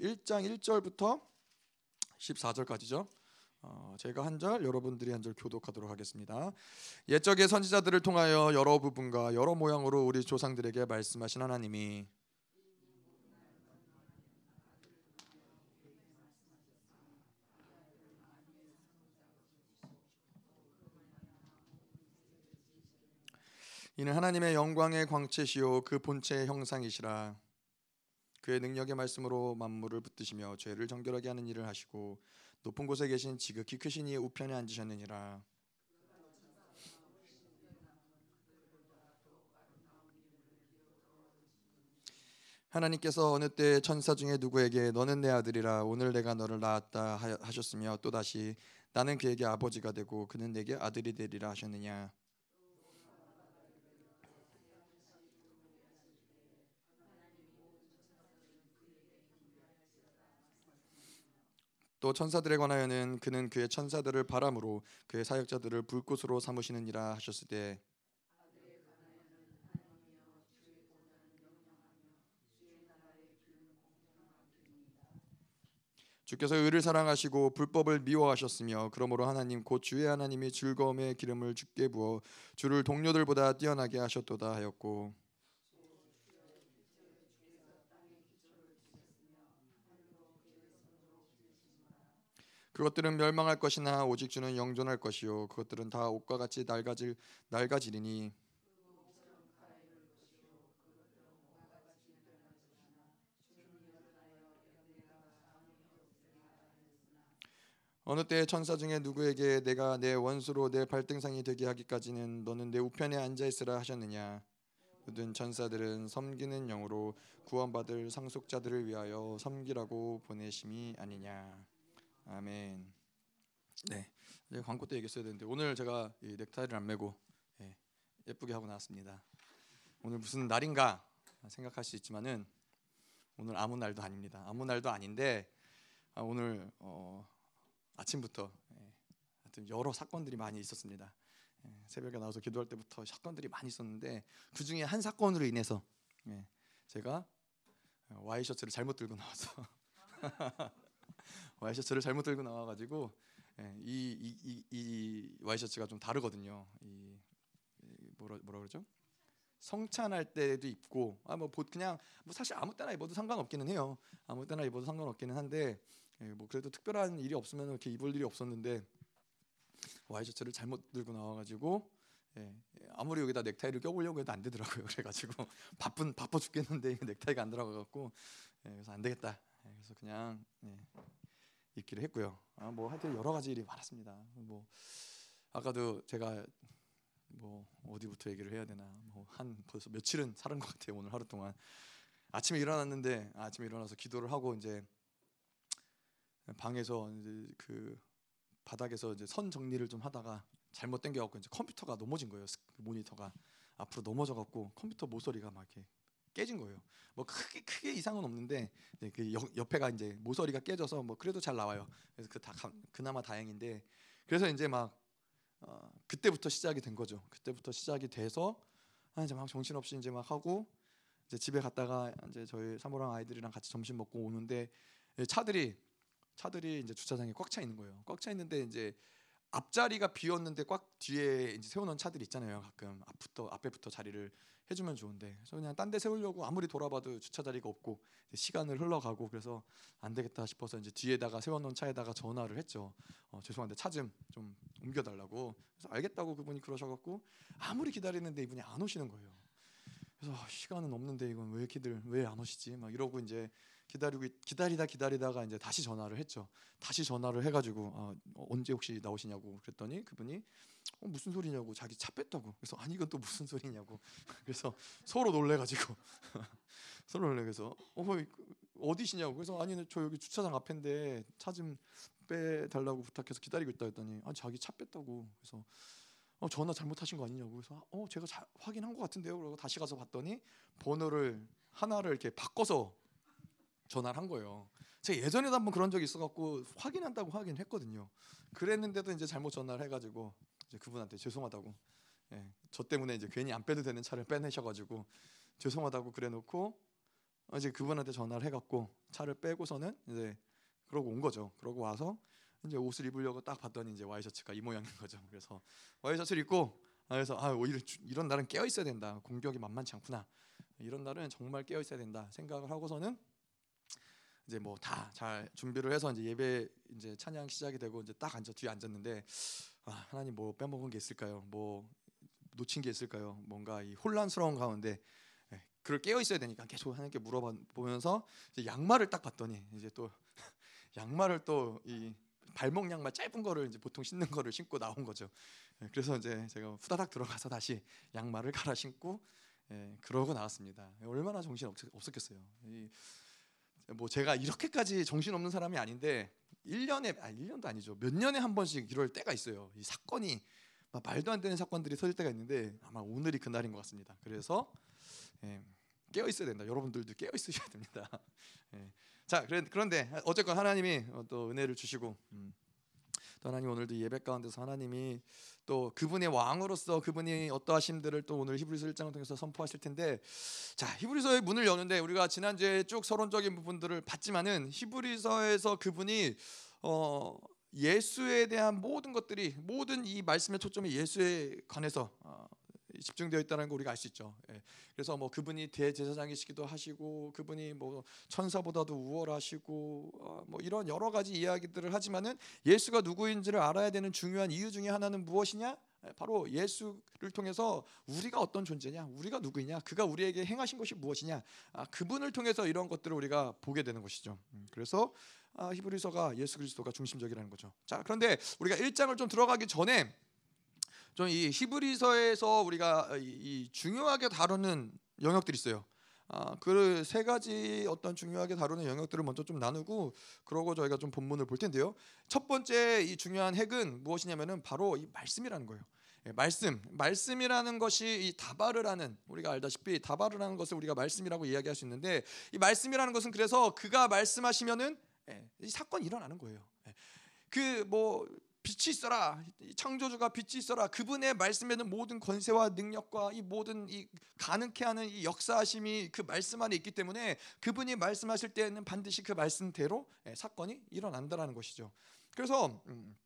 1장 1절부터 14절까지죠. 어, 제가 한 절, 여러분들이 한 절 교독하도록 하겠습니다. 옛적의 선지자들을 통하여 여러 부분과 여러 모양으로 우리 조상들에게 말씀하신 하나님이 이는 하나님의 영광의 광채시요 그 본체의 형상이시라 그의 능력의 말씀으로 만물을 붙드시며 죄를 정결하게 하는 일을 하시고 높은 곳에 계신 지극히 크신 이의 우편에 앉으셨느니라. 하나님께서 어느 때 천사 중에 누구에게 너는 내 아들이라 오늘 내가 너를 낳았다 하셨으며 또 다시 나는 그에게 아버지가 되고 그는 내게 아들이 되리라 하셨느냐 또 천사들에 관하여는 그는 그의 천사들을 바람으로 그의 사역자들을 불꽃으로 삼으시느니라 하셨을 때 주께서 의를 사랑하시고 불법을 미워하셨으며 그러므로 하나님 곧 주의 하나님이 즐거움의 기름을 주께 부어 주를 동료들보다 뛰어나게 하셨도다 하였고 그것들은 멸망할 것이나 오직 주는 영존할 것이요. 그것들은 다 옷과 같이 낡아질 낡아지리니. 어느 때 천사 중에 누구에게 내가 내 원수로 내 발등상이 되게 하기까지는 너는 내 우편에 앉아 있으라 하셨느냐? 모든 천사들은 섬기는 영으로 구원받을 상속자들을 위하여 섬기라고 보내심이 아니냐 아멘. 네, 이제 광고 때 얘기했어야 되는데 오늘 제가 이 넥타이를 안 매고 예, 예쁘게 하고 나왔습니다. 오늘 무슨 날인가 생각할 수 있지만은 오늘 아무 날도 아닙니다. 아무 날도 아닌데 아, 오늘 어, 아침부터 예, 하여튼 여러 사건들이 많이 있었습니다. 예, 새벽에 나와서 기도할 때부터 사건들이 많이 있었는데 그 중에 한 사건으로 인해서 예, 제가 와이셔츠를 잘못 들고 나와서 와이셔츠를 잘못 들고 나와가지고 예, 이, 이, 이, 이, 와이셔츠가 좀 다르거든요. 이, 뭐라 뭐라 그러죠? 성찬할 때도 입고 아뭐 그냥 뭐 사실 아무 때나 입어도 상관없기는 해요. 아무 때나 입어도 상관없기는 한데 예, 뭐 그래도 특별한 일이 없으면 이렇게 입을 일이 없었는데 와이셔츠를 잘못 들고 나와가지고 예, 아무리 여기다 넥타이를 껴보려고 해도 안 되더라고요. 그래가지고 바쁜 바빠 죽겠는데 넥타이가 안 들어가갖고 예, 그래서 안 되겠다. 예, 그래서 그냥 예, 있기를 했고요. 아, 뭐 하여튼 여러 가지 일이 많았습니다. 뭐 아까도 제가 뭐 어디부터 얘기를 해야 되나 뭐 한 벌써 며칠은 살은 것 같아요 오늘 하루 동안 아침에 일어났는데 아침에 일어나서 기도를 하고 이제 방에서 이제 그 바닥에서 이제 선 정리를 좀 하다가 잘못 당겨갖고 이제 컴퓨터가 넘어진 거예요 모니터가 앞으로 넘어져갖고 컴퓨터 모서리가 막 이렇게 깨진 거예요. 뭐 크게 크게 이상은 없는데 그 옆에가 이제 모서리가 깨져서 뭐 그래도 잘 나와요. 그래서 그 다 그나마 다행인데 그래서 이제 막 어, 그때부터 시작이 된 거죠. 그때부터 시작이 돼서 아, 이제 막 정신 없이 이제 막 하고 이제 집에 갔다가 이제 저희 사모랑 아이들이랑 같이 점심 먹고 오는데 차들이 차들이 이제 주차장에 꽉 차 있는 거예요. 꽉 차 있는데 이제 앞자리가 비었는데 꽉 뒤에 이제 세워놓은 차들 있잖아요. 가끔 앞부터 앞에부터 자리를 해주면 좋은데 그래서 그냥 딴 데 세우려고 아무리 돌아봐도 주차 자리가 없고 시간을 흘러가고 그래서 안 되겠다 싶어서 이제 뒤에다가 세워놓은 차에다가 전화를 했죠. 어, 죄송한데 차 좀 좀 옮겨달라고. 그래서 알겠다고 그분이 그러셔갖고 아무리 기다리는데 이분이 안 오시는 거예요. 그래서 아, 시간은 없는데 이건 왜 이렇게들 왜 안 오시지? 막 이러고 이제 기다리고 기다리다 기다리다가 이제 다시 전화를 했죠. 다시 전화를 해가지고 아, 언제 혹시 나오시냐고 그랬더니 그분이 어, 무슨 소리냐고 자기 차 뺐다고. 그래서 아니 이건 또 무슨 소리냐고. 그래서 서로 놀래가지고. 서로 놀래서 어 어디시냐고. 그래서 아니 저 여기 주차장 앞인데 차 좀 빼달라고 부탁해서 기다리고 있다 했더니 아 자기 차 뺐다고. 그래서 어, 전화 잘못하신 거 아니냐고. 그래서 어 제가 자, 확인한 것 같은데요. 그러고 다시 가서 봤더니 번호를 하나를 이렇게 바꿔서 전화를 한 거예요. 제가 예전에도 한번 그런 적이 있어갖고 확인한다고 확인했거든요. 그랬는데도 이제 잘못 전화를 해가지고 이제 그분한테 죄송하다고. 예, 저 때문에 이제 괜히 안 빼도 되는 차를 빼내셔가지고 죄송하다고 그래놓고 이제 그분한테 전화를 해갖고 차를 빼고서는 이제 그러고 온 거죠. 그러고 와서 이제 옷을 입으려고 딱 봤더니 이제 와이셔츠가 이 모양인 거죠. 그래서 와이셔츠를 입고 아, 그래서 아 오히려 이런 날은 깨어 있어야 된다. 공격이 만만치 않구나. 이런 날은 정말 깨어 있어야 된다 생각을 하고서는 이제 뭐 다 잘 준비를 해서 이제 예배 이제 찬양 시작이 되고 이제 딱 앉아 뒤에 앉았는데 아, 하나님 뭐 빼먹은 게 있을까요? 뭐 놓친 게 있을까요? 뭔가 이 혼란스러운 가운데 예, 그걸 깨어 있어야 되니까 계속 하나님께 물어보면서 이제 양말을 딱 봤더니 이제 또 양말을 또 이 발목 양말 짧은 거를 이제 보통 신는 거를 신고 나온 거죠. 예, 그래서 이제 제가 후다닥 들어가서 다시 양말을 갈아 신고 예, 그러고 나왔습니다. 얼마나 정신 없, 없었겠어요. 이, 뭐 제가 이렇게까지 정신 없는 사람이 아닌데 1년에 아 1년도 아니죠. 몇 년에 한 번씩 이럴 때가 있어요. 이 사건이 말도 안 되는 사건들이 터질 때가 있는데 아마 오늘이 그 날인 것 같습니다. 그래서 예, 깨어 있어야 된다. 여러분들도 깨어 있으셔야 됩니다. 예. 자, 그런데 어쨌건 하나님이 또 은혜를 주시고 음, 또 하나님 오늘도 예배 가운데서 하나님이 또 그분의 왕으로서 그분이 어떠하심들을 또 오늘 히브리서 1장을 통해서 선포하실 텐데 자 히브리서의 문을 여는데 우리가 지난주에 쭉 서론적인 부분들을 봤지만은 히브리서에서 그분이 어 예수에 대한 모든 것들이 모든 이 말씀의 초점이 예수에 관해서 어, 집중되어 있다는 거 우리가 알 수 있죠. 예. 그래서 뭐 그분이 대제사장이시기도 하시고 그분이 뭐 천사보다도 우월하시고 어, 뭐 이런 여러 가지 이야기들을 하지만은 예수가 누구인지를 알아야 되는 중요한 이유 중에 하나는 무엇이냐? 예, 바로 예수를 통해서 우리가 어떤 존재냐, 우리가 누구냐, 그가 우리에게 행하신 것이 무엇이냐, 아, 그분을 통해서 이런 것들을 우리가 보게 되는 것이죠. 음, 그래서 아, 히브리서가 예수 그리스도가 중심적이라는 거죠. 자, 그런데 우리가 1장을 좀 들어가기 전에 좀이 히브리서에서 우리가 이, 이 중요하게 다루는 영역들이 있어요. 아, 그 세 가지 어떤 중요하게 다루는 영역들을 먼저 좀 나누고 그러고 저희가 좀 본문을 볼 텐데요. 첫 번째 이 중요한 핵은 무엇이냐면은 바로 이 말씀이라는 거예요. 예, 말씀, 말씀이라는 것이 이 하는 우리가 알다시피 하는 것을 우리가 말씀이라고 이야기할 수 있는데 이 말씀이라는 것은 그래서 그가 말씀하시면은 예, 이 사건이 일어나는 거예요. 예, 그뭐 빛이 있어라 창조주가 빛이 있어라 그분의 말씀에는 모든 권세와 능력과 이 모든 이 가능케 하는 이 역사하심이 그 말씀 안에 있기 때문에 그분이 말씀하실 때에는 반드시 그 말씀대로 예, 사건이 일어난다라는 것이죠. 그래서 음,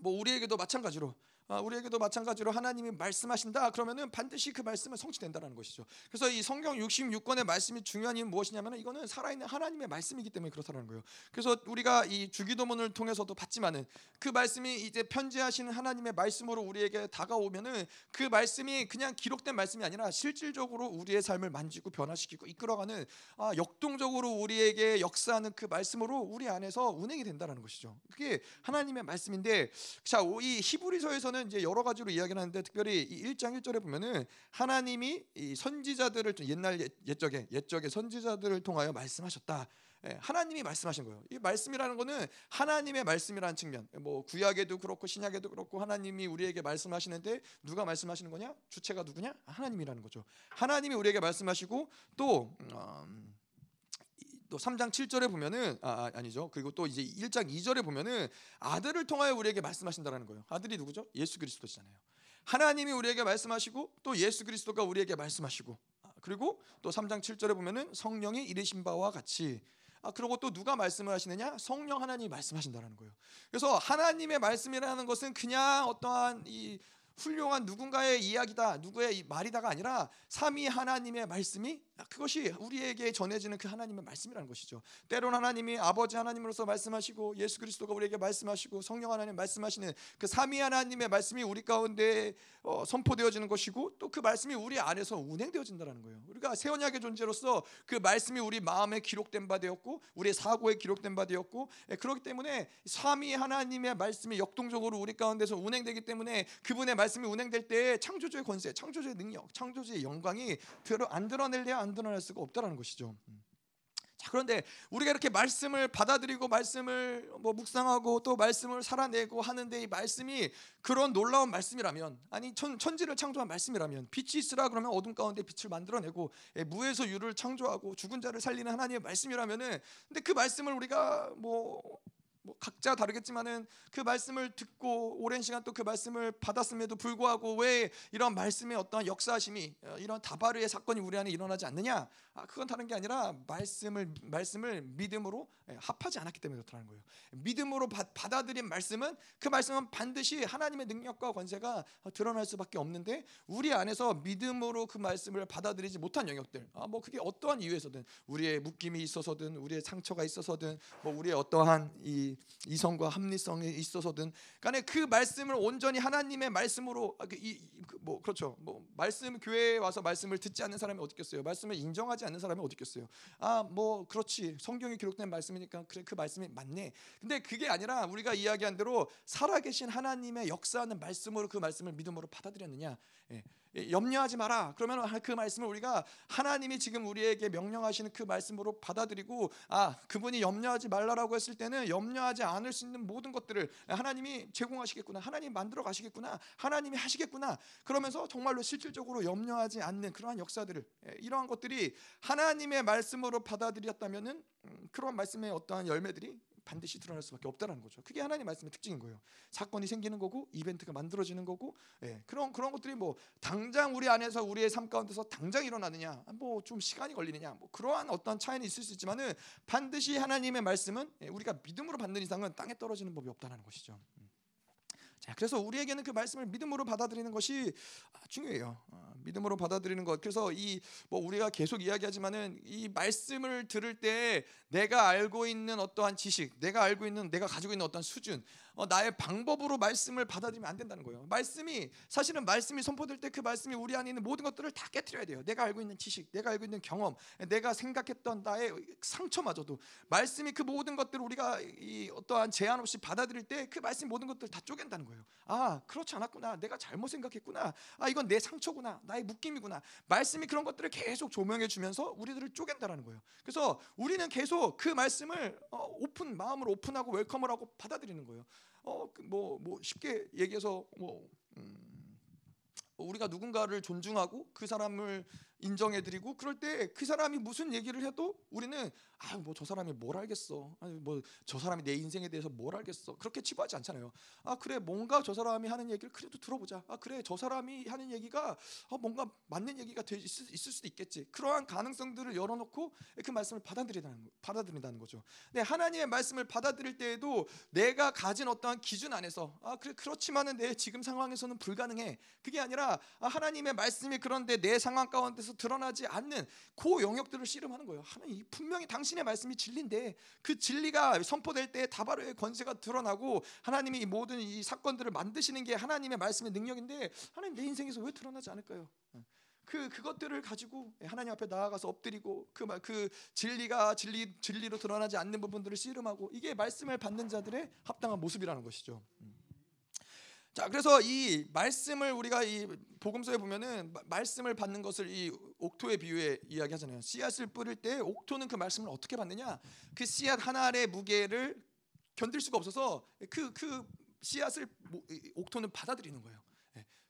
뭐 우리에게도 마찬가지로 아, 우리에게도 마찬가지로 하나님이 말씀하신다 그러면은 반드시 그 말씀은 성취된다는 것이죠. 그래서 이 성경 66권의 말씀이 중요한 이유는 무엇이냐면 이거는 살아있는 하나님의 말씀이기 때문에 그렇다는 거예요. 그래서 우리가 이 주기도문을 통해서도 봤지만은 그 말씀이 이제 편지하시는 하나님의 말씀으로 우리에게 다가오면은 그 말씀이 그냥 기록된 말씀이 아니라 실질적으로 우리의 삶을 만지고 변화시키고 이끌어가는 아, 역동적으로 우리에게 역사하는 그 말씀으로 우리 안에서 운행이 된다는 것이죠. 그게 하나님의 말씀인데 자, 이 히브리서에서는 보면은 이제 여러 가지로 이야기를 하는데 특별히 이 1장 1절에 보면은 하나님이 이 선지자들을 옛날 옛적에 옛적에 선지자들을 통하여 말씀하셨다. 예, 하나님이 말씀하신 거예요. 이 말씀이라는 거는 하나님의 말씀이라는 측면. 뭐 구약에도 그렇고 신약에도 그렇고 하나님이 우리에게 말씀하시는데 누가 말씀하시는 거냐? 주체가 누구냐? 하나님이라는 거죠. 하나님이 우리에게 말씀하시고 또 음, 또 3장 7절에 보면은 아, 아 니죠 그리고 또 이제 1장 2절에 보면은 아들을 통하여 우리에게 말씀하신다라는 거예요. 아들이 누구죠? 예수 그리스도잖아요. 하나님이 우리에게 말씀하시고 또 예수 그리스도가 우리에게 말씀하시고 아, 그리고 또 3장 7절에 보면은 성령이 이르신 바와 같이 아 그리고 또 누가 말씀을 하시느냐? 성령 하나님이 말씀하신다라는 거예요. 그래서 하나님의 말씀이라는 것은 그냥 어떠한 이 훌륭한 누군가의 이야기다, 누구의 말이다가 아니라 삼위 하나님의 말씀이 그것이 우리에게 전해지는 그 하나님의 말씀이라는 것이죠. 때론 하나님이 아버지 하나님으로서 말씀하시고 예수 그리스도가 우리에게 말씀하시고 성령 하나님 말씀하시는 그 삼위 하나님의 말씀이 우리 가운데 어, 선포되어지는 것이고 또 그 말씀이 우리 안에서 운행되어진다는 거예요. 우리가 새 언약의 존재로서 그 말씀이 우리 마음에 기록된 바 되었고 우리의 사고에 기록된 바 되었고 예, 그렇기 때문에 삼위 하나님의 말씀이 역동적으로 우리 가운데서 운행되기 때문에 그분의 말씀 이 운행될 때 창조주의 권세, 창조주의 능력, 창조주의 영광이 안 드러낼래야 안 드러낼 수가 없다라는 것이죠. 음. 자 그런데 우리가 이렇게 말씀을 받아들이고 말씀을 뭐 묵상하고 또 말씀을 살아내고 하는데 이 말씀이 그런 놀라운 말씀이라면 아니 천, 천지를 창조한 말씀이라면 빛이 있으라 그러면 어둠 가운데 빛을 만들어내고 예, 무에서 유를 창조하고 죽은 자를 살리는 하나님의 말씀이라면은 근데 그 말씀을 우리가 뭐 뭐 각자 다르겠지만은 그 말씀을 듣고 오랜 시간 또 그 말씀을 받았음에도 불구하고 왜 이런 말씀의 어떤 역사심이 어, 이런 다바르의 사건이 우리 안에 일어나지 않느냐? 아, 그건 다른 게 아니라 말씀을 말씀을 믿음으로 예, 합하지 않았기 때문에 그렇다는 거예요. 믿음으로 받, 받아들인 말씀은 그 말씀은 반드시 하나님의 능력과 권세가 드러날 수밖에 없는데 우리 안에서 믿음으로 그 말씀을 받아들이지 못한 영역들, 아, 뭐 그게 어떠한 이유에서든 우리의 묶임이 있어서든 우리의 상처가 있어서든 뭐 우리의 어떠한 이 이성과 합리성에 있어서든 간에 그 말씀을 온전히 하나님의 말씀으로 아, 그 이, 그뭐 그렇죠. 뭐 말씀 교회에 와서 말씀을 듣지 않는 사람이 어디 있겠어요? 말씀을 인정하지 않는 사람이 어디 있겠어요? 아, 뭐 그렇지. 성경에 기록된 말씀이니까 그래 그 말씀이 맞네. 근데 그게 아니라 우리가 이야기한 대로 살아계신 하나님의 역사하는 말씀으로 그 말씀을 믿음으로 받아들였느냐? 예. 예, 염려하지 마라. 그러면 그 말씀을 우리가 하나님이 지금 우리에게 명령하시는 그 말씀으로 받아들이고 아 그분이 염려하지 말라라고 했을 때는 염려하지 않을 수 있는 모든 것들을 하나님이 제공하시겠구나. 하나님 만들어 가시겠구나. 하나님이 하시겠구나. 그러면서 정말로 실질적으로 염려하지 않는 그러한 역사들을 예, 이러한 것들이 하나님의 말씀으로 받아들였다면은 음, 그러한 말씀의 어떠한 열매들이 반드시 드러날 수밖에 없다는 거죠. 그게 하나님 말씀의 특징인 거예요. 사건이 생기는 거고 이벤트가 만들어지는 거고 예, 그런 그런 것들이 뭐 당장 우리 안에서 우리의 삶 가운데서 당장 일어나느냐, 뭐 좀 시간이 걸리느냐, 뭐 그러한 어떤 차이는 있을 수 있지만은 반드시 하나님의 말씀은 예, 우리가 믿음으로 받는 이상은 땅에 떨어지는 법이 없다는 것이죠. 음. 자, 그래서 우리에게는 그 말씀을 믿음으로 받아들이는 것이 아, 중요해요. 어, 믿음으로 받아들이는 것. 그래서 이 뭐 우리가 계속 이야기하지만은 이 말씀을 들을 때 내가 알고 있는 어떠한 지식, 내가 알고 있는 내가 가지고 있는 어떤 수준, 어, 나의 방법으로 말씀을 받아들이면 안 된다는 거예요. 말씀이 사실은 말씀이 선포될 때 그 말씀이 우리 안에 있는 모든 것들을 다 깨뜨려야 돼요. 내가 알고 있는 지식, 내가 알고 있는 경험, 내가 생각했던 나의 상처마저도 말씀이 그 모든 것들을 우리가 이 어떠한 제한 없이 받아들일 때 그 말씀 모든 것들을 다 쪼갠다는 거예요. 아 그렇지 않았구나. 내가 잘못 생각했구나. 아 이건 내 상처구나. 나의 묶임이구나. 말씀이 그런 것들을 계속 조명해 주면서 우리들을 쪼갠다라는 거예요. 그래서 우리는 계속 그 말씀을 어, 오픈 마음으로 오픈하고 웰컴을 하고 받아들이는 거예요. 어뭐뭐 그뭐 쉽게 얘기해서 뭐 음, 우리가 누군가를 존중하고 그 사람을 인정해드리고 그럴 때 그 사람이 무슨 얘기를 해도 우리는 아 뭐 저 사람이 뭘 알겠어. 뭐 저 사람이 내 인생에 대해서 뭘 알겠어. 그렇게 치부하지 않잖아요. 아 그래 뭔가 저 사람이 하는 얘기를 그래도 들어보자. 아 그래 저 사람이 하는 얘기가 아 뭔가 맞는 얘기가 될 있을, 있을 수도 있겠지. 그러한 가능성들을 열어놓고 그 말씀을 받아들인다는 받아들인다는 거죠. 네 하나님의 말씀을 받아들일 때에도 내가 가진 어떠한 기준 안에서 아 그래 그렇지만은 내 지금 상황에서는 불가능해. 그게 아니라 아, 하나님의 말씀이 그런데 내 상황 가운데서 통해서 드러나지 않는 그 영역들을 씨름하는 거예요. 하나님 분명히 당신의 말씀이 진리인데 그 진리가 선포될 때 다바로의 권세가 드러나고 하나님이 이 모든 이 사건들을 만드시는 게 하나님의 말씀의 능력인데 하나님 내 인생에서 왜 드러나지 않을까요? 그 그것들을 가지고 하나님 앞에 나아가서 엎드리고 그그 그 진리가 진리 진리로 드러나지 않는 부분들을 씨름하고 이게 말씀을 받는 자들의 합당한 모습이라는 것이죠. 음. 자, 그래서 이 말씀을 우리가 이 복음서에 보면은 말씀을 받는 것을 이 옥토의 비유에 이야기하잖아요. 씨앗을 뿌릴 때 옥토는 그 말씀을 어떻게 받느냐? 그 씨앗 하나의 무게를 견딜 수가 없어서 그그 그 씨앗을 옥토는 받아들이는 거예요.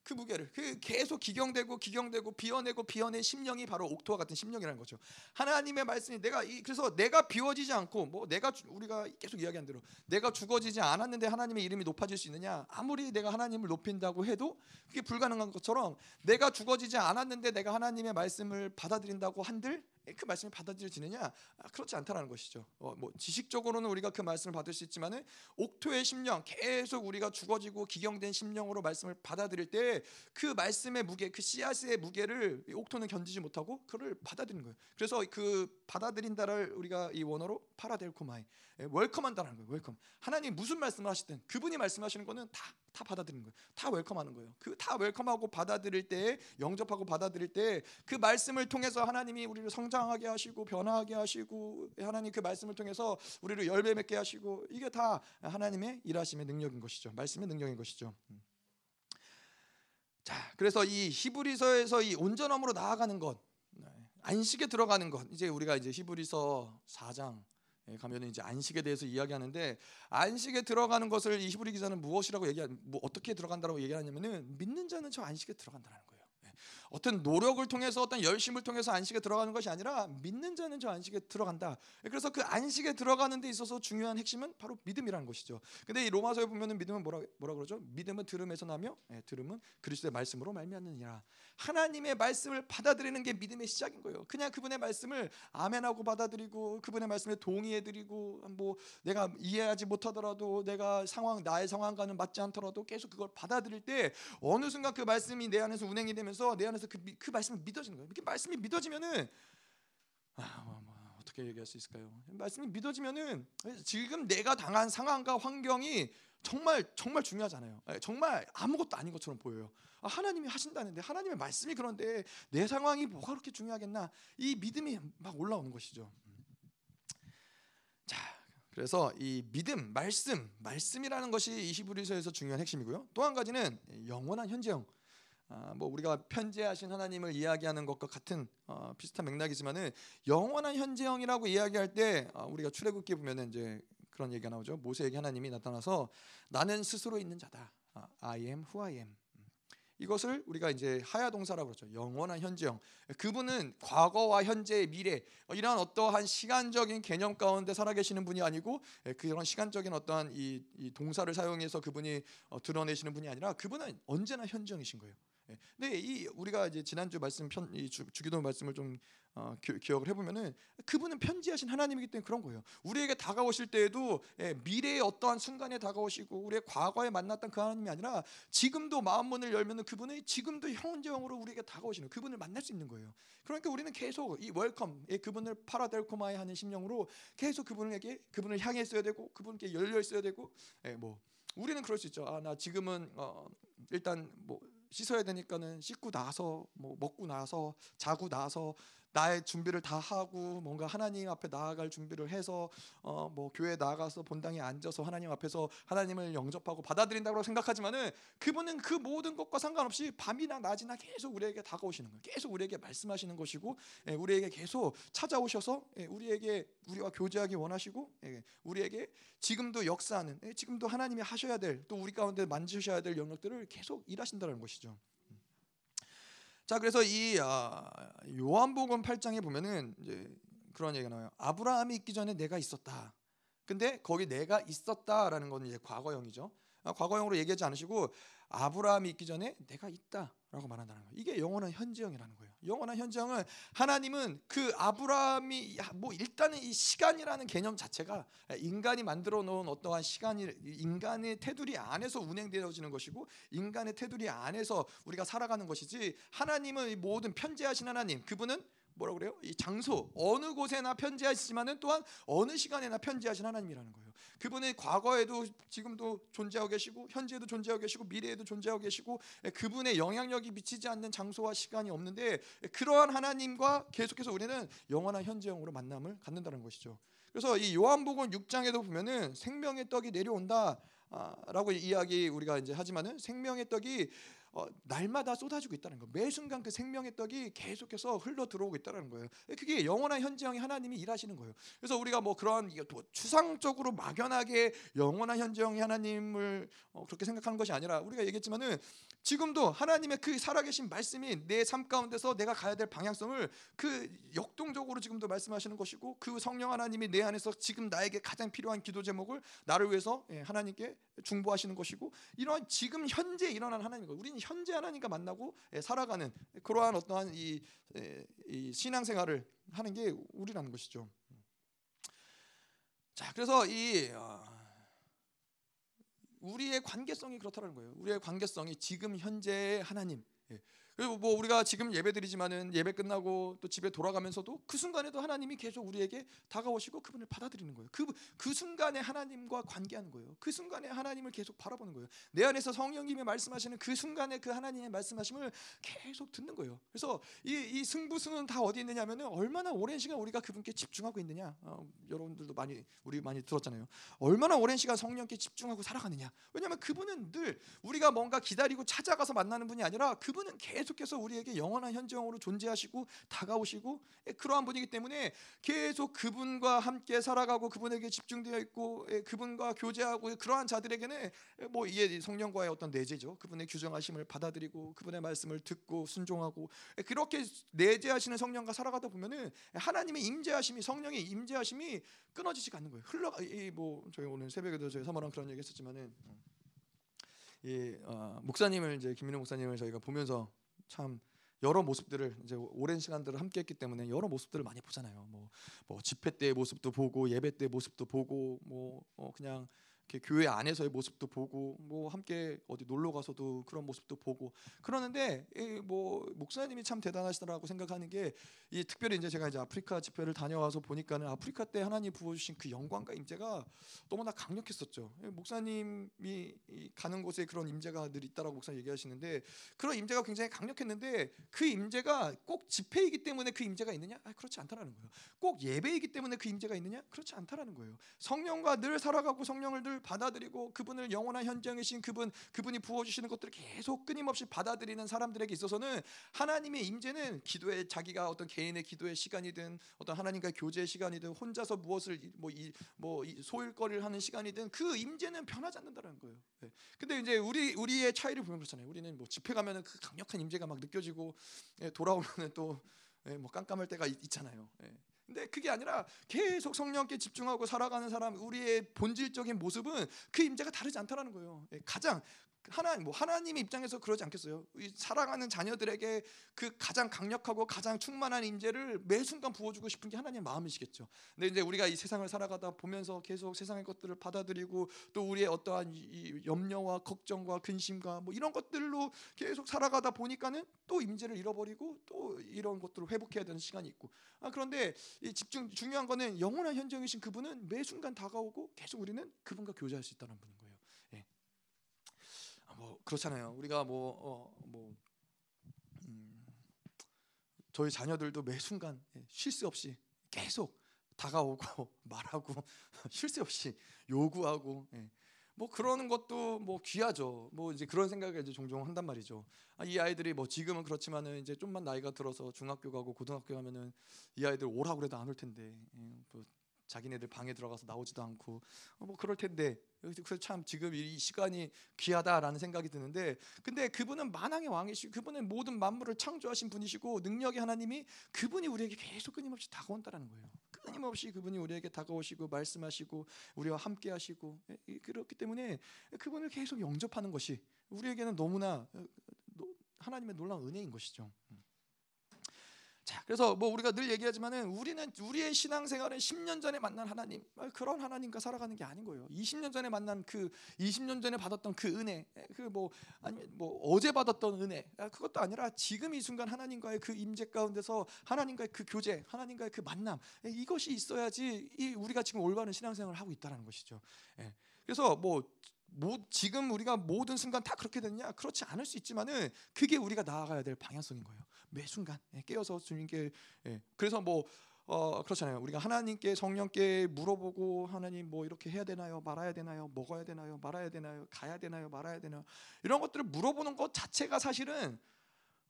그 무게를 그 계속 기경되고 기경되고 비워내고 비워낸 심령이 바로 옥토와 같은 심령이라는 거죠. 하나님의 말씀이 내가 이 그래서 내가 비워지지 않고 뭐 내가 우리가 계속 이야기한 대로 내가 죽어지지 않았는데 하나님의 이름이 높아질 수 있느냐? 아무리 내가 하나님을 높인다고 해도 그게 불가능한 것처럼 내가 죽어지지 않았는데 내가 하나님의 말씀을 받아들인다고 한들 그 말씀이 받아들여지느냐? 아, 그렇지 않다라는 것이죠. 어, 뭐 지식적으로는 우리가 그 말씀을 받을 수 있지만은 옥토의 심령 계속 우리가 죽어지고 기경된 심령으로 말씀을 받아들일 때 그 말씀의 무게, 그 씨앗의 무게를 옥토는 견디지 못하고 그를 받아들이는 거예요. 그래서 그 받아들인다를 우리가 이 원어로 παραδέχομαι 예, welcome한다는 거예요. welcome. 하나님 무슨 말씀을 하시든 그분이 말씀하시는 거는 다 다 받아들이는 거예요. 다 welcome하는 거예요. 그 다 welcome하고 받아들일 때 영접하고 받아들일 때 그 말씀을 통해서 하나님이 우리를 성장 하게 하시고 변화하게 하시고 하나님 그 말씀을 통해서 우리를 열매 맺게 하시고 이게 다 하나님의 일하심의 능력인 것이죠. 말씀의 능력인 것이죠. 음. 자, 그래서 이 히브리서에서 이 온전함으로 나아가는 것, 네, 안식에 들어가는 것. 이제 우리가 이제 히브리서 4장 예, 가면 이제 안식에 대해서 이야기하는데 안식에 들어가는 것을 이 히브리 기자는 무엇이라고 얘기하 뭐 어떻게 들어간다고 얘기하냐면은 믿는 자는 저 안식에 들어간다는 거예요. 예. 어떤 노력을 통해서 어떤 열심을 통해서 안식에 들어가는 것이 아니라 믿는 자는 저 안식에 들어간다. 그래서 그 안식에 들어가는 데 있어서 중요한 핵심은 바로 믿음이라는 것이죠. 근데 이 로마서에 보면은 믿음은 뭐라 뭐라 그러죠? 믿음은 들음에서 나며 예, 들음은 그리스도의 말씀으로 말미암느니라. 하나님의 말씀을 받아들이는 게 믿음의 시작인 거예요. 그냥 그분의 말씀을 아멘하고 받아들이고 그분의 말씀에 동의해 드리고 뭐 내가 이해하지 못하더라도 내가 상황 나의 상황과는 맞지 않더라도 계속 그걸 받아들일 때 어느 순간 그 말씀이 내 안에서 운행이 되면서 내 안에 서 그, 그 말씀이 믿어지는 거예요. 이렇게 말씀이 믿어지면은 아, 뭐, 뭐, 어떻게 얘기할 수 있을까요? 말씀이 믿어지면은 지금 내가 당한 상황과 환경이 정말 정말 중요하잖아요. 예, 정말 아무것도 아닌 것처럼 보여요. 아, 하나님이 하신다는데 하나님의 말씀이 그런데 내 상황이 뭐가 그렇게 중요하겠나? 이 믿음이 막 올라오는 것이죠. 자, 그래서 이 믿음, 말씀, 말씀이라는 것이 이시브리서에서 중요한 핵심이고요. 또 한 가지는 영원한 현재형. 아, 뭐 우리가 편재하신 하나님을 이야기하는 것과 같은 어, 비슷한 맥락이지만은 영원한 현재형이라고 이야기할 때 어, 우리가 출애굽기 보면은 이제 그런 얘기가 나오죠. 모세에게 하나님이 나타나서 나는 스스로 있는 자다. 아, I am who I am. 이것을 우리가 이제 하야 동사라고 그러죠. 영원한 현재형. 그분은 과거와 현재, 미래 이러한 어떠한 시간적인 개념 가운데 살아계시는 분이 아니고 예, 그런 시간적인 어떠한 이, 이 동사를 사용해서 그분이 어, 드러내시는 분이 아니라 그분은 언제나 현재형이신 거예요. 예. 근데 이 우리가 이제 지난주 말씀 편, 이 주, 주기도 말씀을 좀 어, 기, 억을 해보면은 그분은 편재하신 하나님이기 때문에 그런 거예요. 우리에게 다가오실 때에도 예, 미래의 어떠한 순간에 다가오시고 우리의 과거에 만났던 그 하나님이 아니라 지금도 마음 문을 열면은 그분은 지금도 현재형으로 우리에게 다가오시는 그분을 만날 수 있는 거예요. 그러니까 우리는 계속 이 welcome, 예, 그분을 παραδέχομαι 하는 심령으로 계속 그분에게 그분을 향해 있어야 되고 그분께 열려 있어야 되고, 예, 뭐 우리는 그럴 수 있죠. 아, 나 지금은 어, 일단 뭐 씻어야 되니까는 씻고 나서 뭐 먹고 나서 자고 나서 나의 준비를 다 하고 뭔가 하나님 앞에 나아갈 준비를 해서 어 뭐 교회 나가서 본당에 앉아서 하나님 앞에서 하나님을 영접하고 받아들인다고 생각하지만은 그분은 그 모든 것과 상관없이 밤이나 낮이나 계속 우리에게 다가오시는 거예요. 계속 우리에게 말씀하시는 것이고 예, 우리에게 계속 찾아오셔서 예, 우리에게 우리와 교제하기 원하시고 예, 우리에게 지금도 역사하는 지금도 하나님이 하셔야 될 또 우리 가운데 만지셔야 될 영역들을 계속 일하신다는 것이죠. 자 그래서 이 아, 요한복음 8장에 보면은 이제 그런 얘기가 나와요. 아브라함이 있기 전에 내가 있었다. 근데 거기 내가 있었다라는 건 이제 과거형이죠. 아, 과거형으로 얘기하지 않으시고 아브라함이 있기 전에 내가 있다라고 말한다는 거예요. 이게 영원한 현재형이라는 거예요. 영원한 현장은 하나님은 그 아브라함이 뭐 일단은 이 시간이라는 개념 자체가 인간이 만들어 놓은 어떠한 시간이 인간의 테두리 안에서 운행되어지는 것이고 인간의 테두리 안에서 우리가 살아가는 것이지 하나님은 모든 편재하신 하나님 그분은 뭐라 그래요? 이 장소 어느 곳에나 편지하시지만은 또한 어느 시간에나 편지하신 하나님이라는 거예요. 그분의 과거에도 지금도 존재하고 계시고 현재에도 존재하고 계시고 미래에도 존재하고 계시고 예, 그분의 영향력이 미치지 않는 장소와 시간이 없는데 예, 그러한 하나님과 계속해서 우리는 영원한 현재형으로 만남을 갖는다는 것이죠. 그래서 이 요한복음 6장에도 보면은 생명의 떡이 내려온다 라고 이야기 우리가 이제 하지만은 생명의 떡이 어, 날마다 쏟아지고 있다는 거예요. 매 순간 그 생명의 떡이 계속해서 흘러 들어오고 있다는 거예요. 그게 영원한 현재형이 하나님이 일하시는 거예요. 그래서 우리가 뭐 그런 추상적으로 막연하게 영원한 현재형이 하나님을 어, 그렇게 생각하는 것이 아니라 우리가 얘기했지만은 지금도 하나님의 그 살아계신 말씀이 내 삶 가운데서 내가 가야 될 방향성을 그 역동적으로 지금도 말씀하시는 것이고 그 성령 하나님이 내 안에서 지금 나에게 가장 필요한 기도 제목을 나를 위해서 예, 하나님께 중보하시는 것이고 이러한 지금 현재 일어난 하나님과 우리는 현재 하나님과 만나고 예, 살아가는 그러한 어떠한 이, 예, 이 신앙생활을 하는 게 우리라는 것이죠. 자, 그래서 이 어, 우리의 관계성이 그렇다는 거예요. 우리의 관계성이 지금 현재의 하나님, 예, 그리고 뭐 우리가 지금 예배드리지만은 예배 끝나고 또 집에 돌아가면서도 그 순간에도 하나님이 계속 우리에게 다가오시고 그분을 받아들이는 거예요. 그, 그 순간에 하나님과 관계하는 거예요. 그 순간에 하나님을 계속 바라보는 거예요. 내 안에서 성령님이 말씀하시는 그 순간에 그 하나님의 말씀하심을 계속 듣는 거예요. 그래서 이, 이 승부수는 다 어디 있느냐면은 얼마나 오랜 시간 우리가 그분께 집중하고 있느냐. 어, 여러분들도 많이 우리 많이 들었잖아요. 얼마나 오랜 시간 성령께 집중하고 살아가느냐. 왜냐하면 그분은 늘 우리가 뭔가 기다리고 찾아가서 만나는 분이 아니라 그분은 계속 계속해서 우리에게 영원한 현정으로 존재하시고 다가오시고 예, 그러한 분이기 때문에 계속 그분과 함께 살아가고 그분에게 집중되어 있고 예, 그분과 교제하고 그러한 자들에게는 예, 뭐 이게 성령과의 어떤 내재죠. 그분의 규정하심을 받아들이고 그분의 말씀을 듣고 순종하고 예, 그렇게 내재하시는 성령과 살아가다 보면은 하나님의 임재하심이 성령의 임재하심이 끊어지지가 않는 거예요. 흘러 이뭐 저희 오늘 새벽에도 저희 사모랑 그런 얘기 했었지만은 이 어, 목사님을 이제 김민호 목사님을 저희가 보면서 참 여러 모습들을 이제 오랜 시간들을 함께했기 때문에 여러 모습들을 많이 보잖아요. 뭐, 뭐 집회 때의 모습도 보고 예배 때의 모습도 보고 뭐 어, 그냥 교회 안에서의 모습도 보고 뭐 함께 어디 놀러 가서도 그런 모습도 보고 그러는데 뭐 목사님이 참 대단하시더라고 생각하는 게 이 특별히 이제 제가 이제 아프리카 집회를 다녀와서 보니까는 아프리카 때 하나님 부어주신 그 영광과 임재가 너무나 강력했었죠. 목사님이 가는 곳에 그런 임재가 늘 있다라고 목사님 얘기하시는데 그런 임재가 굉장히 강력했는데 그 임재가 꼭 집회이기 때문에 그 임재가 있느냐? 아, 그렇지 않다라는 거예요. 꼭 예배이기 때문에 그 임재가 있느냐? 그렇지 않다라는 거예요. 성령과 늘 살아가고 성령을 늘 받아들이고 그분을 영원한 현장이신 그분 그분이 부어 주시는 것들을 계속 끊임없이 받아들이는 사람들에게 있어서는 하나님의 임재는 기도에 자기가 어떤 개인의 기도의 시간이든 어떤 하나님과 교제의 시간이든 혼자서 무엇을 뭐이뭐 뭐 소일거리를 하는 시간이든 그 임재는 변하지 않는다는 거예요. 네. 근데 이제 우리 우리의 차이를 보면 그렇잖아요. 우리는 뭐 집회 가면은 그 강력한 임재가 막 느껴지고 예, 돌아오면은 또뭐 예, 깜깜할 때가 있, 잖아요 예. 근데 그게 아니라 계속 성령께 집중하고 살아가는 사람 우리의 본질적인 모습은 그 임재가 다르지 않다라는 거예요. 예, 가장 하나님 뭐 하나님의 입장에서 그러지 않겠어요? 사랑하는 자녀들에게 그 가장 강력하고 가장 충만한 임재를 매 순간 부어주고 싶은 게 하나님의 마음이시겠죠. 근데 이제 우리가 이 세상을 살아가다 보면서 계속 세상의 것들을 받아들이고 또 우리의 어떠한 이 염려와 걱정과 근심과 뭐 이런 것들로 계속 살아가다 보니까는 또 임재를 잃어버리고 또 이런 것들을 회복해야 되는 시간이 있고. 아 그런데 이 집중 중요한 거는 영원한 현정이신 그분은 매 순간 다가오고 계속 우리는 그분과 교제할 수 있다는 거예요. 뭐 그렇잖아요. 우리가 뭐 어, 뭐 음, 저희 자녀들도 매 순간 예, 쉴새 없이 계속 다가오고 말하고 쉴 새 없이 요구하고 예. 뭐 그러는 것도 뭐 귀하죠. 뭐 이제 그런 생각을 이제 종종 한단 말이죠. 아, 이 아이들이 뭐 지금은 그렇지만은 이제 좀만 나이가 들어서 중학교 가고 고등학교 가면은 이 아이들 오라고 그래도 안 올 텐데 예, 뭐 자기네들 방에 들어가서 나오지도 않고 어, 뭐 그럴 텐데 그래서 참 지금 이 시간이 귀하다라는 생각이 드는데 근데 그분은 만왕의 왕이시고 그분은 모든 만물을 창조하신 분이시고 능력의 하나님이 그분이 우리에게 계속 끊임없이 다가온다라는 거예요. 끊임없이 그분이 우리에게 다가오시고 말씀하시고 우리와 함께 하시고 예, 그렇기 때문에 그분을 계속 영접하는 것이 우리에게는 너무나 어, 하나님의 놀라운 은혜인 것이죠. 음. 자, 그래서 뭐 우리가 늘 얘기하지만은 우리는 우리의 신앙생활은 10년 전에 만난 하나님 그런 하나님과 살아가는 게 아닌 거예요. 20년 전에 만난 그 20년 전에 받았던 그 은혜, 그 뭐 아니 뭐 어제 받았던 은혜 그것도 아니라 지금 이 순간 하나님과의 그 임재 가운데서 하나님과의 그 교제, 하나님과의 그 만남 이것이 있어야지 이 우리가 지금 올바른 신앙생활을 하고 있다는 것이죠. 예. 그래서 뭐 뭐 지금 우리가 모든 순간 다 그렇게 됐냐? 그렇지 않을 수 있지만은 그게 우리가 나아가야 될 방향성인 거예요. 매 순간 예, 깨어서 주님께 예. 그래서 뭐 어, 그렇잖아요. 우리가 하나님께 성령께 물어보고 하나님 뭐 이렇게 해야 되나요? 말아야 되나요? 먹어야 되나요? 말아야 되나요? 가야 되나요? 말아야 되나요? 이런 것들을 물어보는 것 자체가 사실은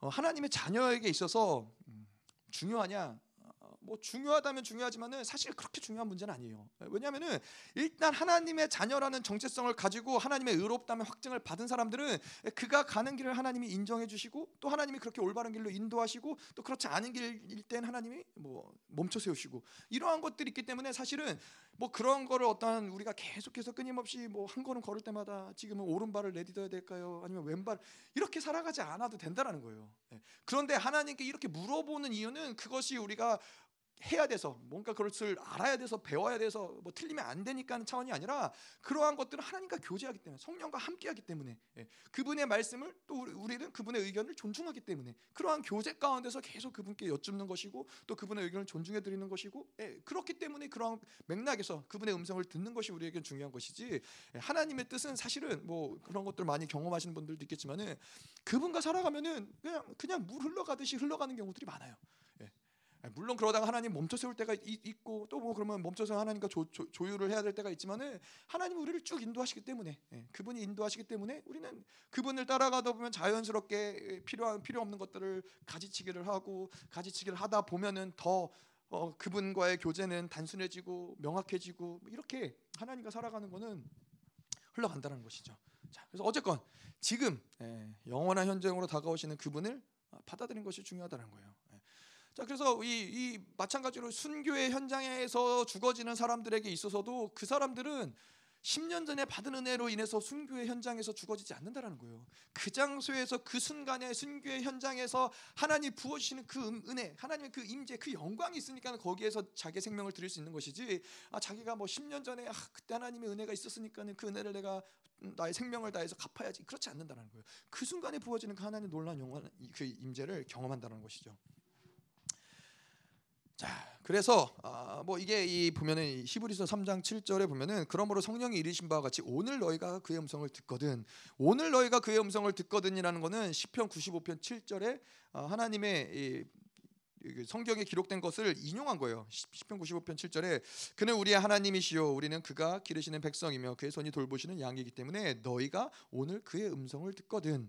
어, 하나님의 자녀에게 있어서 음, 중요하냐? 뭐 중요하다면 중요하지만은 사실 그렇게 중요한 문제는 아니에요. 왜냐하면은 일단 하나님의 자녀라는 정체성을 가지고 하나님의 의롭다면 확증을 받은 사람들은 그가 가는 길을 하나님이 인정해 주시고 또 하나님이 그렇게 올바른 길로 인도하시고 또 그렇지 않은 길일 땐 하나님이 뭐 멈춰 세우시고 이러한 것들이 있기 때문에 사실은 뭐 그런 거를 어떤 우리가 계속해서 끊임없이 뭐 한 걸음 걸을 때마다 지금은 오른발을 내딛어야 될까요? 아니면 왼발 이렇게 살아가지 않아도 된다라는 거예요. 예. 그런데 하나님께 이렇게 물어보는 이유는 그것이 우리가 해야 돼서 뭔가 그것을 알아야 돼서 배워야 돼서 뭐 틀리면 안 되니까 하는 차원이 아니라 그러한 것들은 하나님과 교제하기 때문에 성령과 함께하기 때문에 예, 그분의 말씀을 또 우리는 그분의 의견을 존중하기 때문에 그러한 교제 가운데서 계속 그분께 여쭙는 것이고 또 그분의 의견을 존중해 드리는 것이고 예, 그렇기 때문에 그러한 맥락에서 그분의 음성을 듣는 것이 우리에게 중요한 것이지 예, 하나님의 뜻은 사실은 뭐 그런 것들 많이 경험하시는 분들도 있겠지만은 그분과 살아가면은 그냥 그냥 물 흘러가듯이 흘러가는 경우들이 많아요. 예, 물론 그러다가 하나님 멈춰 세울 때가 있, 고 또 뭐 그러면 멈춰서 하나님과 조, 조, 조 율을 해야 될 때가 있지만은 하나님 우리를 쭉 인도하시기 때문에 예, 그분이 인도하시기 때문에 우리는 그분을 따라가다 보면 자연스럽게 필요한 필요 없는 것들을 가지치기를 하고 가지치기를 하다 보면은 더 어, 그분과의 교제는 단순해지고 명확해지고 뭐 이렇게 하나님과 살아가는 거는 흘러간다는 것이죠. 자, 그래서 어쨌건 지금 예, 영원한 현장으로 다가오시는 그분을 받아들인 것이 중요하다는 거예요. 예. 자, 그래서 이, 이 마찬가지로 순교의 현장에서 죽어지는 사람들에게 있어서도 그 사람들은 10년 전에 받은 은혜로 인해서 순교의 현장에서 죽어지지 않는다라는 거예요. 그 장소에서 그 순간에 순교의 현장에서 하나님 부어주시는 그 음, 은혜, 하나님의 그 임재, 그 영광이 있으니까 거기에서 자기 생명을 드릴 수 있는 것이지. 아 자기가 뭐 10년 전에 아, 그때 하나님의 은혜가 있었으니까는 그 은혜를 내가 나의 생명을 다해서 갚아야지. 그렇지 않는다는 거예요. 그 순간에 부어지는 그 하나님의 놀라운 영원 그 임재를 경험한다는 것이죠. 자, 그래서 아, 뭐 이게 이 보면은 히브리서 3장 7절에 보면은 그러므로 성령이 이르신 바와 같이 오늘 너희가 그의 음성을 듣거든 오늘 너희가 그의 음성을 듣거든이라는 거는 시편 95편 7절에 아, 하나님의 이 성경에 기록된 것을 인용한 거예요. 시편 95편 7절에 그는 우리의 하나님이시요 우리는 그가 기르시는 백성이며 그의 손이 돌보시는 양이기 때문에 너희가 오늘 그의 음성을 듣거든.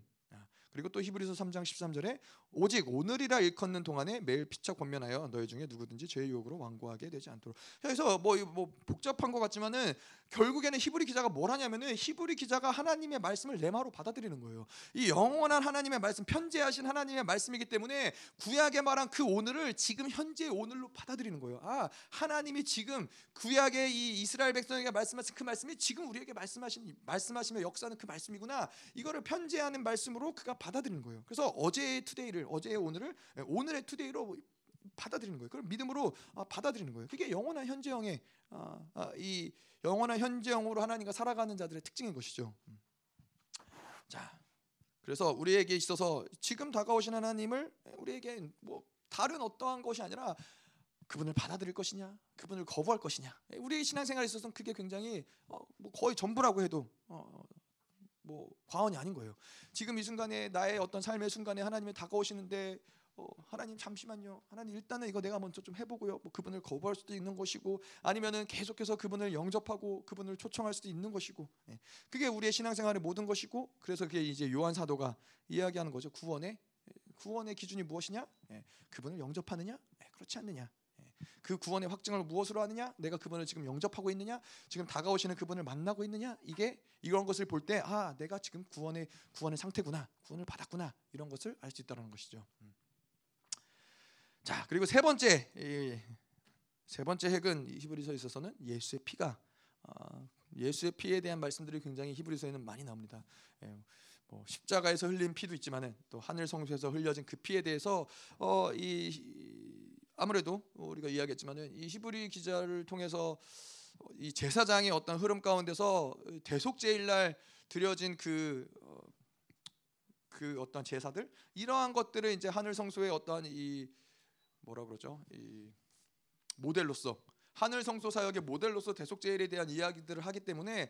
아, 그리고 또 히브리서 3장 13절에 오직 오늘이라 일컫는 동안에 매일 피차 권면하여 너희 중에 누구든지 죄의 유혹으로 완고하게 되지 않도록. 그래서 뭐, 뭐 복잡한 것 같지만은 결국에는 히브리 기자가 뭘 하냐면은 히브리 기자가 하나님의 말씀을 레마로 받아들이는 거예요. 이 영원한 하나님의 말씀, 편재하신 하나님의 말씀이기 때문에 구약에 말한 그 오늘을 지금 현재 오늘로 받아들이는 거예요. 아 하나님이 지금 구약의 이 이스라엘 백성에게 말씀하신 그 말씀이 지금 우리에게 말씀하신 말씀하시며 역사는 그 말씀이구나. 이거를 편재하는 말씀으로 그가 받아들이는 거예요. 그래서 어제의 투데이를 어제의 오늘을 예, 오늘의 투데이로 받아들이는 거예요. 그걸 믿음으로 아, 받아들이는 거예요. 그게 영원한 현재형의 아, 아, 이 영원한 현재형으로 하나님과 살아가는 자들의 특징인 것이죠. 음. 자, 그래서 우리에게 있어서 지금 다가오신 하나님을 우리에게 뭐 다른 어떠한 것이 아니라 그분을 받아들일 것이냐, 그분을 거부할 것이냐. 예, 우리의 신앙생활에 있어서는 그게 굉장히 어, 뭐 거의 전부라고 해도 어, 뭐 과언이 아닌 거예요. 지금 이 순간에 나의 어떤 삶의 순간에 하나님이 다가오시는데 어, 하나님 잠시만요. 하나님 일단은 이거 내가 먼저 좀 해보고요. 뭐 그분을 거부할 수도 있는 것이고 아니면은 계속해서 그분을 영접하고 그분을 초청할 수도 있는 것이고 예. 그게 우리의 신앙생활의 모든 것이고 그래서 그게 이제 요한 사도가 이야기하는 거죠. 구원의 구원의 기준이 무엇이냐? 예. 그분을 영접하느냐? 예. 그렇지 않느냐? 그 구원의 확증을 무엇으로 하느냐? 내가 그분을 지금 영접하고 있느냐? 지금 다가오시는 그분을 만나고 있느냐? 이게 이런 것을 볼 때 아, 내가 지금 구원의 구원의 상태구나. 구원을 받았구나. 이런 것을 알 수 있다는 것이죠. 음. 자, 그리고 세 번째 세 번째 핵은 히브리서에 있어서는 예수의 피가 어, 예수의 피에 대한 말씀들이 굉장히 히브리서에는 많이 나옵니다. 예, 뭐 십자가에서 흘린 피도 있지만은 또 하늘 성소에서 흘려진 그 피에 대해서 어, 이 아무래도 우리가 이야기했지만은 이 히브리 기자를 통해서 이 제사장의 어떤 흐름 가운데서 대속제일 날 드려진 그, 어, 그 어떤 제사들 이러한 것들을 이제 하늘 성소의 어떠한 이 뭐라 그러죠? 이 모델로서 하늘 성소 사역의 모델로서 대속 제일에 대한 이야기들을 하기 때문에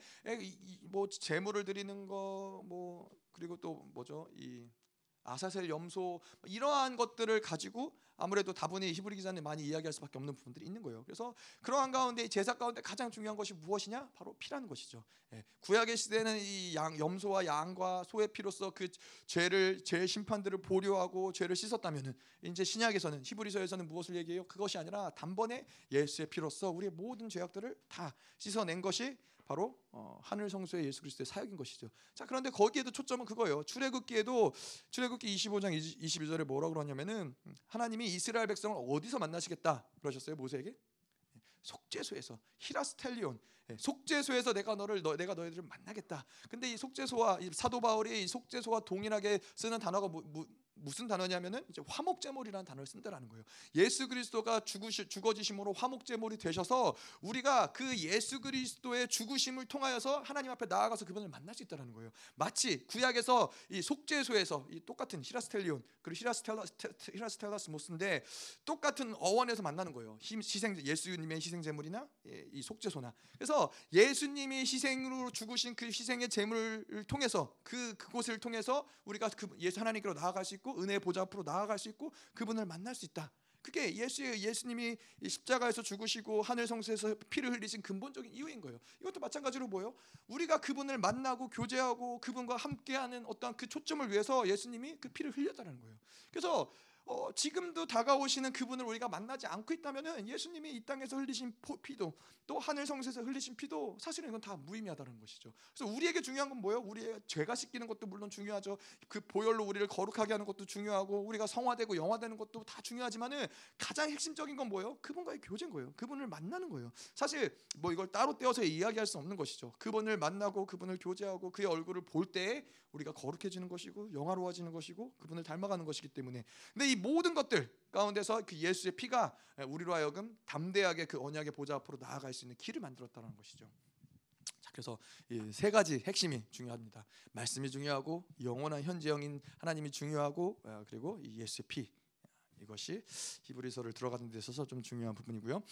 뭐 제물을 드리는 거 뭐 그리고 또 뭐죠? 이 아사셀 염소 이러한 것들을 가지고 아무래도 다분히 히브리 기자는 많이 이야기할 수밖에 없는 부분들이 있는 거예요. 그래서 그러한 가운데 제사 가운데 가장 중요한 것이 무엇이냐? 바로 피라는 것이죠. 예. 구약의 시대는 이 양, 염소와 양과 소의 피로서 그 죄를 죄 심판들을 보류하고 죄를 씻었다면은 이제 신약에서는 히브리서에서는 무엇을 얘기해요? 그것이 아니라 단번에 예수의 피로서 우리의 모든 죄악들을 다 씻어낸 것이 바로 어, 하늘 성소의 예수 그리스도의 사역인 것이죠. 자 그런데 거기에도 초점은 그거예요. 출애굽기에도 출애굽기 25장 22절에 뭐라고 그러냐면은 하나님이 이스라엘 백성을 어디서 만나시겠다 그러셨어요 모세에게 속죄소에서 히라스텔리온 예, 속죄소에서 내가 너를 너, 내가 너희들을 만나겠다. 근데 이 속죄소와 이 사도 바울이 이 속죄소와 동일하게 쓰는 단어가 뭐, 뭐, 무슨 단어냐면은 이제 화목제물이라는 단어를 쓴다라는 거예요. 예수 그리스도가 죽으시, 죽어지심으로 화목제물이 되셔서 우리가 그 예수 그리스도의 죽으심을 통하여서 하나님 앞에 나아가서 그분을 만날 수 있다라는 거예요. 마치 구약에서 이 속죄소에서 이 똑같은 히라스텔리온 그리고 히라스텔라 히라스텔라스 모스인데 똑같은 어원에서 만나는 거예요. 희생 예수님의 희생 제물이나 예, 이 속죄소나 그래서 예수님이 희생으로 죽으신 그 희생의 제물을 통해서 그 그곳을 통해서 우리가 그 예수 하나님께로 나아갈 수 있고 있고 은혜 보좌 앞으로 나아갈 수 있고 그분을 만날 수 있다. 그게 예수의 예수님이 십자가에서 죽으시고 하늘 성소에서 피를 흘리신 근본적인 이유인 거예요. 이것도 마찬가지로 뭐요? 우리가 그분을 만나고 교제하고 그분과 함께하는 어떠한 그 초점을 위해서 예수님이 그 피를 흘렸다는 거예요. 그래서 어, 지금도 다가오시는 그분을 우리가 만나지 않고 있다면은 예수님이 이 땅에서 흘리신 피도 또 하늘 성소에서 흘리신 피도 사실은 이건 다 무의미하다는 것이죠. 그래서 우리에게 중요한 건 뭐예요? 우리의 죄가 씻기는 것도 물론 중요하죠. 그 보혈로 우리를 거룩하게 하는 것도 중요하고 우리가 성화되고 영화되는 것도 다 중요하지만은 가장 핵심적인 건 뭐예요? 그분과의 교제인 거예요. 그분을 만나는 거예요. 사실 뭐 이걸 따로 떼어서 이야기할 수 없는 것이죠. 그분을 만나고 그분을 교제하고 그의 얼굴을 볼 때 우리가 거룩해지는 것이고 영화로워지는 것이고 그분을 닮아가는 것이기 때문에 근데 이 모든 것들 가운데서 그 예수의 피가 우리로 하여금 담대하게 그 언약의 보좌 앞으로 나아갈 수 있는 길을 만들었다는 것이죠. 자, 그래서 이 세 가지 핵심이 중요합니다. 말씀이 중요하고 영원한 현재형인 하나님이 중요하고 어, 그리고 이 예수의 피 이것이 히브리서를 들어가는 데 있어서 좀 중요한 부분이고요.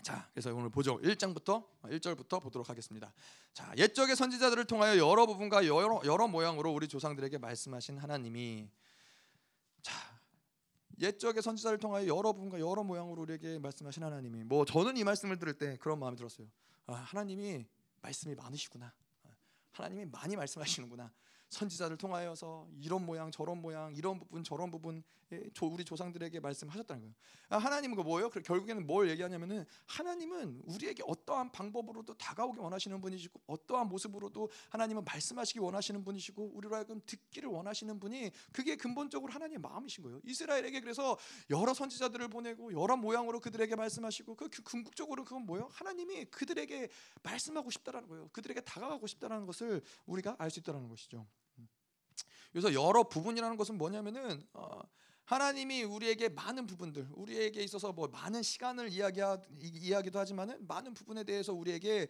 자, 그래서 오늘 보죠. 1장부터 1절부터 보도록 하겠습니다. 자, 옛적의 선지자들을 통하여 여러 부분과 여러 여러 모양으로 우리 조상들에게 말씀하신 하나님이 자, 옛적의 선지자를 통하여 여러 부분과 여러 모양으로 우리에게 말씀하신 하나님이 뭐 저는 이 말씀을 들을 때 그런 마음이 들었어요. 아, 하나님이 말씀이 많으시구나. 하나님이 많이 말씀하시는구나. 선지자를 통하여서 이런 모양 저런 모양 이런 부분 저런 부분 예, 우리 조상들에게 말씀하셨다는 거예요. 아, 하나님은 그 뭐예요? 결국에는 뭘 얘기하냐면은 하나님은 우리에게 어떠한 방법으로도 다가오기 원하시는 분이시고 어떠한 모습으로도 하나님은 말씀하시기 원하시는 분이시고 우리로 하여금 듣기를 원하시는 분이 그게 근본적으로 하나님의 마음이신 거예요. 이스라엘에게 그래서 여러 선지자들을 보내고 여러 모양으로 그들에게 말씀하시고 그 궁극적으로 그건 뭐예요? 하나님이 그들에게 말씀하고 싶다라는 거예요. 그들에게 다가가고 싶다라는 것을 우리가 알 수 있다라는 것이죠. 그래서 여러 부분이라는 것은 뭐냐면은 어, 하나님이 우리에게 많은 부분들, 우리에게 있어서 뭐 많은 시간을 이야기하, 이야기도 하지만은 많은 부분에 대해서 우리에게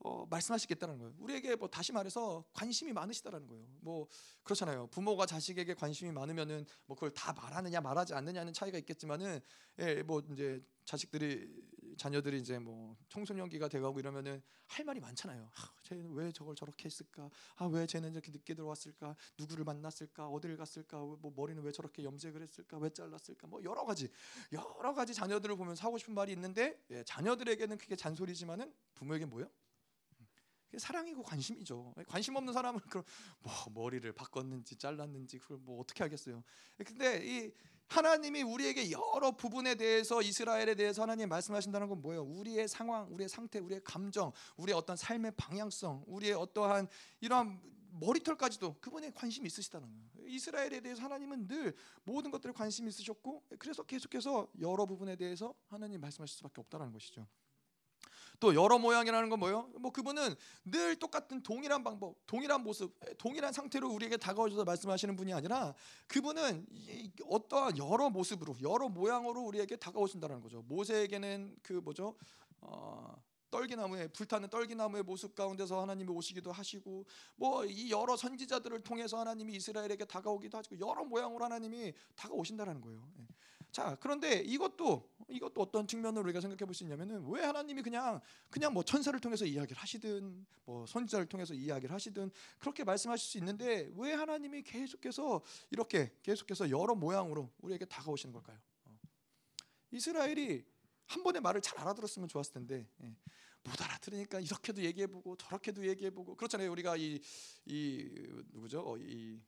어, 말씀하시겠다는 거예요. 우리에게 뭐 다시 말해서 관심이 많으시다라는 거예요. 뭐 그렇잖아요. 부모가 자식에게 관심이 많으면은 뭐 그걸 다 말하느냐 말하지 않느냐는 차이가 있겠지만은 예, 뭐 이제 자식들이 자녀들이 이제 뭐 청소년기가 돼가고 이러면은 할 말이 많잖아요. 아, 쟤는 왜 저걸 저렇게 했을까? 아, 왜 쟤는 이렇게 늦게 들어왔을까? 누구를 만났을까? 어디를 갔을까? 뭐 머리는 왜 저렇게 염색을 했을까? 왜 잘랐을까? 뭐 여러 가지 여러 가지 자녀들을 보면 사고 싶은 말이 있는데 예, 자녀들에게는 그게 잔소리지만은 부모에게 뭐요? 사랑이고 관심이죠. 관심 없는 사람은 그럼 뭐 머리를 바꿨는지 잘랐는지 그걸 뭐 어떻게 하겠어요. 근데 이 하나님이 우리에게 여러 부분에 대해서 이스라엘에 대해서 하나님 말씀하신다는 건 뭐예요? 우리의 상황, 우리의 상태, 우리의 감정, 우리의 어떤 삶의 방향성, 우리의 어떠한 이러한 머리털까지도 그분에 관심이 있으시다는 거예요. 이스라엘에 대해서 하나님은 늘 모든 것들에 관심이 있으셨고 그래서 계속해서 여러 부분에 대해서 하나님 말씀하실 수밖에 없다는 것이죠. 또 여러 모양이라는 건 뭐예요? 뭐 그분은 늘 똑같은 동일한 방법, 동일한 모습, 동일한 상태로 우리에게 다가오셔서 말씀하시는 분이 아니라 그분은 어떠한 여러 모습으로, 여러 모양으로 우리에게 다가오신다는 거죠. 모세에게는 그 뭐죠? 어, 떨기나무에 불타는 떨기나무의 모습 가운데서 하나님이 오시기도 하시고 뭐 이 여러 선지자들을 통해서 하나님이 이스라엘에게 다가오기도 하시고 여러 모양으로 하나님이 다가오신다라는 거예요. 예. 자, 그런데 이것도 이것도 어떤 측면으로 우리가 생각해 볼 수 있냐면은 왜 하나님이 그냥 그냥 뭐 천사를 통해서 이야기를 하시든 뭐 선지자를 통해서 이야기를 하시든 그렇게 말씀하실 수 있는데 왜 하나님이 계속해서 이렇게 계속해서 여러 모양으로 우리에게 다가오시는 걸까요? 어. 이스라엘이 한 번의 말을 잘 알아들었으면 좋았을 텐데 예. 못 알아들으니까 이렇게도 얘기해보고 저렇게도 얘기해보고 그렇잖아요. 우리가 이 이 누구죠? 어, 이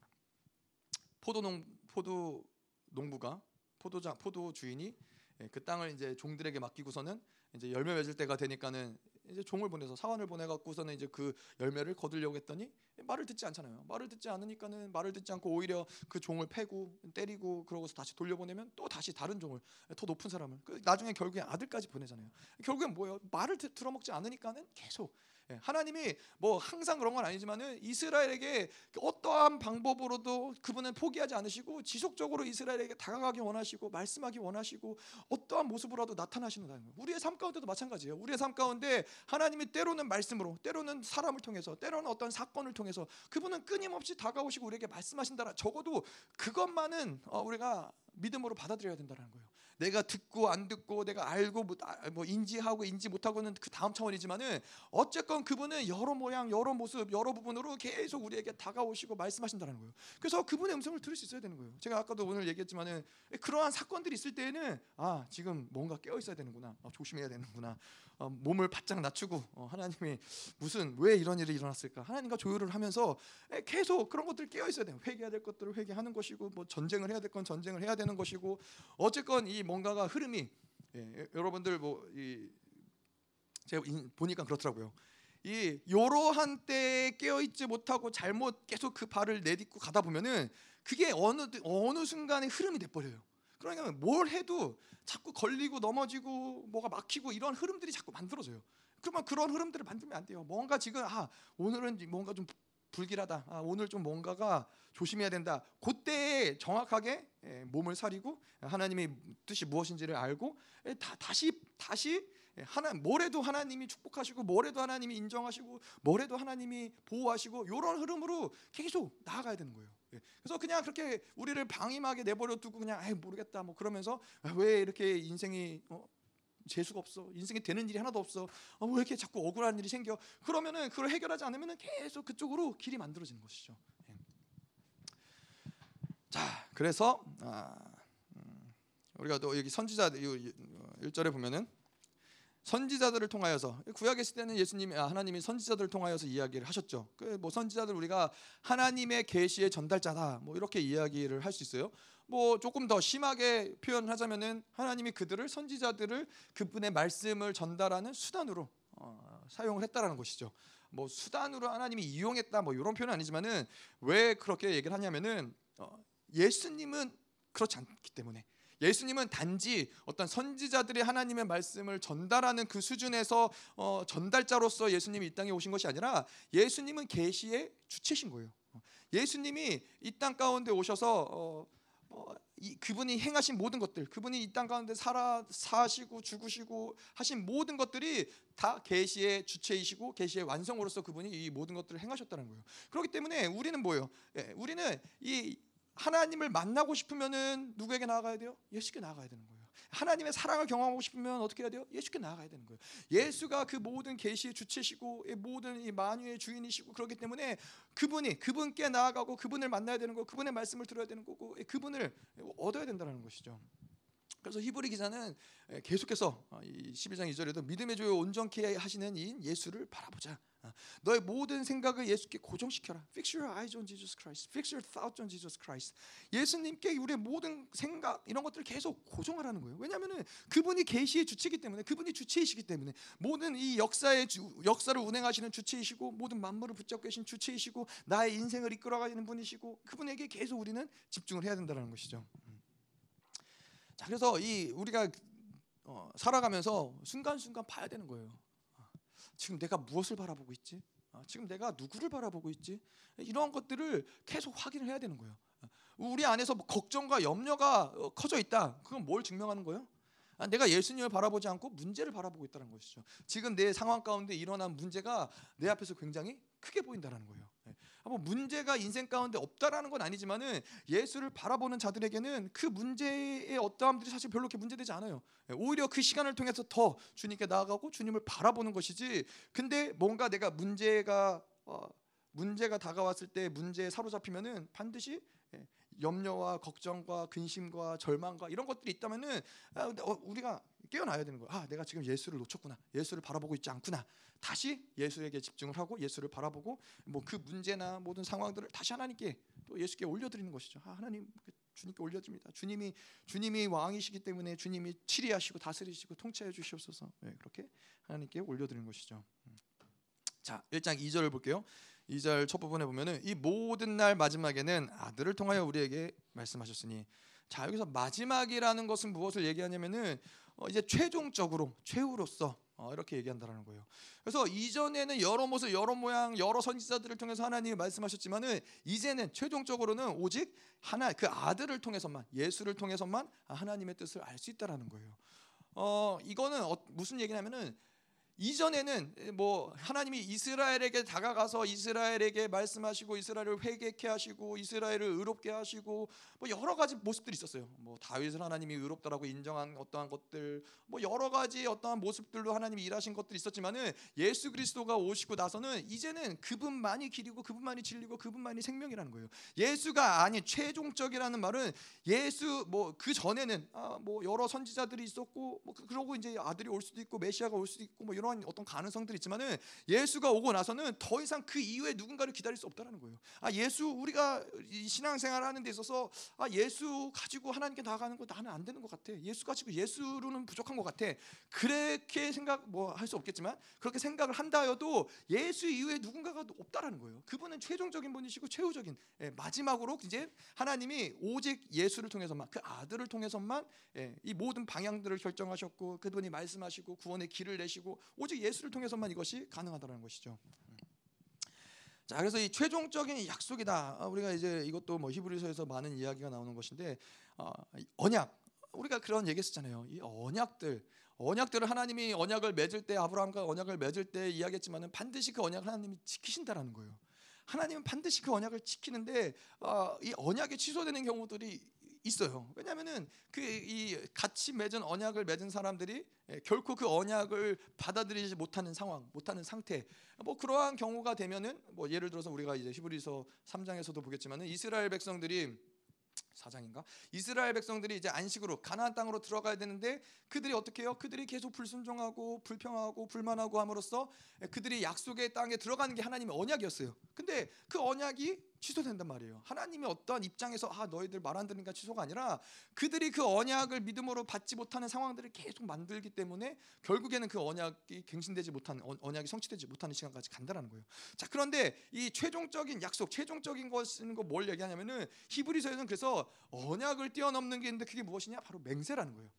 포도농 포도 농부가 포도장 포도 주인이 예, 그 땅을 이제 종들에게 맡기고서는 이제 열매 맺을 때가 되니까는 이제 종을 보내서 사원을 보내 갖고서는 이제 그 열매를 거두려고 했더니 말을 듣지 않잖아요. 말을 듣지 않으니까는 말을 듣지 않고 오히려 그 종을 패고 때리고 그러고서 다시 돌려보내면 또 다시 다른 종을 더 높은 사람을 그 나중에 결국에 아들까지 보내잖아요. 결국엔 뭐예요? 말을 들어먹지 않으니까는 계속 예, 하나님이 뭐 항상 그런 건 아니지만은 이스라엘에게 어떠한 방법으로도 그분은 포기하지 않으시고 지속적으로 이스라엘에게 다가가기 원하시고 말씀하기 원하시고 어떠한 모습으로라도 나타나시는 거예요. 우리의 삶 가운데도 마찬가지예요. 우리의 삶 가운데 하나님이 때로는 말씀으로, 때로는 사람을 통해서, 때로는 어떤 사건을 통해서 그분은 끊임없이 다가오시고 우리에게 말씀하신다라. 적어도 그것만은 어, 우리가 믿음으로 받아들여야 된다는 거예요. 내가 듣고 안 듣고 내가 알고 뭐, 아, 뭐 인지하고 인지 못하고는 그 다음 차원이지만은 어쨌건 그분은 여러 모양 여러 모습 여러 부분으로 계속 우리에게 다가오시고 말씀하신다는 거예요. 그래서 그분의 음성을 들을 수 있어야 되는 거예요. 제가 아까도 오늘 얘기했지만은 그러한 사건들이 있을 때에는 아 지금 뭔가 깨어 있어야 되는구나 아, 조심해야 되는구나 어, 몸을 바짝 낮추고 어, 하나님이 무슨 왜 이런 일이 일어났을까 하나님과 조율을 하면서 계속 그런 것들 깨어 있어야 돼요. 회개해야 될 것들을 회개하는 것이고 뭐 전쟁을 해야 될 건 전쟁을 해야 되는 것이고 어쨌건 이 뭔가가 흐름이 예, 여러분들 뭐 이 제가 보니까 그렇더라고요. 이 요러한 때에 깨어 있지 못하고 잘못 계속 그 발을 내딛고 가다 보면은 그게 어느 어느 순간에 흐름이 돼 버려요. 그러니까 뭘 해도 자꾸 걸리고 넘어지고 뭐가 막히고 이런 흐름들이 자꾸 만들어져요. 그러면 그런 흐름들을 만들면 안 돼요. 뭔가 지금 아 오늘은 뭔가 좀 불길하다. 아, 오늘 좀 뭔가가 조심해야 된다. 그때 정확하게 예, 몸을 사리고 하나님의 뜻이 무엇인지를 알고 예, 다, 다시 다시 예, 하나 뭐래도 하나님이 축복하시고 뭐래도 하나님이 인정하시고 뭐래도 하나님이 보호하시고 이런 흐름으로 계속 나아가야 되는 거예요. 그래서 그냥 그렇게 우리를 방임하게 내버려 두고 그냥 아 모르겠다. 뭐 그러면서 아, 왜 이렇게 인생이 어, 재수가 없어? 인생에 되는 일이 하나도 없어? 어, 왜 이렇게 자꾸 억울한 일이 생겨? 그러면은 그걸 해결하지 않으면은 계속 그쪽으로 길이 만들어지는 것이죠. 자 그래서 아, 음, 우리가 또 여기 선지자 1절에 보면은 선지자들을 통하여서 구약의 시대는 예수님이 아, 하나님이 선지자들을 통하여서 이야기를 하셨죠. 그 뭐 선지자들 우리가 하나님의 계시의 전달자다. 뭐 이렇게 이야기를 할 수 있어요. 뭐 조금 더 심하게 표현하자면은 하나님이 그들을 선지자들을 그분의 말씀을 전달하는 수단으로 어, 사용을 했다라는 것이죠. 뭐 수단으로 하나님이 이용했다 뭐 이런 표현은 아니지만은 왜 그렇게 얘기를 하냐면은 어, 예수님은 그렇지 않기 때문에 예수님은 단지 어떤 선지자들이 하나님의 말씀을 전달하는 그 수준에서 어, 전달자로서 예수님이 이 땅에 오신 것이 아니라 예수님은 계시의 주체신 거예요. 예수님이 이 땅 가운데 오셔서 어, 어, 이, 그분이 행하신 모든 것들, 그분이 이 땅 가운데 살아 사시고 죽으시고 하신 모든 것들이 다 계시의 주체이시고 계시의 완성으로서 그분이 이 모든 것들을 행하셨다는 거예요. 그렇기 때문에 우리는 뭐예요? 예, 우리는 이 하나님을 만나고 싶으면은 누구에게 나아가야 돼요? 예수께 나아가야 되는 거예요. 하나님의 사랑을 경험하고 싶으면 어떻게 해야 돼요? 예수께 나아가야 되는 거예요. 예수가 그 모든 계시의 주체시고 모든 이 만유의 주인이시고 그렇기 때문에 그분이 그분께 나아가고 그분을 만나야 되는 거고 그분의 말씀을 들어야 되는 거고 그분을 얻어야 된다는 것이죠. 그래서 히브리 기자는 계속해서 12장 어, 2절에도 믿음의 조에 온전케 하시는 이 예수를 바라보자. 어, 너의 모든 생각을 예수께 고정시켜라. Fix your eyes on Jesus Christ. Fix your thoughts on Jesus Christ. 예수님께 우리의 모든 생각 이런 것들을 계속 고정하라는 거예요. 왜냐하면 그분이 계시의 주체이기 때문에 그분이 주체이시기 때문에 모든 이 역사의 주, 역사를 운행하시는 주체이시고 모든 만물을 붙잡고 계신 주체이시고 나의 인생을 이끌어가시는 분이시고 그분에게 계속 우리는 집중을 해야 된다는 것이죠. 자 그래서 이 우리가 어, 살아가면서 순간순간 봐야 되는 거예요. 아, 지금 내가 무엇을 바라보고 있지? 아, 지금 내가 누구를 바라보고 있지? 이런 것들을 계속 확인을 해야 되는 거예요. 아, 우리 안에서 뭐 걱정과 염려가 어, 커져 있다. 그건 뭘 증명하는 거예요? 내가 예수님을 바라보지 않고 문제를 바라보고 있다는 것이죠. 지금 내 상황 가운데 일어난 문제가 내 앞에서 굉장히 크게 보인다는 거예요. 뭐 문제가 인생 가운데 없다라는 건 아니지만은 예수를 바라보는 자들에게는 그 문제의 어떠함들이 사실 별로 그렇게 문제되지 않아요. 예, 오히려 그 시간을 통해서 더 주님께 나아가고 주님을 바라보는 것이지. 근데 뭔가 내가 문제가 어, 문제가 다가왔을 때 문제에 사로잡히면은 반드시 예, 염려와 걱정과 근심과 절망과 이런 것들이 있다면은 아, 어, 우리가 깨어나야 되는 거야. 아, 내가 지금 예수를 놓쳤구나. 예수를 바라보고 있지 않구나. 다시 예수에게 집중을 하고 예수를 바라보고 뭐 그 문제나 모든 상황들을 다시 하나님께 또 예수께 올려드리는 것이죠. 아, 하나님 주님께 올려드립니다. 주님이 주님이 왕이시기 때문에 주님이 치리하시고 다스리시고 통치해 주시옵소서. 네, 그렇게 하나님께 올려드리는 것이죠. 음. 자, 1장 2절을 볼게요. 2절 첫 부분에 보면은 이 모든 날 마지막에는 아들을 통하여 우리에게 말씀하셨으니 자 여기서 마지막이라는 것은 무엇을 얘기하냐면은 어, 이제 최종적으로 최후로서 어, 이렇게 얘기한다는 거예요. 그래서 이전에는 여러 모습, 여러 모양, 여러 선지자들을 통해서 하나님이 말씀하셨지만은 이제는 최종적으로는 오직 하나 그 아들을 통해서만 예수를 통해서만 하나님의 뜻을 알 수 있다라는 거예요. 어 이거는 어, 무슨 얘기냐면은 이전에는 뭐 하나님이 이스라엘에게 다가가서 이스라엘에게 말씀하시고 이스라엘을 회개케 하시고 이스라엘을 의롭게 하시고 뭐 여러 가지 모습들이 있었어요. 뭐 다윗을 하나님이 의롭다라고 인정한 어떠한 것들, 뭐 여러 가지 어떠한 모습들로 하나님이 일하신 것들이 있었지만은 예수 그리스도가 오시고 나서는 이제는 그분만이 길이고 그분만이 진리고 그분만이 생명이라는 거예요. 예수가 아닌 최종적이라는 말은 예수 뭐 그 전에는 아, 뭐 여러 선지자들이 있었고 뭐 그러고 이제 아들이 올 수도 있고 메시아가 올 수도 있고 뭐 이런 어떤 가능성들이 있지만은 예수가 오고 나서는 더 이상 그 이후에 누군가를 기다릴 수 없다라는 거예요. 아 예수 우리가 신앙생활을 하는 데 있어서 아 예수 가지고 하나님께 나아가는 거 나는 안 되는 것 같아. 예수 가지고 예수로는 부족한 것 같아. 그렇게 생각 뭐 할 수 없겠지만 그렇게 생각을 한다 하여도 예수 이후에 누군가가 없다라는 거예요. 그분은 최종적인 분이시고 최후적인 예, 마지막으로 이제 하나님이 오직 예수를 통해서만 그 아들을 통해서만 예, 이 모든 방향들을 결정하셨고 그분이 말씀하시고 구원의 길을 내시고 오직 예수를 통해서만 이것이 가능하다는 것이죠. 자, 그래서 이 최종적인 약속이다. 아, 우리가 이제 이것도 뭐 히브리서에서 많은 이야기가 나오는 것인데 어, 언약. 우리가 그런 얘기했었잖아요. 이 언약들, 언약들을 하나님이 언약을 맺을 때 아브라함과 언약을 맺을 때 이야기했지만은 반드시 그 언약을 하나님이 지키신다라는 거예요. 하나님은 반드시 그 언약을 지키는데 어, 이 언약이 취소되는 경우들이 있어요. 왜냐하면은 그 이 같이 맺은 언약을 맺은 사람들이 예, 결코 그 언약을 받아들이지 못하는 상황, 못하는 상태. 뭐 그러한 경우가 되면은 뭐 예를 들어서 우리가 이제 히브리서 3장에서도 보겠지만은 이스라엘 백성들이 사장인가? 이스라엘 백성들이 이제 안식으로 가나안 땅으로 들어가야 되는데 그들이 어떻게 해요? 그들이 계속 불순종하고 불평하고 불만하고 함으로써 그들이 약속의 땅에 들어가는 게 하나님의 언약이었어요. 근데 그 언약이 취소된단 말이에요. 하나님이 어떠한 입장에서 아 너희들 말 안 들으니까 취소가 아니라 그들이 그 언약을 믿음으로 받지 못하는 상황들을 계속 만들기 때문에 결국에는 그 언약이 갱신되지 못한 언약이 성취되지 못하는 시간까지 간다라는 거예요. 자 그런데 이 최종적인 약속, 최종적인 것은 뭘 얘기하냐면은 히브리서에는 그래서 언약을 뛰어넘는 게 있는데 그게 무엇이냐? 바로 맹세라는 거예요.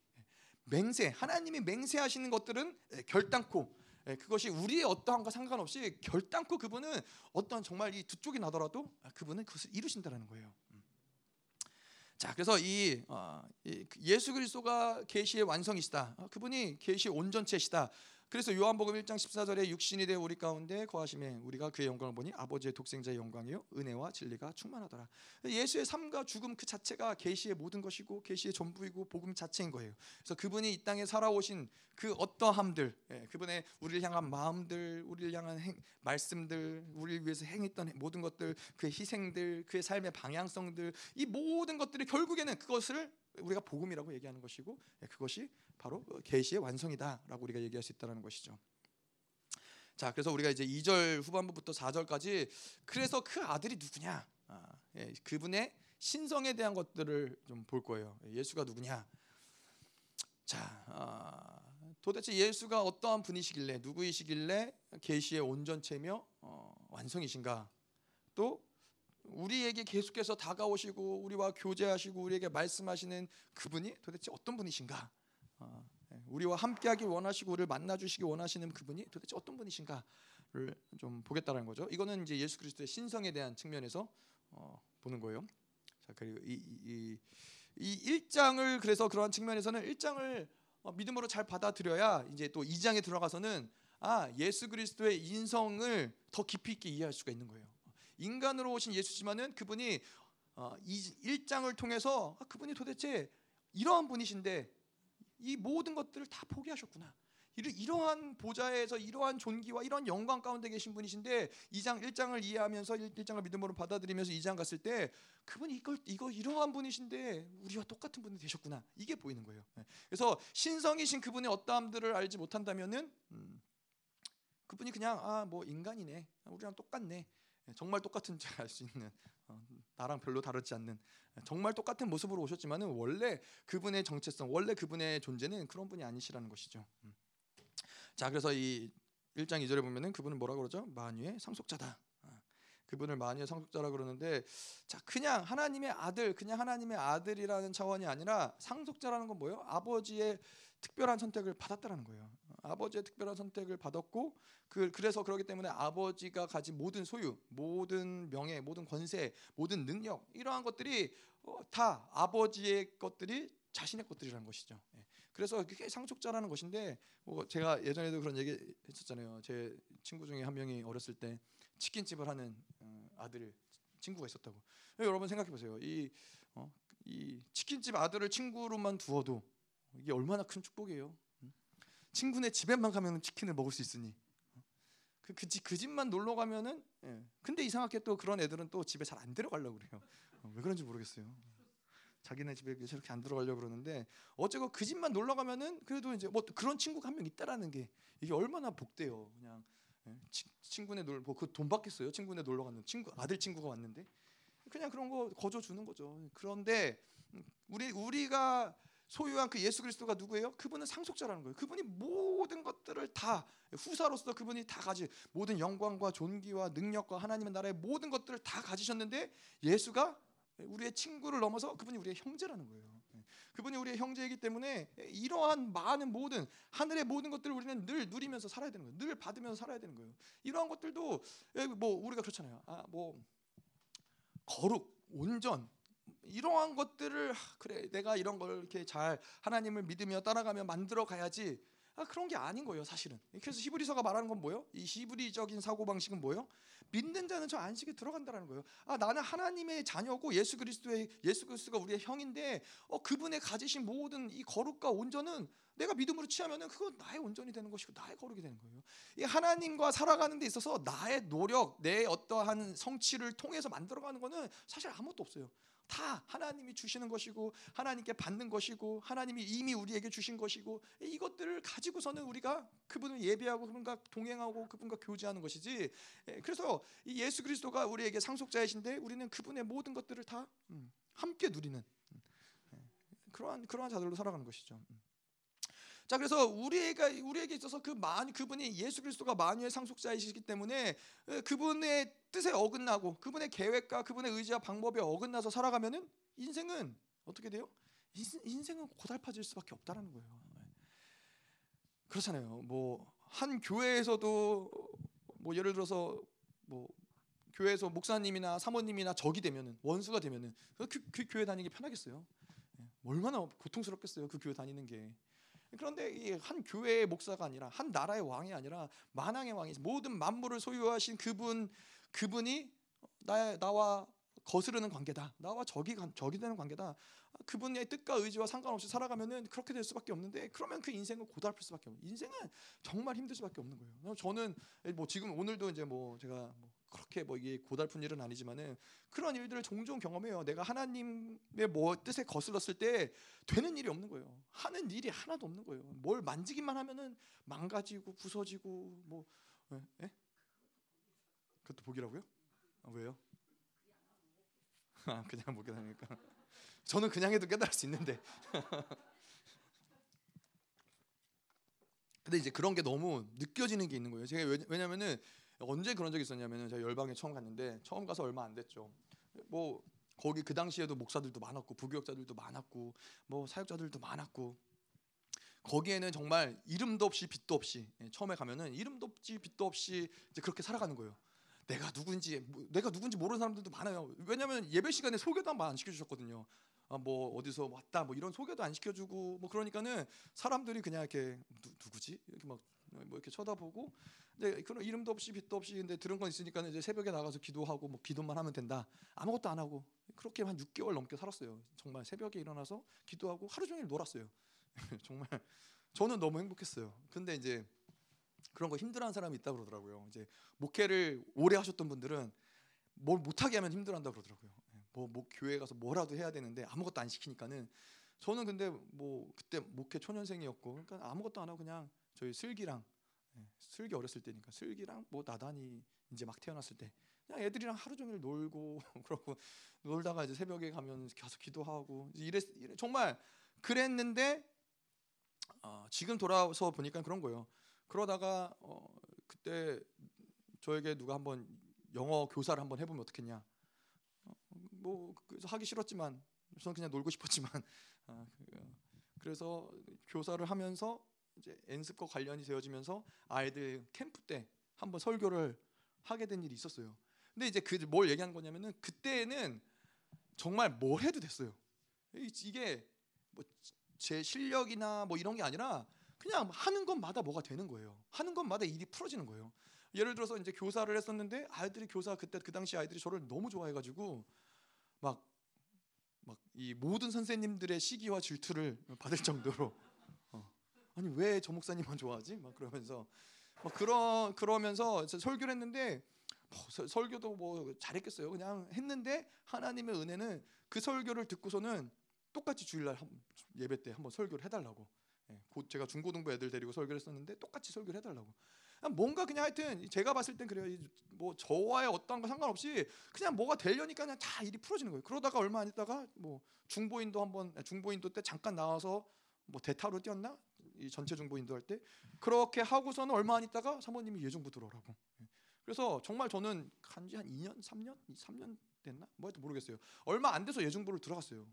맹세, 하나님이 맹세하시는 것들은 결단코 예, 그것이 우리의 어떠한과 상관없이 결단코 그분은 어떠한 정말 이 두 쪽이 나더라도 아, 그분은 그것을 이루신다라는 거예요. 음. 자, 그래서 이, 어, 이 예수 그리스도가 계시의 완성이시다. 어, 그분이 계시의 온전체시다. 그래서 요한복음 1장 14절에 육신이 되어 우리 가운데 거하심에 우리가 그의 영광을 보니 아버지의 독생자의 영광이요 은혜와 진리가 충만하더라. 예수의 삶과 죽음 그 자체가 계시의 모든 것이고 계시의 전부이고 복음 자체인 거예요. 그래서 그분이 이 땅에 살아오신 그 어떠함들, 예, 그분의 우리를 향한 마음들, 우리를 향한 행, 말씀들, 우리를 위해서 행했던 모든 것들, 그의 희생들, 그의 삶의 방향성들, 이 모든 것들이 결국에는 그것을 우리가 복음이라고 얘기하는 것이고 예, 그것이 바로 계시의 완성이다라고 우리가 얘기할 수 있다는 것이죠. 자, 그래서 우리가 이제 2절 후반부부터 4절까지 그래서 그 아들이 누구냐? 아, 예, 그분의 신성에 대한 것들을 좀 볼 거예요. 예수가 누구냐? 자, 아, 도대체 예수가 어떠한 분이시길래 누구이시길래 계시의 온전체며 어, 완성이신가? 또 우리에게 계속해서 다가오시고 우리와 교제하시고 우리에게 말씀하시는 그분이 도대체 어떤 분이신가? 어, 예, 우리와 함께하기 원하시고 우리를 만나주시기 원하시는 그분이 도대체 어떤 분이신가를 좀 보겠다는 거죠. 이거는 이제 예수 그리스도의 신성에 대한 측면에서 어, 보는 거예요. 자 그리고 이, 이, 이 1장을 그래서 그러한 측면에서는 1장을 어, 믿음으로 잘 받아들여야 이제 또 2장에 들어가서는 아 예수 그리스도의 인성을 더 깊이 있게 이해할 수가 있는 거예요. 인간으로 오신 예수지만은 그분이 어, 이 1장을 통해서 아, 그분이 도대체 이러한 분이신데 이 모든 것들을 다 포기하셨구나. 이러한 보좌에서 이러한 존귀와 이러한 영광 가운데 계신 분이신데 2장 1장을 이해하면서 1장을 믿음으로 받아들이면서 2장 갔을 때 그분이 이걸 이거 이러한 분이신데 우리와 똑같은 분이 되셨구나. 이게 보이는 거예요. 네. 그래서 신성이신 그분의 어떠함들을 알지 못한다면은 음, 그분이 그냥 아 뭐 인간이네. 우리랑 똑같네. 네, 정말 똑같은 줄 알 수 있는 어, 나랑 별로 다르지 않는 정말 똑같은 모습으로 오셨지만은 원래 그분의 정체성, 원래 그분의 존재는 그런 분이 아니시라는 것이죠. 음. 자, 그래서 이 1장 2절에 보면은 그분은 뭐라 그러죠? 만유의 상속자다. 아, 그분을 만유의 상속자라 그러는데 자, 그냥 하나님의 아들, 그냥 하나님의 아들이라는 차원이 아니라 상속자라는 건 뭐예요? 아버지의 특별한 선택을 받았다라는 거예요. 아버지의 특별한 선택을 받았고 그 그래서 그러기 때문에 아버지가 가진 모든 소유, 모든 명예, 모든 권세, 모든 능력 이러한 것들이 어, 다 아버지의 것들이 자신의 것들이라는 것이죠. 예. 그래서 그게 상속자라는 것인데 뭐 제가 예전에도 그런 얘기 했었잖아요. 제 친구 중에 한 명이 어렸을 때 치킨집을 하는 어, 아들 친구가 있었다고. 여러분 생각해 보세요. 이, 어, 이 치킨집 아들을 친구로만 두어도 이게 얼마나 큰 축복이에요. 친구네 집에만 가면 치킨을 먹을 수 있으니 그, 그, 집, 그 집만 놀러 가면은 예. 근데 이상하게 또 그런 애들은 또 집에 잘안 들어가려고 그래요. 어, 왜 그런지 모르겠어요. 자기네 집에 저렇게 안 들어가려고 그러는데 어쩌고 그 집만 놀러 가면은 그래도 이제 뭐 그런 친구가 한 명 있다라는 게 이게 얼마나 복돼요. 그냥 예. 치, 친구네 놀 뭐그돈 받겠어요. 친구네 놀러 갔는 친구 아들 친구가 왔는데 그냥 그런 거 거저 주는 거죠. 그런데 우리 우리가 소유한 그 예수 그리스도가 누구예요? 그분은 상속자라는 거예요. 그분이 모든 것들을 다 후사로서 그분이 다 가지 모든 영광과 존귀와 능력과 하나님의 나라의 모든 것들을 다 가지셨는데 예수가 우리의 친구를 넘어서 그분이 우리의 형제라는 거예요. 그분이 우리의 형제이기 때문에 이러한 많은 모든 하늘의 모든 것들을 우리는 늘 누리면서 살아야 되는 거예요. 늘 받으면서 살아야 되는 거예요. 이러한 것들도 뭐 우리가 그렇잖아요. 아, 뭐 거룩, 온전 이러한 것들을 그래 내가 이런 걸 이렇게 잘 하나님을 믿으며 따라가며 만들어 가야지. 아, 그런 게 아닌 거예요 사실은. 그래서 히브리서가 말하는 건 뭐예요? 이 히브리적인 사고 방식은 뭐예요? 믿는 자는 저 안식에 들어간다라는 거예요. 아 나는 하나님의 자녀고 예수 그리스도의 예수 그리스도가 우리의 형인데 어 그분의 가지신 모든 이 거룩과 온전은 내가 믿음으로 취하면은 그건 나의 온전이 되는 것이고 나의 거룩이 되는 거예요. 이 하나님과 살아가는 데 있어서 나의 노력, 내 어떠한 성취를 통해서 만들어가는 거는 사실 아무것도 없어요. 다 하나님이 주시는 것이고 하나님께 받는 것이고 하나님이 이미 우리에게 주신 것이고 이것들을 가지고서는 우리가 그분을 예배하고 그분과 동행하고 그분과 교제하는 것이지. 예, 그래서 이 예수 그리스도가 우리에게 상속자이신데 우리는 그분의 모든 것들을 다 음, 함께 누리는 음, 예, 그러한 그러한 자들로 살아가는 것이죠. 음. 자 그래서 우리가 우리에게 있어서 그 만 그분이 예수 그리스도가 만유의 상속자이시기 때문에 그분의 뜻에 어긋나고 그분의 계획과 그분의 의지와 방법에 어긋나서 살아가면은 인생은 어떻게 돼요? 인생은 고달파질 수밖에 없다라는 거예요. 그렇잖아요. 뭐 한 교회에서도 뭐 예를 들어서 뭐 교회에서 목사님이나 사모님이나 적이 되면은 원수가 되면은 그, 그 교회 다니기 편하겠어요. 얼마나 고통스럽겠어요. 그 교회 다니는 게. 그런데 이 한 교회의 목사가 아니라 한 나라의 왕이 아니라 만왕의 왕이 모든 만물을 소유하신 그분 그분이 나 나와 거스르는 관계다. 나와 적이 적이 되는 관계다. 그분의 뜻과 의지와 상관없이 살아가면은 그렇게 될 수밖에 없는데 그러면 그 인생은 고달플 수밖에 없는. 인생은 정말 힘들 수밖에 없는 거예요. 저는 뭐 지금 오늘도 이제 뭐 제가 뭐 그렇게 뭐 이게 고달픈 일은 아니지만은 그런 일들을 종종 경험해요. 내가 하나님의 뭐 뜻에 거슬렀을 때 되는 일이 없는 거예요. 하는 일이 하나도 없는 거예요. 뭘 만지기만 하면은 망가지고 부서지고 뭐 예? 예? 그것도 복이라고요? 아, 왜요? 아, 그냥 못 깨달으니까. 저는 그냥 해도 깨달을 수 있는데. 근데 이제 그런 게 너무 느껴지는 게 있는 거예요. 제가 왜냐면은 언제 그런 적이 있었냐면은 제가 열방에 처음 갔는데 처음 가서 얼마 안 됐죠. 뭐 거기 그 당시에도 목사들도 많았고 부교역자들도 많았고 뭐 사역자들도 많았고 거기에는 정말 이름도 없이 빛도 없이 예, 처음에 가면은 이름도 없이 빛도 없이 이제 그렇게 살아가는 거예요. 내가 누군지 뭐, 내가 누군지 모르는 사람들도 많아요. 왜냐하면 예배 시간에 소개도 한 번 안 시켜주셨거든요. 아, 뭐 어디서 왔다 뭐 이런 소개도 안 시켜주고 뭐 그러니까는 사람들이 그냥 이렇게 누, 구지 이렇게 막 뭐 이렇게 쳐다보고 근데 그런 이름도 없이 빛도 없이 근데 들은 건 있으니까 이제 새벽에 나가서 기도하고 뭐 기도만 하면 된다. 아무것도 안 하고 그렇게 한 6개월 넘게 살았어요. 정말 새벽에 일어나서 기도하고 하루 종일 놀았어요. 정말 저는 너무 행복했어요. 근데 이제 그런 거 힘들어하는 사람이 있다 그러더라고요. 이제 목회를 오래 하셨던 분들은 뭘 못하게 하면 힘들어한다 그러더라고요. 뭐, 뭐 교회 가서 뭐라도 해야 되는데 아무것도 안 시키니까는 저는 근데 뭐 그때 목회 초년생이었고 그러니까 아무것도 안 하고 그냥 저희 슬기랑 예, 슬기 어렸을 때니까 슬기랑 뭐 나단이 이제 막 태어났을 때 그냥 애들이랑 하루 종일 놀고 그러고 놀다가 이제 새벽에 가면 계속 기도하고 이랬, 이랬 정말 그랬는데 어, 지금 돌아서 보니까 그런 거예요. 그러다가 어, 그때 저에게 누가 한번 영어 교사를 한번 해보면 어떻겠냐. 어, 뭐 그래서 하기 싫었지만 저는 그냥 놀고 싶었지만 어, 그래서 교사를 하면서 이제 엔습과 관련이 되어지면서 아이들 캠프 때 한번 설교를 하게 된 일이 있었어요. 근데 이제 그 뭘 얘기한 거냐면은 그때는 정말 뭘 해도 됐어요. 이게 뭐 제 실력이나 뭐 이런 게 아니라 그냥 하는 것마다 뭐가 되는 거예요. 하는 것마다 일이 풀어지는 거예요. 예를 들어서 이제 교사를 했었는데 아이들이 교사 그때 그 당시 아이들이 저를 너무 좋아해가지고 막 막 이 모든 선생님들의 시기와 질투를 받을 정도로 어. 아니 왜 저 목사님만 좋아하지? 막 그러면서 막 그런 그러면서 설교를 했는데 뭐 설교도 뭐 잘했겠어요. 그냥 했는데 하나님의 은혜는 그 설교를 듣고서는 똑같이 주일날 예배 때 한번 설교를 해달라고. 예, 곧 제가 중고등부 애들 데리고 설교를 했었는데 똑같이 설교를 해달라고. 뭔가 그냥 하여튼 제가 봤을 땐 그래요. 뭐 저와의 어떤 거 상관없이 그냥 뭐가 되려니까 그냥 다 일이 풀어지는 거예요. 그러다가 얼마 안 있다가 뭐 중보인도 한번 중보인도 때 잠깐 나와서 뭐 대타로 뛰었나? 이 전체 중보 인도 할 때 그렇게 하고서는 얼마 안 있다가 사모님이 예중부 들어오라고. 예. 그래서 정말 저는 간지 한 2년, 3년, 3년 됐나? 뭐 하여튼 모르겠어요. 얼마 안 돼서 예중부를 들어갔어요.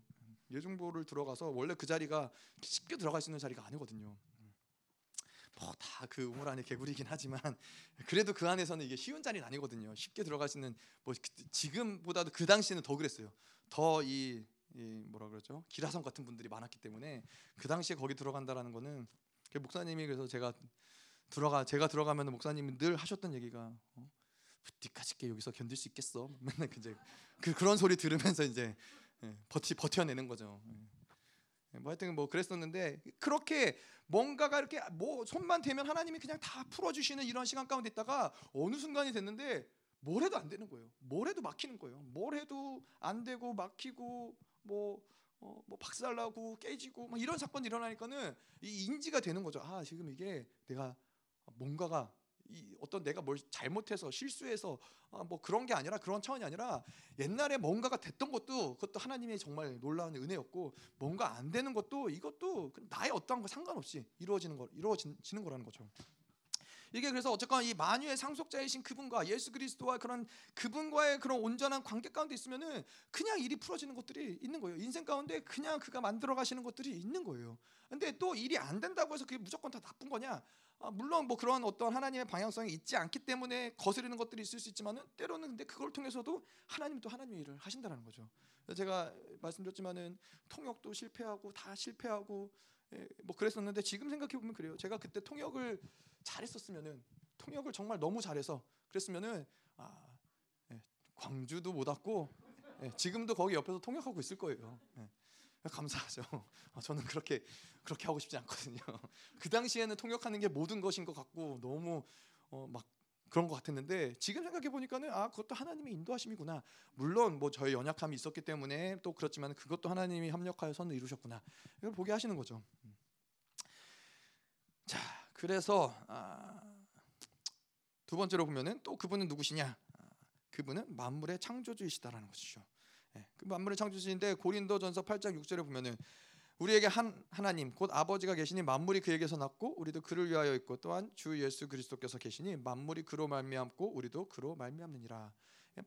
예중부를 들어가서 원래 그 자리가 쉽게 들어갈 수 있는 자리가 아니거든요. 뭐 다 그 우물 안에 개구리긴 하지만 그래도 그 안에서는 이게 쉬운 자리는 아니거든요. 쉽게 들어갈 수 있는 뭐 그, 지금보다도 그 당시에는 더 그랬어요. 더이 이 뭐라 그러죠? 기라성 같은 분들이 많았기 때문에 그 당시에 거기 들어간다라는 거는 목사님이 그래서 제가 들어가 제가 들어가면 목사님이 늘 하셨던 얘기가 어? 니까짓게 여기서 견딜 수 있겠어? 맨날 이제 그 그런 소리 들으면서 이제 예, 버티 버텨내는 거죠. 예. 예, 뭐 하여튼 뭐 그랬었는데 그렇게 뭔가가 이렇게 뭐 손만 대면 하나님이 그냥 다 풀어주시는 이런 시간 가운데 있다가 어느 순간이 됐는데 뭘 해도 안 되는 거예요. 뭘 해도 막히는 거예요. 뭘 해도 안 되고 막히고 뭐 어, 뭐 박살나고 깨지고 막 이런 사건이 일어나니까는 이 인지가 되는 거죠. 아 지금 이게 내가 뭔가가 이 어떤 내가 뭘 잘못해서 실수해서 아, 뭐 그런 게 아니라 그런 차원이 아니라 옛날에 뭔가가 됐던 것도 그것도 하나님의 정말 놀라운 은혜였고 뭔가 안 되는 것도 이것도 나의 어떠한 거 상관없이 이루어지는 거 이루어지는 거라는 거죠. 이게 그래서 어쨌건 이 만유의 상속자이신 그분과 예수 그리스도와 그런 그분과의 그런 온전한 관계 가운데 있으면은 그냥 일이 풀어지는 것들이 있는 거예요. 인생 가운데 그냥 그가 만들어 가시는 것들이 있는 거예요. 근데 또 일이 안 된다고 해서 그게 무조건 다 나쁜 거냐? 아, 물론 뭐 그런 어떤 하나님의 방향성이 있지 않기 때문에 거스르는 것들이 있을 수 있지만은 때로는 근데 그걸 통해서도 하나님 또 하나님의 일을 하신다는 거죠. 제가 말씀드렸지만은 통역도 실패하고 다 실패하고 예, 뭐 그랬었는데 지금 생각해 보면 그래요. 제가 그때 통역을 잘했었으면은 통역을 정말 너무 잘해서 그랬으면은 아, 예, 광주도 못 왔고 예, 지금도 거기 옆에서 통역하고 있을 거예요. 예. 감사하죠. 어, 저는 그렇게 그렇게 하고 싶지 않거든요. 그 당시에는 통역하는 게 모든 것인 것 같고 너무 어, 막 그런 것 같았는데 지금 생각해 보니까는 아 그것도 하나님의 인도하심이구나. 물론 뭐 저의 연약함이 있었기 때문에 또 그렇지만 그것도 하나님이 협력하여 선을 이루셨구나. 이걸 보게 하시는 거죠. 그래서 아, 두 번째로 보면은 또 그분은 누구시냐? 아, 그분은 만물의 창조주이시다라는 것이죠. 예, 그 만물의 창조주인데 고린도전서 8장 6절에 보면은 우리에게 한 하나님 곧 아버지가 계시니 만물이 그에게서 났고 우리도 그를 위하여 있고 또한 주 예수 그리스도께서 계시니 만물이 그로 말미암고 우리도 그로 말미암느니라.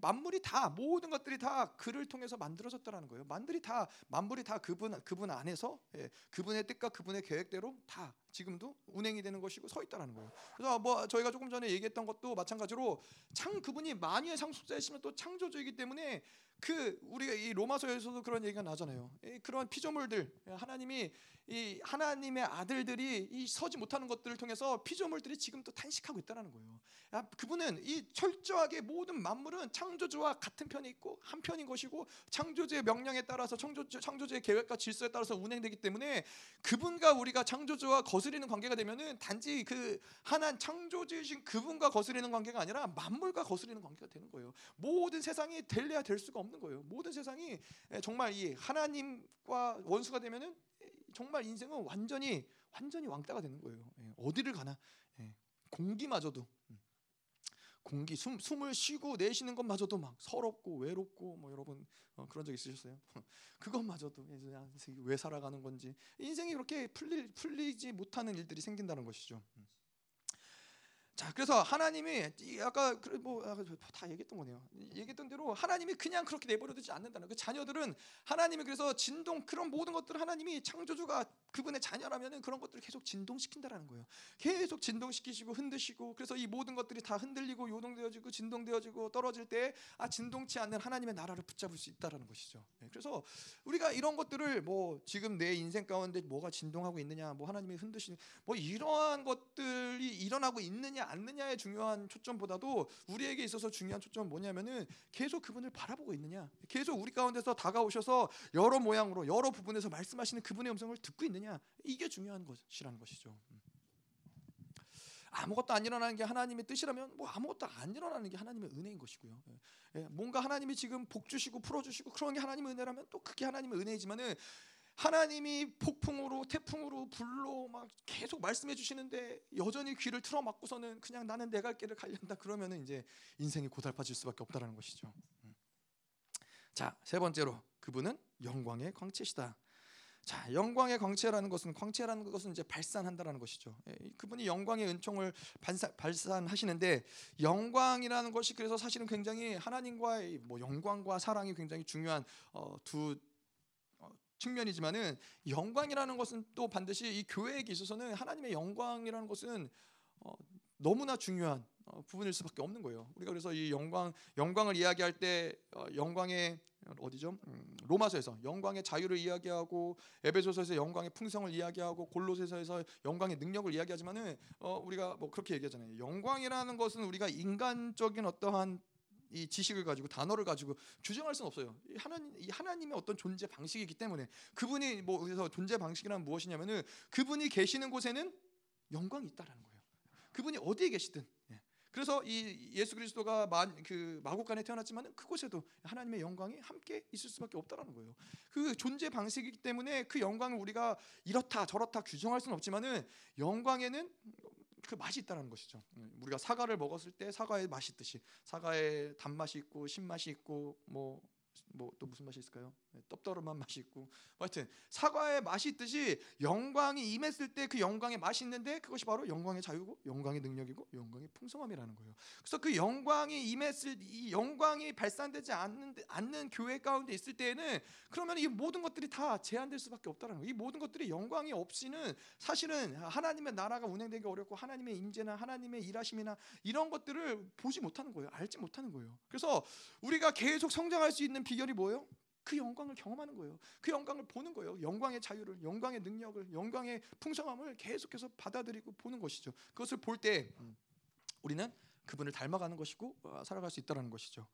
만물이 다 모든 것들이 다 그를 통해서 만들어졌다라는 거예요. 만들이 다 만물이 다 그분 그분 안에서 예, 그분의 뜻과 그분의 계획대로 다 지금도 운행이 되는 것이고 서 있다라는 거예요. 그래서 뭐 저희가 조금 전에 얘기했던 것도 마찬가지로 창 그분이 만유의 상속자이시면 또 창조주이기 때문에 그 우리가 이 로마서에서도 그런 얘기가 나잖아요. 그런 피조물들 하나님이 이 하나님의 아들들이 이 서지 못하는 것들을 통해서 피조물들이 지금 또 탄식하고 있다는 거예요. 아, 그분은 이 철저하게 모든 만물은 창조주와 같은 편이 있고 한 편인 것이고 창조주의 명령에 따라서 창조주, 창조주의 계획과 질서에 따라서 운행되기 때문에 그분과 우리가 창조주와 거스리는 관계가 되면은 단지 그 하나 창조주이신 그분과 거스리는 관계가 아니라 만물과 거스리는 관계가 되는 거예요. 모든 세상이 될래야 될 수가 없는 거예요. 모든 세상이 정말 이 하나님과 원수가 되면은 정말 인생은 완전히 완전히 왕따가 되는 거예요. 예, 어디를 가나 예, 공기마저도 음, 공기 숨 숨을 쉬고 내쉬는 것마저도 막 서럽고 외롭고 뭐 여러분 어, 그런 적 있으셨어요? 그것마저도 왜 살아가는 건지 인생이 그렇게 풀리 풀리지 못하는 일들이 생긴다는 것이죠. 음. 자, 그래서 하나님이 아까 뭐다 얘기했던 거네요. 얘기했던 대로 하나님이 그냥 그렇게 내버려 두지 않는다는 그 자녀들은 하나님이 그래서 진동 그런 모든 것들을 하나님이 창조주가 그분의 자녀라면은 그런 것들을 계속 진동시킨다라는 거예요. 계속 진동시키시고 흔드시고 그래서 이 모든 것들이 다 흔들리고 요동되어지고 진동되어지고 떨어질 때 아 진동치 않는 하나님의 나라를 붙잡을 수 있다라는 것이죠. 네, 그래서 우리가 이런 것들을 뭐 지금 내 인생 가운데 뭐가 진동하고 있느냐, 뭐 하나님이 흔드시는 뭐 이러한 것들이 일어나고 있느냐 않느냐의 중요한 초점보다도 우리에게 있어서 중요한 초점은 뭐냐면은 계속 그분을 바라보고 있느냐, 계속 우리 가운데서 다가오셔서 여러 모양으로 여러 부분에서 말씀하시는 그분의 음성을 듣고 있느냐 이게 중요한 것이라는 것이죠. 음. 아무것도 안 일어나는 게 하나님의 뜻이라면 뭐 아무것도 안 일어나는 게 하나님의 은혜인 것이고요. 예. 예. 뭔가 하나님이 지금 복 주시고 풀어 주시고 그런 게 하나님의 은혜라면 또 그게 하나님의 은혜이지만은 하나님이 폭풍으로 태풍으로 불로 막 계속 말씀해 주시는데 여전히 귀를 틀어 막고서는 그냥 나는 내갈 길을 가려한다 그러면은 이제 인생이 고달파질 수밖에 없다라는 것이죠. 음. 자, 세 번째로 그분은 영광의 광채시다. 자, 영광의 광채라는 것은 광채라는 것은 이제 발산한다라는 것이죠. 예, 그분이 영광의 은총을 발산, 발산 하시는데 영광이라는 것이 그래서 사실은 굉장히 하나님과의 뭐 영광과 사랑이 굉장히 중요한 어, 두 측면이지만은 영광이라는 것은 또 반드시 이 교회에게 있어서는 하나님의 영광이라는 것은 어, 너무나 중요한 어, 부분일 수밖에 없는 거예요. 우리가 그래서 이 영광 영광을 이야기할 때 어, 영광의 어디죠? 음, 로마서에서 영광의 자유를 이야기하고 에베소서에서 영광의 풍성을 이야기하고 골로새서에서 영광의 능력을 이야기하지만은 어, 우리가 뭐 그렇게 얘기하잖아요. 영광이라는 것은 우리가 인간적인 어떠한 이 지식을 가지고 단어를 가지고 규정할 수는 없어요. 하나님 이 하나님의 어떤 존재 방식이기 때문에 그분이 뭐 그래서 존재 방식이란 무엇이냐면은 그분이 계시는 곳에는 영광이 있다라는 거예요. 그분이 어디에 계시든. 예. 그래서 이 예수 그리스도가 만, 그 마국간에 태어났지만은 그곳에도 하나님의 영광이 함께 있을 수밖에 없다라는 거예요. 그 존재 방식이기 때문에 그 영광을 우리가 이렇다 저렇다 규정할 수는 없지만은 영광에는 그 맛이 있다는 것이죠. 음, 우리가 사과를 먹었을 때 사과의 맛이 있듯이 사과의 단맛이 있고 신맛이 있고 뭐 뭐 또 무슨 맛이 있을까요? 네, 떡더름한 맛이 있고 뭐 하여튼 사과의 맛이 있듯이 영광이 임했을 때 그 영광의 맛이 있는데 그것이 바로 영광의 자유고 영광의 능력이고 영광의 풍성함이라는 거예요. 그래서 그 영광이 임했을 이 영광이 발산되지 않는 않는 교회 가운데 있을 때에는 그러면 이 모든 것들이 다 제한될 수밖에 없다는 거예요. 이 모든 것들이 영광이 없이는 사실은 하나님의 나라가 운행되기 어렵고 하나님의 임재나 하나님의 일하심이나 이런 것들을 보지 못하는 거예요. 알지 못하는 거예요. 그래서 우리가 계속 성장할 수 있는 비결이 뭐예요? 그 영광을 경험하는 거예요. 그 영광을 보는 거예요. 영광의 자유를, 영광의 능력을, 영광의 풍성함을 계속해서 받아들이고 보는 것이죠. 그것을 볼때 음, 우리는 그분을 닮아가는 것이고 어, 살아갈 수 있다라는 것이죠.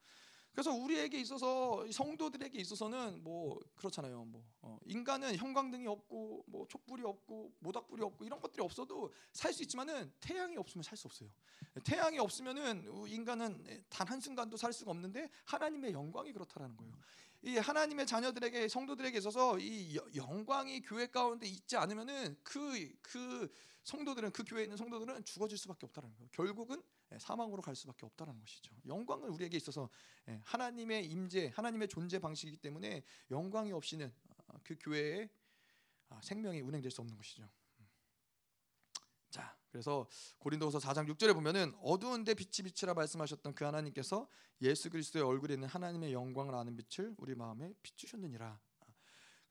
그래서 우리에게 있어서 성도들에게 있어서는 뭐 그렇잖아요. 뭐 어, 인간은 형광등이 없고 뭐 촛불이 없고 모닥불이 없고 이런 것들이 없어도 살 수 있지만은 태양이 없으면 살 수 없어요. 태양이 없으면은 인간은 단 한 순간도 살 수가 없는데 하나님의 영광이 그렇다라는 거예요. 이 하나님의 자녀들에게 성도들에게 있어서 이 영광이 교회 가운데 있지 않으면은 그그 그 성도들은 그 교회에 있는 성도들은 죽어질 수밖에 없다는 거예요. 결국은 예, 사망으로 갈 수밖에 없다는 것이죠. 영광은 우리에게 있어서 예, 하나님의 임재, 하나님의 존재 방식이기 때문에 영광이 없이는 어, 그 교회의 아, 생명이 운행될 수 없는 것이죠. 음. 자, 그래서 고린도후서 4장 6절에 보면은 어두운데 빛이 빛이라 말씀하셨던 그 하나님께서 예수 그리스도의 얼굴에 있는 하나님의 영광을 아는 빛을 우리 마음에 비추셨느니라.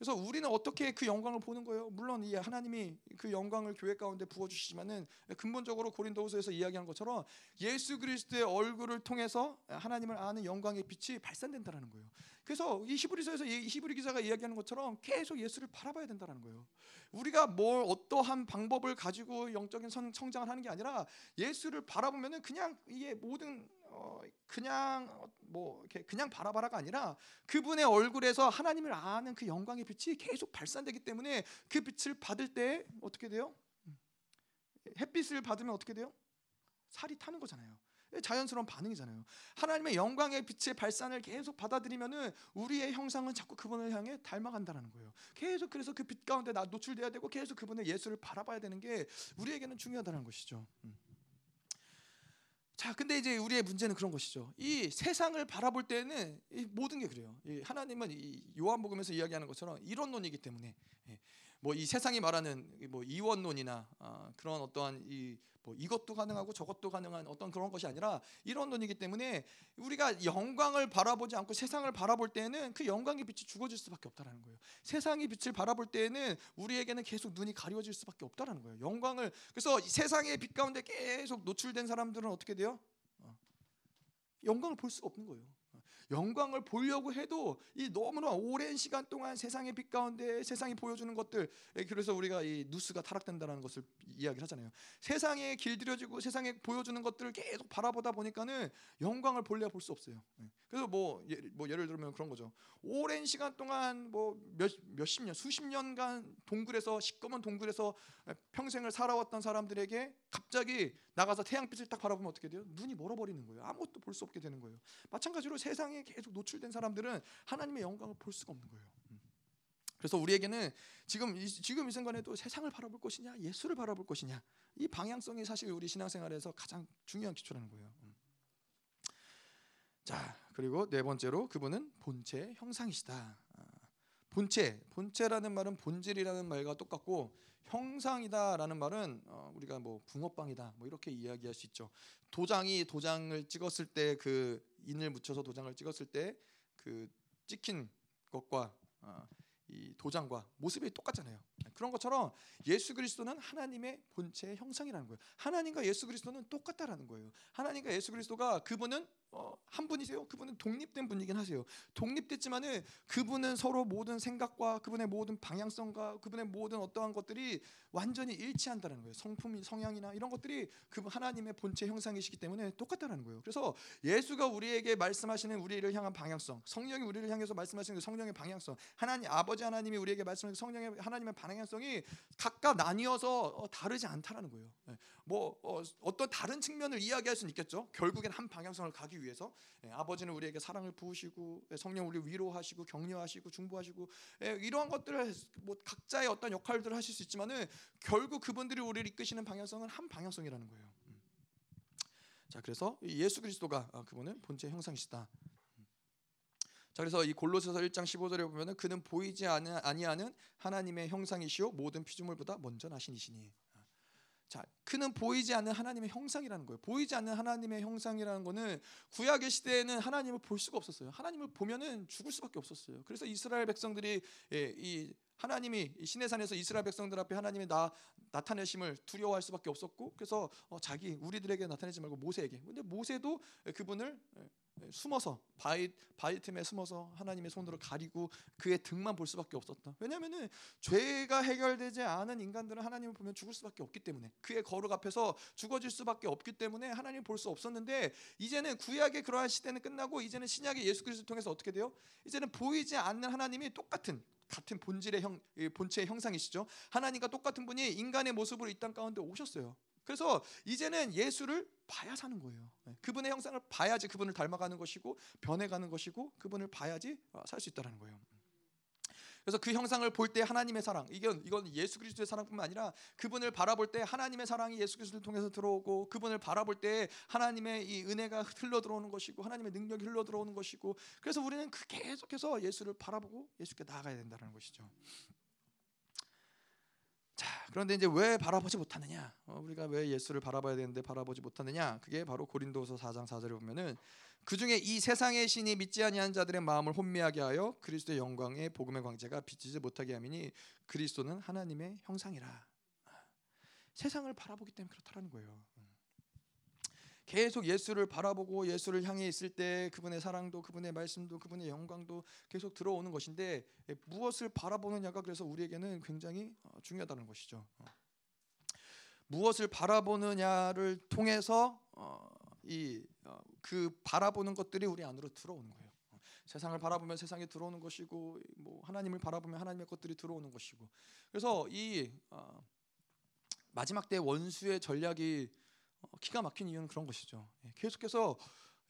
그래서 우리는 어떻게 그 영광을 보는 거예요? 물론 이 하나님이 그 영광을 교회 가운데 부어 주시지만은 근본적으로 고린도후서에서 이야기한 것처럼 예수 그리스도의 얼굴을 통해서 하나님을 아는 영광의 빛이 발산된다라는 거예요. 그래서 이 히브리서에서 이 히브리 기자가 이야기하는 것처럼 계속 예수를 바라봐야 된다라는 거예요. 우리가 뭘 어떠한 방법을 가지고 영적인 성장을 하는 게 아니라 예수를 바라보면은 그냥 이게 모든 어, 그냥 어, 뭐 이렇게 그냥 바라바라가 아니라 그분의 얼굴에서 하나님을 아는 그 영광의 빛이 계속 발산되기 때문에 그 빛을 받을 때 어떻게 돼요? 음. 햇빛을 받으면 어떻게 돼요? 살이 타는 거잖아요. 자연스러운 반응이잖아요. 하나님의 영광의 빛의 발산을 계속 받아들이면은 우리의 형상은 자꾸 그분을 향해 닮아간다는 거예요. 계속 그래서 그 빛 가운데 나 노출돼야 되고 계속 그분의 예수를 바라봐야 되는 게 우리에게는 중요하다는 것이죠. 음. 자, 근데 이제 우리의 문제는 그런 것이죠. 이 세상을 바라볼 때는 모든 게 그래요. 하나님은 이 요한복음에서 이야기하는 것처럼 이론론이기 때문에 예, 뭐 이 세상이 말하는 뭐 이원론이나 아, 그런 어떠한 이 뭐 이것도 가능하고 저것도 가능한 어떤 그런 것이 아니라 이런 논이기 때문에 우리가 영광을 바라보지 않고 세상을 바라볼 때에는 그 영광의 빛이 죽어질 수밖에 없다라는 거예요. 세상의 빛을 바라볼 때에는 우리에게는 계속 눈이 가려워질 수밖에 없다라는 거예요. 영광을 그래서 세상의 빛 가운데 계속 노출된 사람들은 어떻게 돼요? 어, 영광을 볼 수가 없는 거예요. 영광을 보려고 해도 이 너무나 오랜 시간 동안 세상의 빛 가운데 세상이 보여주는 것들 예, 그래서 우리가 이 누스가 타락된다는 것을 이야기를 하잖아요. 세상에 길들여지고 세상에 보여주는 것들을 계속 바라보다 보니까는 영광을 볼래야 볼 수 없어요. 예. 그래서 뭐, 예, 뭐 예를 들면 그런 거죠. 오랜 시간 동안 뭐 몇 몇십 년, 수십 년간 동굴에서 시꺼먼 동굴에서 평생을 살아왔던 사람들에게 갑자기 나가서 태양빛을 딱 바라보면 어떻게 돼요? 눈이 멀어버리는 거예요. 아무것도 볼 수 없게 되는 거예요. 마찬가지로 세상에 계속 노출된 사람들은 하나님의 영광을 볼 수가 없는 거예요. 음. 그래서 우리에게는 지금 이, 지금 이 순간에도 세상을 바라볼 것이냐 예수를 바라볼 것이냐 이 방향성이 사실 우리 신앙생활에서 가장 중요한 기초라는 거예요. 음. 자 그리고 네 번째로 그분은 본체 형상이시다. 아, 본체 본체라는 말은 본질이라는 말과 똑같고 형상이다라는 말은 어, 우리가 뭐 붕어빵이다 뭐 이렇게 이야기할 수 있죠. 도장이 도장을 찍었을 때 그 인을 묻혀서 도장을 찍었을 때 그 찍힌 것과 어, 이 도장과 모습이 똑같잖아요. 그런 것처럼 예수 그리스도는 하나님의 본체의 형상이라는 거예요. 하나님과 예수 그리스도는 똑같다라는 거예요. 하나님과 예수 그리스도가 그분은 어, 한 분이세요. 그분은 독립된 분이긴 하세요. 독립됐지만은 그분은 서로 모든 생각과 그분의 모든 방향성과 그분의 모든 어떠한 것들이 완전히 일치한다는 거예요. 성품이 성향이나 이런 것들이 그 하나님의 본체 형상이시기 때문에 똑같다는 거예요. 그래서 예수가 우리에게 말씀하시는 우리를 향한 방향성, 성령이 우리를 향해서 말씀하시는 그 성령의 방향성, 하나님 아버지 하나님이 우리에게 말씀하시는 그 성령의 하나님의 방향성이 각각 나뉘어서 어, 다르지 않다라는 거예요. 네. 뭐 어, 떤 다른 측면을 이야기할 수는 있겠죠. 결국엔 한 방향성을 가기 위해 서 예, 아버지는 우리에게 사랑을 부으시고 예, 성령 우리 위로하시고 격려하시고 중보하시고 예, 이러한 것들을 뭐 각자의 어떤 역할들을 하실 수 있지만은 결국 그분들이 우리를 이끄시는 방향성은 한 방향성이라는 거예요. 음. 자 그래서 예수 그리스도가 아, 그분은 본체 형상이시다. 음. 자 그래서 이 골로새서 1장 15절에 보면은 그는 보이지 아니하는 하나님의 형상이시요 모든 피조물보다 먼저 나신 이시니 자, 그는 보이지 않는 하나님의 형상이라는 거예요. 보이지 않는 하나님의 형상이라는 거는 구약의 시대에는 하나님을 볼 수가 없었어요. 하나님을 보면은 죽을 수밖에 없었어요. 그래서 이스라엘 백성들이 예, 이 하나님이 신의 산에서 이스라엘 백성들 앞에 하나님의 나 나타내심을 두려워할 수밖에 없었고 그래서 어, 자기 우리들에게 나타내지 말고 모세에게. 근데 모세도 그분을 예, 예, 숨어서 바위 바위 틈에 숨어서 하나님의 손으로 가리고 그의 등만 볼 수밖에 없었다. 왜냐하면은 죄가 해결되지 않은 인간들은 하나님을 보면 죽을 수밖에 없기 때문에 그의 거룩 앞에서 죽어질 수밖에 없기 때문에 하나님을 볼수 없었는데 이제는 구약의 그러한 시대는 끝나고 이제는 신약의 예수 그리스도 통해서 어떻게 돼요? 이제는 보이지 않는 하나님이 똑같은 같은 본질의 형 본체의 형상이시죠. 하나님과 똑같은 분이 인간의 모습으로 이 땅 가운데 오셨어요. 그래서 이제는 예수를 봐야 사는 거예요. 네, 그분의 형상을 봐야지 그분을 닮아가는 것이고 변해가는 것이고 그분을 봐야지 어, 살수 있다는 거예요. 그래서 그 형상을 볼 때 하나님의 사랑 이건 이건 예수 그리스도의 사랑뿐만 아니라 그분을 바라볼 때 하나님의 사랑이 예수 그리스도를 통해서 들어오고 그분을 바라볼 때 하나님의 이 은혜가 흘러 들어오는 것이고 하나님의 능력이 흘러 들어오는 것이고 그래서 우리는 그 계속해서 예수를 바라보고 예수께 나아가야 된다는 것이죠. 자, 그런데 이제 왜 바라보지 못하느냐? 어, 우리가 왜 예수를 바라봐야 되는데 바라보지 못하느냐? 그게 바로 고린도서 4장 4절에 보면은 그 중에 이 세상의 신이 믿지 아니한 자들의 마음을 혼미하게 하여 그리스도의 영광의 복음의 광채가 비치지 못하게 하미니 그리스도는 하나님의 형상이라. 세상을 바라보기 때문에 그렇다라는 거예요. 계속 예수를 바라보고 예수를 향해 있을 때 그분의 사랑도 그분의 말씀도 그분의 영광도 계속 들어오는 것인데 예, 무엇을 바라보느냐가 그래서 우리에게는 굉장히 어, 중요하다는 것이죠. 어. 무엇을 바라보느냐를 통해서 어, 이그 바라보는 것들이 우리 안으로 들어오는 거예요. 세상을 바라보면 세상에 들어오는 것이고 뭐 하나님을 바라보면 하나님의 것들이 들어오는 것이고 그래서 이 마지막 때 원수의 전략이 어, 기가 막힌 이유는 그런 것이죠. 예, 계속해서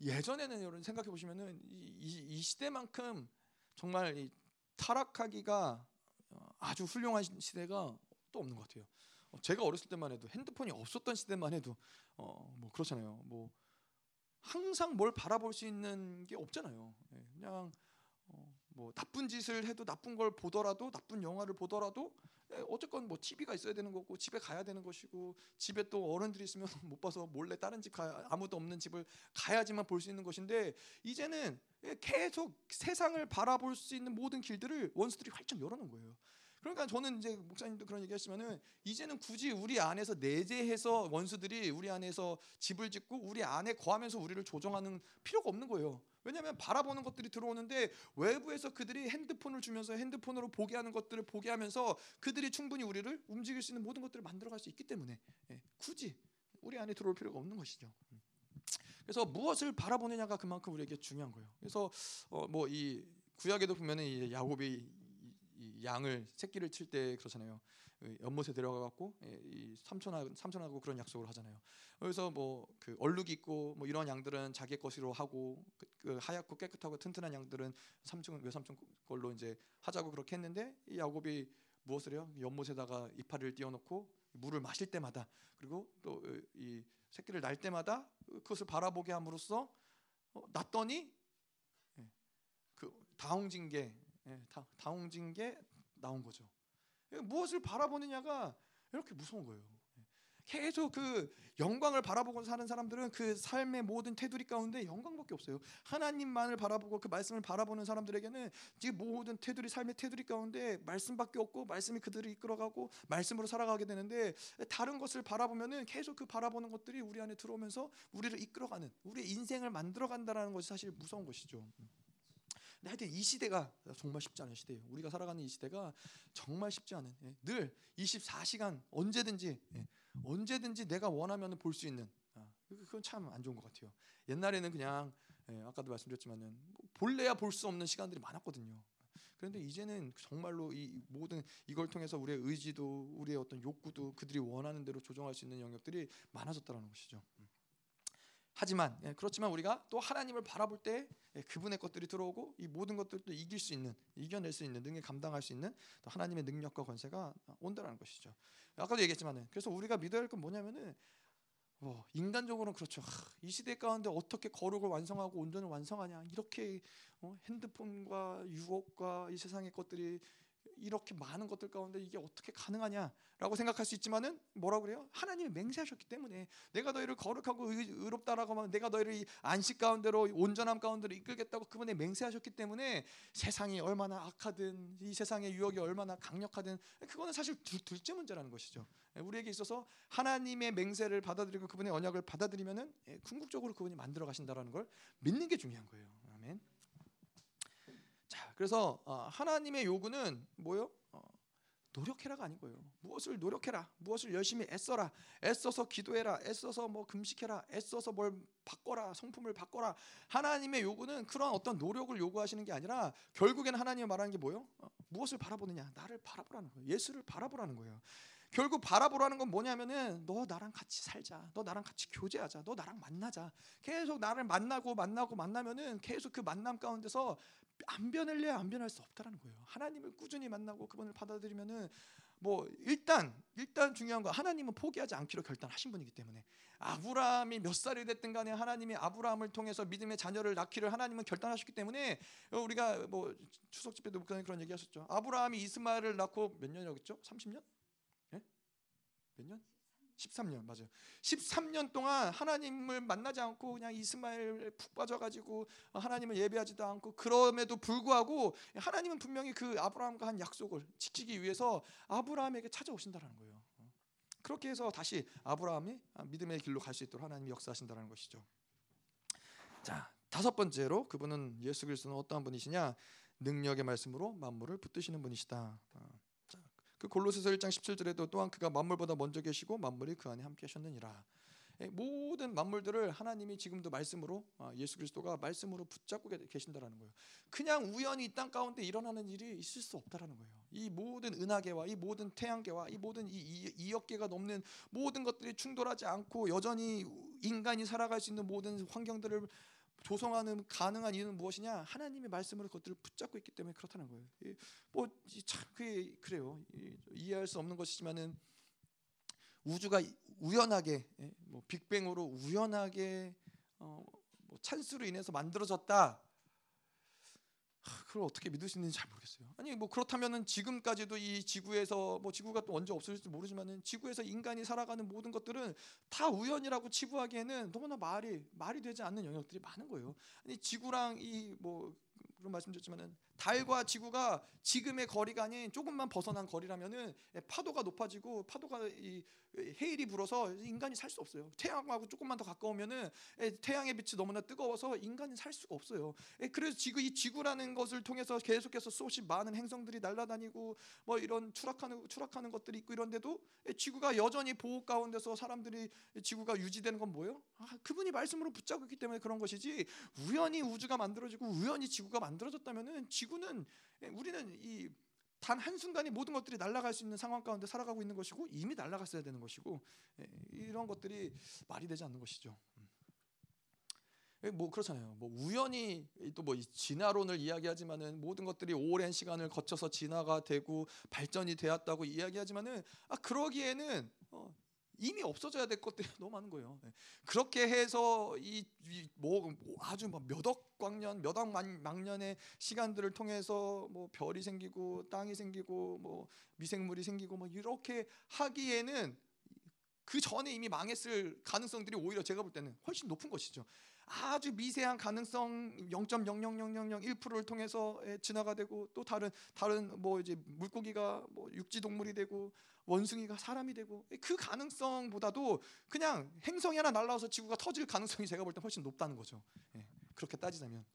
예전에는 여러분 생각해 보시면은 이, 이, 이, 시대만큼 정말 이 타락하기가 어, 아주 훌륭한 시대가 또 없는 것 같아요. 어, 제가 어렸을 때만 해도 핸드폰이 없었던 시대만 해도 어 뭐 그렇잖아요. 뭐 항상 뭘 바라볼 수 있는 게 없잖아요. 예, 그냥 뭐 나쁜 짓을 해도 나쁜 걸 보더라도 나쁜 영화를 보더라도 예, 어쨌건 뭐 TV가 있어야 되는 거고 집에 가야 되는 것이고 집에 또 어른들이 있으면 못 봐서 몰래 다른 집 가, 아무도 없는 집을 가야지만 볼 수 있는 것인데 이제는 예, 계속 세상을 바라볼 수 있는 모든 길들을 원수들이 활짝 열어놓은 거예요. 그러니까 저는 이제 목사님도 그런 얘기 하시면은 이제는 굳이 우리 안에서 내재해서 원수들이 우리 안에서 집을 짓고 우리 안에 거하면서 우리를 조정하는 필요가 없는 거예요. 왜냐하면 바라보는 것들이 들어오는데 외부에서 그들이 핸드폰을 주면서 핸드폰으로 보게 하는 것들을 보게 하면서 그들이 충분히 우리를 움직일 수 있는 모든 것들을 만들어갈 수 있기 때문에 예, 굳이 우리 안에 들어올 필요가 없는 것이죠. 음. 그래서 무엇을 바라보느냐가 그만큼 우리에게 중요한 거예요. 그래서 어, 뭐이 구약에도 보면은 이 야곱이 이 양을 새끼를 칠 때 그렇잖아요. 연못에 데려가 갖고 예, 이 삼촌하고 그런 약속을 하잖아요. 그래서 뭐 그 얼룩이 있고 뭐 이런 양들은 자기 것으로 하고 그, 그 하얗고 깨끗하고 튼튼한 양들은 삼촌 외삼촌 걸로 이제 하자고 그렇게 했는데 이 야곱이 무엇을 해요? 연못에다가 이파리를 띄워놓고 물을 마실 때마다 그리고 또 이 새끼를 날 때마다 그것을 바라보게 함으로써 어, 났더니 예, 그 다홍진 게 예, 다, 다홍진 게 나온 거죠. 예, 무엇을 바라보느냐가 이렇게 무서운 거예요. 예, 계속 그 영광을 바라보고 사는 사람들은 그 삶의 모든 테두리 가운데 영광밖에 없어요. 하나님만을 바라보고 그 말씀을 바라보는 사람들에게는 지금 모든 테두리 삶의 테두리 가운데 말씀밖에 없고 말씀이 그들을 이끌어가고 말씀으로 살아가게 되는데 다른 것을 바라보면은 계속 그 바라보는 것들이 우리 안에 들어오면서 우리를 이끌어가는 우리의 인생을 만들어 간다라는 것이 사실 무서운 것이죠. 근데 하여튼 이 시대가 정말 쉽지 않은 시대예요. 우리가 살아가는 이 시대가 정말 쉽지 않은 예, 늘 24시간 언제든지 예, 언제든지 내가 원하면 볼 수 있는 아, 그건 참 안 좋은 것 같아요. 옛날에는 그냥 예, 아까도 말씀드렸지만은 뭐 볼래야 볼 수 없는 시간들이 많았거든요. 그런데 이제는 정말로 이 모든 이걸 통해서 우리의 의지도 우리의 어떤 욕구도 그들이 원하는 대로 조정할 수 있는 영역들이 많아졌다는 것이죠. 음. 하지만 예, 그렇지만 우리가 또 하나님을 바라볼 때 예, 그분의 것들이 들어오고 이 모든 것들도 이길 수 있는 이겨낼 수 있는 능력 감당할 수 있는 또 하나님의 능력과 권세가 온다라는 것이죠. 아까도 얘기했지만은 그래서 우리가 믿어야 할 건 뭐냐면은 뭐 인간적으로는 그렇죠. 하, 이 시대 가운데 어떻게 거룩을 완성하고 온전을 완성하냐 이렇게 어, 핸드폰과 유혹과 이 세상의 것들이 이렇게 많은 것들 가운데 이게 어떻게 가능하냐라고 생각할 수 있지만은 뭐라 그래요? 하나님이 맹세하셨기 때문에 내가 너희를 거룩하고 의롭다라고 하면 내가 너희를 안식 가운데로 온전함 가운데로 이끌겠다고 그분의 맹세하셨기 때문에 세상이 얼마나 악하든 이 세상의 유혹이 얼마나 강력하든 그거는 사실 둘 째 문제라는 것이죠. 우리에게 있어서 하나님의 맹세를 받아들이고 그분의 언약을 받아들이면은 예, 궁극적으로 그분이 만들어 가신다라는 걸 믿는 게 중요한 거예요. 아멘. 그래서 어, 하나님의 요구는 뭐요? 어, 노력해라가 아닌 거예요. 무엇을 노력해라, 무엇을 열심히 애써라, 애써서 기도해라, 애써서 뭐 금식해라, 애써서 뭘 바꿔라, 성품을 바꿔라. 하나님의 요구는 그런 어떤 노력을 요구하시는 게 아니라 결국에는 하나님이 말하는 게 뭐요? 어, 무엇을 바라보느냐? 나를 바라보라는 거예요. 예수를 바라보라는 거예요. 결국 바라보라는 건 뭐냐면은 너 나랑 같이 살자. 너 나랑 같이 교제하자. 너 나랑 만나자. 계속 나를 만나고 만나고 만나면은 계속 그 만남 가운데서 안 변할래 안 변할 수 없다라는 거예요. 하나님을 꾸준히 만나고 그분을 받아들이면은 뭐 일단 일단 중요한 거 하나님은 포기하지 않기로 결단하신 분이기 때문에 아브라함이 몇 살이 됐든 간에 하나님이 아브라함을 통해서 믿음의 자녀를 낳기를 하나님은 결단하셨기 때문에 우리가 뭐 추석 집회도 그런 얘기 하셨죠. 아브라함이 이스마엘을 낳고 몇 년이라고 했죠? 30년? 예? 몇 년? 13년 맞아요. 13년 동안 하나님을 만나지 않고 그냥 이스마엘 푹 빠져가지고 하나님을 예배하지도 않고 그럼에도 불구하고 하나님은 분명히 그 아브라함과 한 약속을 지키기 위해서 아브라함에게 찾아오신다라는 거예요. 그렇게 해서 다시 아브라함이 믿음의 길로 갈 수 있도록 하나님이 역사하신다는 것이죠. 자 다섯 번째로 그분은 예수 그리스도는 어떠한 분이시냐 능력의 말씀으로 만물을 붙드시는 분이시다. 그 골로새서 1장 17절에도 또한 그가 만물보다 먼저 계시고 만물이 그 안에 함께 하셨느니라. 예, 모든 만물들을 하나님이 지금도 말씀으로 아, 예수 그리스도가 말씀으로 붙잡고 계신다라는 거예요. 그냥 우연히 이 땅 가운데 일어나는 일이 있을 수 없다라는 거예요. 이 모든 은하계와 이 모든 태양계와 이 모든 이 2억 개가 넘는 모든 것들이 충돌하지 않고 여전히 인간이 살아갈 수 있는 모든 환경들을 조성하는 가능한 이유는 무엇이냐? 하나님의 말씀으로 그것들을 붙잡고 있기 때문에 그렇다는 거예요. 뭐참 그게 그래요. 이해할 수 없는 것이지만은 우주가 우연하게 예, 뭐 빅뱅으로 우연하게 어, 뭐 찬스로 인해서 만들어졌다. 그걸 어떻게 믿을 수 있는지 잘 모르겠어요. 아니 뭐 그렇다면은 지금까지도 이 지구에서 뭐 지구가 또 언제 없어질지 모르지만은 지구에서 인간이 살아가는 모든 것들은 다 우연이라고 치부하기에는 너무나 말이 말이 되지 않는 영역들이 많은 거예요. 아니 지구랑 이 뭐 그런 말씀드렸지만은 달과 지구가 지금의 거리가 아닌 조금만 벗어난 거리라면은 파도가 높아지고 파도가 이 해일이 불어서 인간이 살 수 없어요. 태양하고 조금만 더 가까우면은 태양의 빛이 너무나 뜨거워서 인간이 살 수가 없어요. 그래서 지구 이 지구라는 것을 통해서 계속해서 수없이 많은 행성들이 날아다니고 뭐 이런 추락하는 추락하는 것들이 있고 이런데도 지구가 여전히 보호 가운데서 사람들이 지구가 유지되는 건 뭐예요? 아, 그분이 말씀으로 붙잡고 있기 때문에 그런 것이지 우연히 우주가 만들어지고 우연히 지구가 만들어졌다면은 지구 는 우리는 이 단 한순간에 모든 것들이 날아갈 수 있는 상황 가운데 살아가고 있는 것이고 이미 날아갔어야 되는 것이고 예, 이런 것들이 말이 되지 않는 것이죠. 음. 예, 뭐 그렇잖아요. 뭐 우연히 또 뭐 진화론을 이야기하지만은 모든 것들이 오랜 시간을 거쳐서 진화가 되고 발전이 되었다고 이야기하지만은 아 그러기에는 어, 이미 없어져야 될 것들이 너무 많은 거예요. 네. 그렇게 해서 이 뭐 아주 뭐 몇억 광년, 몇억 망년의 시간들을 통해서 뭐 별이 생기고 땅이 생기고 뭐 미생물이 생기고 뭐 이렇게 하기에는 그 전에 이미 망했을 가능성들이 오히려 제가 볼 때는 훨씬 높은 것이죠. 아주 미세한 가능성 0.00001%를 통해서 진화가 되고 또 다른 다른 뭐 이제 물고기가 뭐 육지 동물이 되고 원숭이가 사람이 되고 그 가능성보다도 그냥 행성이 하나 날라와서 지구가 터질 가능성이 제가 볼 때 훨씬 높다는 거죠. 예, 그렇게 따지자면.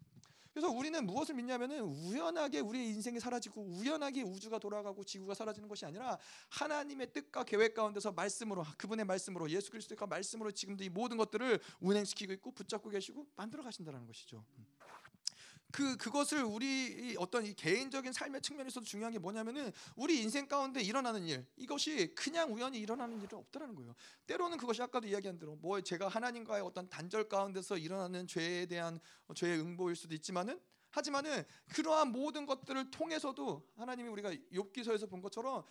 그래서 우리는 무엇을 믿냐면은 우연하게 우리의 인생이 사라지고 우연하게 우주가 돌아가고 지구가 사라지는 것이 아니라 하나님의 뜻과 계획 가운데서 말씀으로 그분의 말씀으로 예수 그리스도의 말씀으로 지금도 이 모든 것들을 운행시키고 있고 붙잡고 계시고 만들어 가신다는 것이죠. 그 그것을 우리 어떤 이 개인적인 삶의 측면에서도 중요한 게 뭐냐면은 우리 인생 가운데 일어나는 일 이것이 그냥 우연히 일어나는 일은 없다라는 거예요. 때로는 그것이 아까도 이야기한 대로 뭐 제가 하나님과의 어떤 단절 가운데서 일어나는 죄에 대한 죄의 응보일 수도 있지만은 하지만은 그러한 모든 것들을 통해서도 하나님이 우리가 욥기서에서 본 것처럼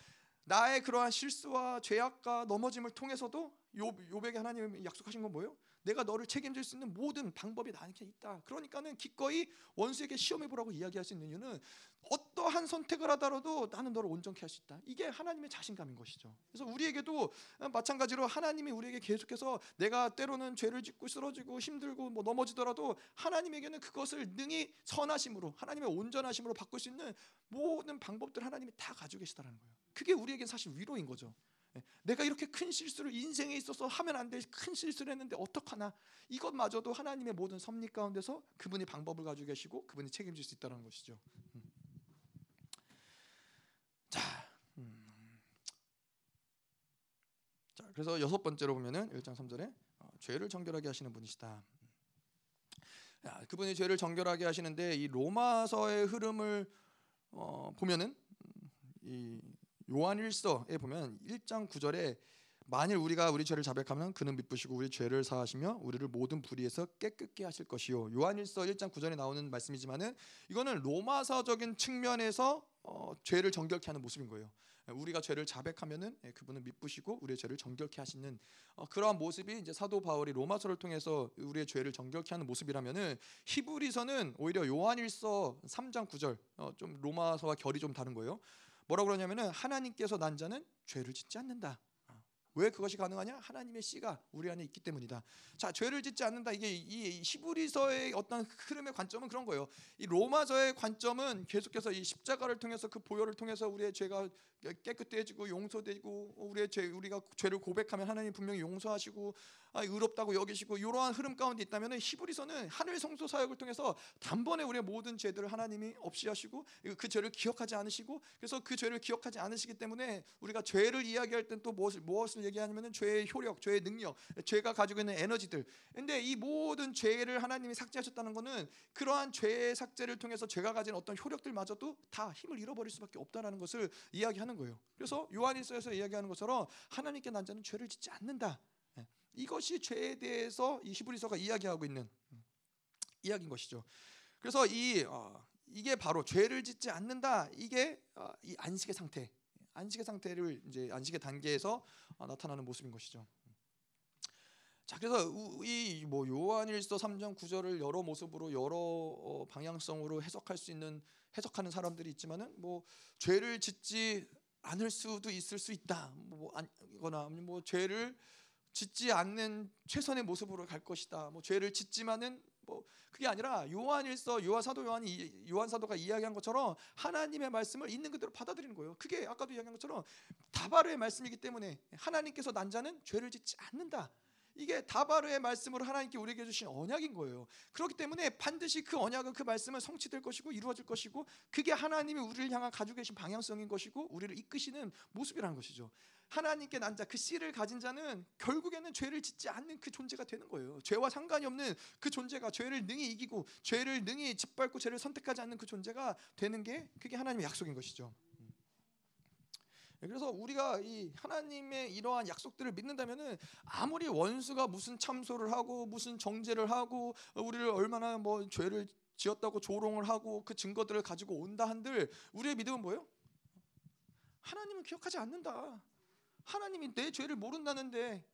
나의 그러한 실수와 죄악과 넘어짐을 통해서도 욥 욥에게 하나님이 약속하신 건 뭐예요? 내가 너를 책임질 수 있는 모든 방법이 나에게 있다. 그러니까는 기꺼이 원수에게 시험해 보라고 이야기할 수 있는 이유는 어떠한 선택을 하더라도 나는 너를 온전케 할 수 있다. 이게 하나님의 자신감인 것이죠. 그래서 우리에게도 마찬가지로 하나님이 우리에게 계속해서 내가 때로는 죄를 짓고 쓰러지고 힘들고 뭐 넘어지더라도 하나님에게는 그것을 능히 선하심으로 하나님의 온전하심으로 바꿀 수 있는 모든 방법들 하나님이 다 가지고 계시다라는 거예요. 그게 우리에게 사실 위로인 거죠. 예, 내가 이렇게 큰 실수를 인생에 있어서 하면 안 될 큰 실수를 했는데 어떡하나 이것마저도 하나님의 모든 섭리 가운데서 그분이 방법을 가지고 계시고 그분이 책임질 수 있다는 것이죠. 음. 자, 음. 자, 그래서 여섯 번째로 보면은 1장 3절에 어, 죄를 정결하게 하시는 분이시다. 야, 그분이 죄를 정결하게 하시는데 이 로마서의 흐름을 어, 보면은 음, 이 요한일서에 보면 1장 9절에 만일 우리가 우리 죄를 자백하면 그는 미쁘시고 우리 죄를 사하시며 우리를 모든 불의에서 깨끗게 하실 것이요. 요한일서 1장 9절에 나오는 말씀이지만은 이거는 로마서적인 측면에서 어, 죄를 정결케 하는 모습인 거예요. 우리가 죄를 자백하면은 예, 그분은 미쁘시고 우리의 죄를 정결케 하시는 어, 그러한 모습이 이제 사도 바울이 로마서를 통해서 우리의 죄를 정결케 하는 모습이라면은 히브리서는 오히려 요한일서 3장 9절 어, 좀 로마서와 결이 좀 다른 거예요. 뭐라고 그러냐면은 하나님께서 난 자는 죄를 짓지 않는다. 왜 그것이 가능하냐? 하나님의 씨가 우리 안에 있기 때문이다. 자, 죄를 짓지 않는다. 이게 이 히브리서의 어떤 흐름의 관점은 그런 거예요. 이 로마서의 관점은 계속해서 이 십자가를 통해서 그 보혈을 통해서 우리의 죄가 깨끗해지고 용서되고 우리의 죄 우리가 죄를 고백하면 하나님 분명히 용서하시고 아, 의롭다고 여기시고 이러한 흐름 가운데 있다면 히브리서는 하늘 성소 사역을 통해서 단번에 우리의 모든 죄들을 하나님이 없이 하시고 그 죄를 기억하지 않으시고 그래서 그 죄를 기억하지 않으시기 때문에 우리가 죄를 이야기할 땐 또 무엇을 무엇을 얘기하냐면은 죄의 효력, 죄의 능력, 죄가 가지고 있는 에너지들. 근데 이 모든 죄를 하나님이 삭제하셨다는 것은 그러한 죄의 삭제를 통해서 죄가 가진 어떤 효력들마저도 다 힘을 잃어버릴 수밖에 없다라는 것을 이야기하는 거예요. 그래서 요한일서에서 이야기하는 것처럼 하나님께 난 자는 죄를 짓지 않는다. 예. 이것이 죄에 대해서 이 히브리서가 이야기하고 있는 음, 이야기인 것이죠. 그래서 이 어, 이게 바로 죄를 짓지 않는다. 이게 어, 이 안식의 상태. 안식의 상태를 이제 안식의 단계에서 어, 나타나는 모습인 것이죠. 자 그래서 이 뭐 요한일서 3장 9절을 여러 모습으로 여러 어, 방향성으로 해석할 수 있는 해석하는 사람들이 있지만은 뭐 죄를 짓지 않을 수도 있을 수 있다. 뭐 아니거나 뭐 죄를 짓지 않는 최선의 모습으로 갈 것이다. 뭐 죄를 짓지만은 뭐 그게 아니라 요한일서 요한 사도 요한이 요한 사도가 이야기한 것처럼 하나님의 말씀을 있는 그대로 받아들이는 거예요. 그게 아까도 이야기한 것처럼 다바르의 말씀이기 때문에 하나님께서 난 자는 죄를 짓지 않는다. 이게 다바르의 말씀으로 하나님께 우리에게 주신 언약인 거예요. 그렇기 때문에 반드시 그 언약은 그 말씀은 성취될 것이고 이루어질 것이고 그게 하나님이 우리를 향한 가지고 계신 방향성인 것이고 우리를 이끄시는 모습이라는 것이죠. 하나님께 난 자, 그 씨를 가진 자는 결국에는 죄를 짓지 않는 그 존재가 되는 거예요. 죄와 상관이 없는 그 존재가 죄를 능히 이기고 죄를 능히 짓밟고 죄를 선택하지 않는 그 존재가 되는 게 그게 하나님의 약속인 것이죠. 예, 그래서 우리가 이 하나님의 이러한 약속들을 믿는다면은 아무리 원수가 무슨 참소를 하고 무슨 정죄를 하고 우리를 얼마나 뭐 죄를 지었다고 조롱을 하고 그 증거들을 가지고 온다 한들 우리의 믿음은 뭐예요? 하나님은 기억하지 않는다. 하나님이 내 죄를 모른다는데 예,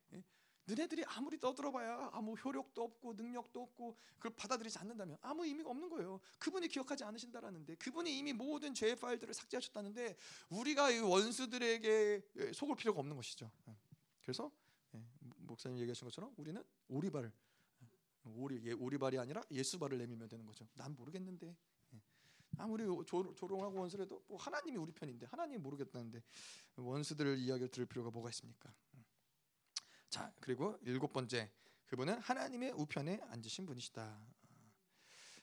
너네들이 아무리 떠들어봐야 아무 효력도 없고 능력도 없고 그걸 받아들이지 않는다면 아무 의미가 없는 거예요. 그분이 기억하지 않으신다라는데 그분이 이미 모든 죄의 파일들을 삭제하셨다는데 우리가 이 원수들에게 예, 속을 필요가 없는 것이죠. 예. 그래서 예, 목사님 얘기하신 것처럼 우리는 오리발을 오리 오리발이 아니라 예수발을 내밀면 되는 거죠. 난 모르겠는데 아무리 조, 조롱하고 원수라도 뭐 하나님이 우리 편인데 하나님 모르겠다는데 원수들 이야기를 들을 필요가 뭐가 있습니까? 자 그리고 일곱 번째 그분은 하나님의 우편에 앉으신 분이시다.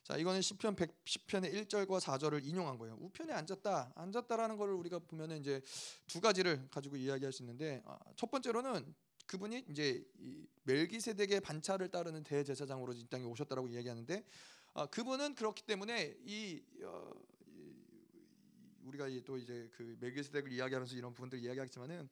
자 이거는 시편 110편의 1절과 4절을 인용한 거예요. 우편에 앉았다, 앉았다라는 것을 우리가 보면은 이제 두 가지를 가지고 이야기할 수 있는데 아, 첫 번째로는 그분이 이제 멜기세덱의 반차를 따르는 대제사장으로 이 땅에 오셨다라고 이야기하는데 아, 그분은 그렇기 때문에 이, 어, 이 우리가 또 이제 그 멜기세덱을 이야기하면서 이런 부분들 이야기하겠지만은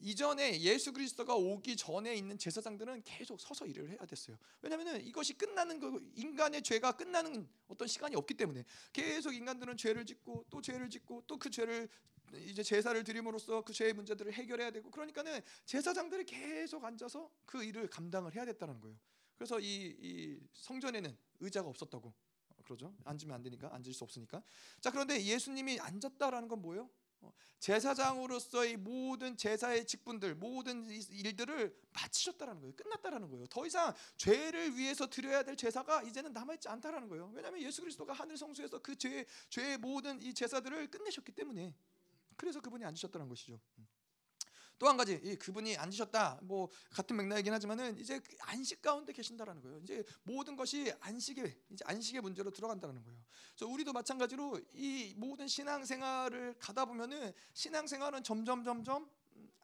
이전에 예수 그리스도가 오기 전에 있는 제사장들은 계속 서서 일을 해야 됐어요. 왜냐하면 이것이 끝나는 거 인간의 죄가 끝나는 어떤 시간이 없기 때문에 계속 인간들은 죄를 짓고 또 죄를 짓고 또 그 죄를 이제 제사를 드림으로써 그 죄의 문제들을 해결해야 되고 그러니까는 제사장들이 계속 앉아서 그 일을 감당을 해야 됐다는 거예요. 그래서 이, 이 성전에는 의자가 없었다고 그러죠. 앉으면 안 되니까 앉을 수 없으니까. 자 그런데 예수님이 앉았다라는 건 뭐예요? 어, 제사장으로서의 모든 제사의 직분들, 모든 일들을 마치셨다라는 거예요. 끝났다라는 거예요. 더 이상 죄를 위해서 드려야 될 제사가 이제는 남아있지 않다라는 거예요. 왜냐하면 예수 그리스도가 하늘 성소에서 그 죄, 죄의 모든 이 제사들을 끝내셨기 때문에 그래서 그분이 앉으셨다는 것이죠. 음. 또 한 가지 이 그분이 앉으셨다 뭐 같은 맥락이긴 하지만은 이제 그 안식 가운데 계신다라는 거예요. 이제 모든 것이 안식의 이제 안식의 문제로 들어간다는 거예요. 그래서 우리도 마찬가지로 이 모든 신앙생활을 가다 보면은 신앙생활은 점점 점점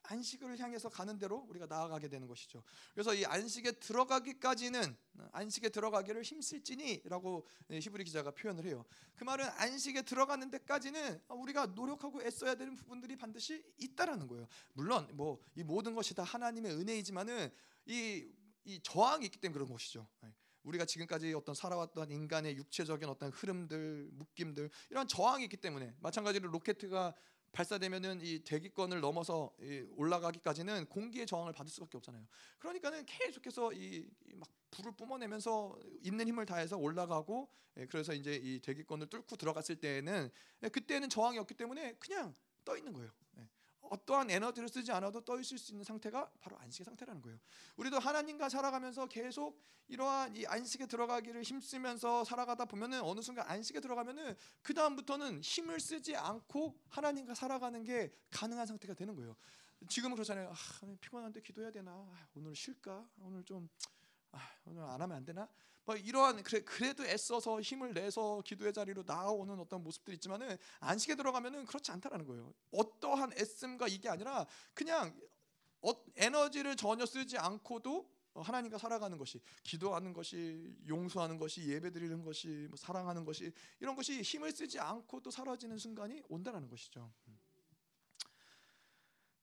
안식을 향해서 가는 대로 우리가 나아가게 되는 것이죠. 그래서 이 안식에 들어가기까지는 안식에 들어가기를 힘쓸지니라고 히브리 기자가 표현을 해요. 그 말은 안식에 들어가는 데까지는 우리가 노력하고 애써야 되는 부분들이 반드시 있다라는 거예요. 물론 뭐 이 모든 것이 다 하나님의 은혜이지만은 이, 이 저항이 있기 때문에 그런 것이죠. 네. 우리가 지금까지 어떤 살아왔던 인간의 육체적인 어떤 흐름들, 묶임들 이런 저항이 있기 때문에 마찬가지로 로켓가 발사되면은 이 대기권을 넘어서 올라가기까지는 공기의 저항을 받을 수밖에 없잖아요. 그러니까는 계속해서 이 막 불을 뿜어내면서 있는 힘을 다해서 올라가고 예, 그래서 이제 이 대기권을 뚫고 들어갔을 때에는 예, 그때는 저항이 없기 때문에 그냥 떠 있는 거예요. 예. 어떠한 에너지를 쓰지 않아도 떠 있을 수 있는 상태가 바로 안식의 상태라는 거예요. 우리도 하나님과 살아가면서 계속 이러한 이 안식에 들어가기를 힘쓰면서 살아가다 보면은 어느 순간 안식에 들어가면은 그 다음부터는 힘을 쓰지 않고 하나님과 살아가는 게 가능한 상태가 되는 거예요. 지금은 그렇잖아요. 아, 피곤한데 기도해야 되나? 아, 오늘 쉴까? 오늘 좀 아, 오늘 안 하면 안 되나? 뭐 이러한 그래, 그래도 애써서 힘을 내서 기도의 자리로 나아오는 어떤 모습들이 있지만은 안식에 들어가면은 그렇지 않다라는 거예요. 어떠한 애씀과 이게 아니라 그냥 어, 에너지를 전혀 쓰지 않고도 하나님과 살아가는 것이 기도하는 것이 용서하는 것이 예배드리는 것이 뭐 사랑하는 것이 이런 것이 힘을 쓰지 않고도 사라지는 순간이 온다라는 것이죠.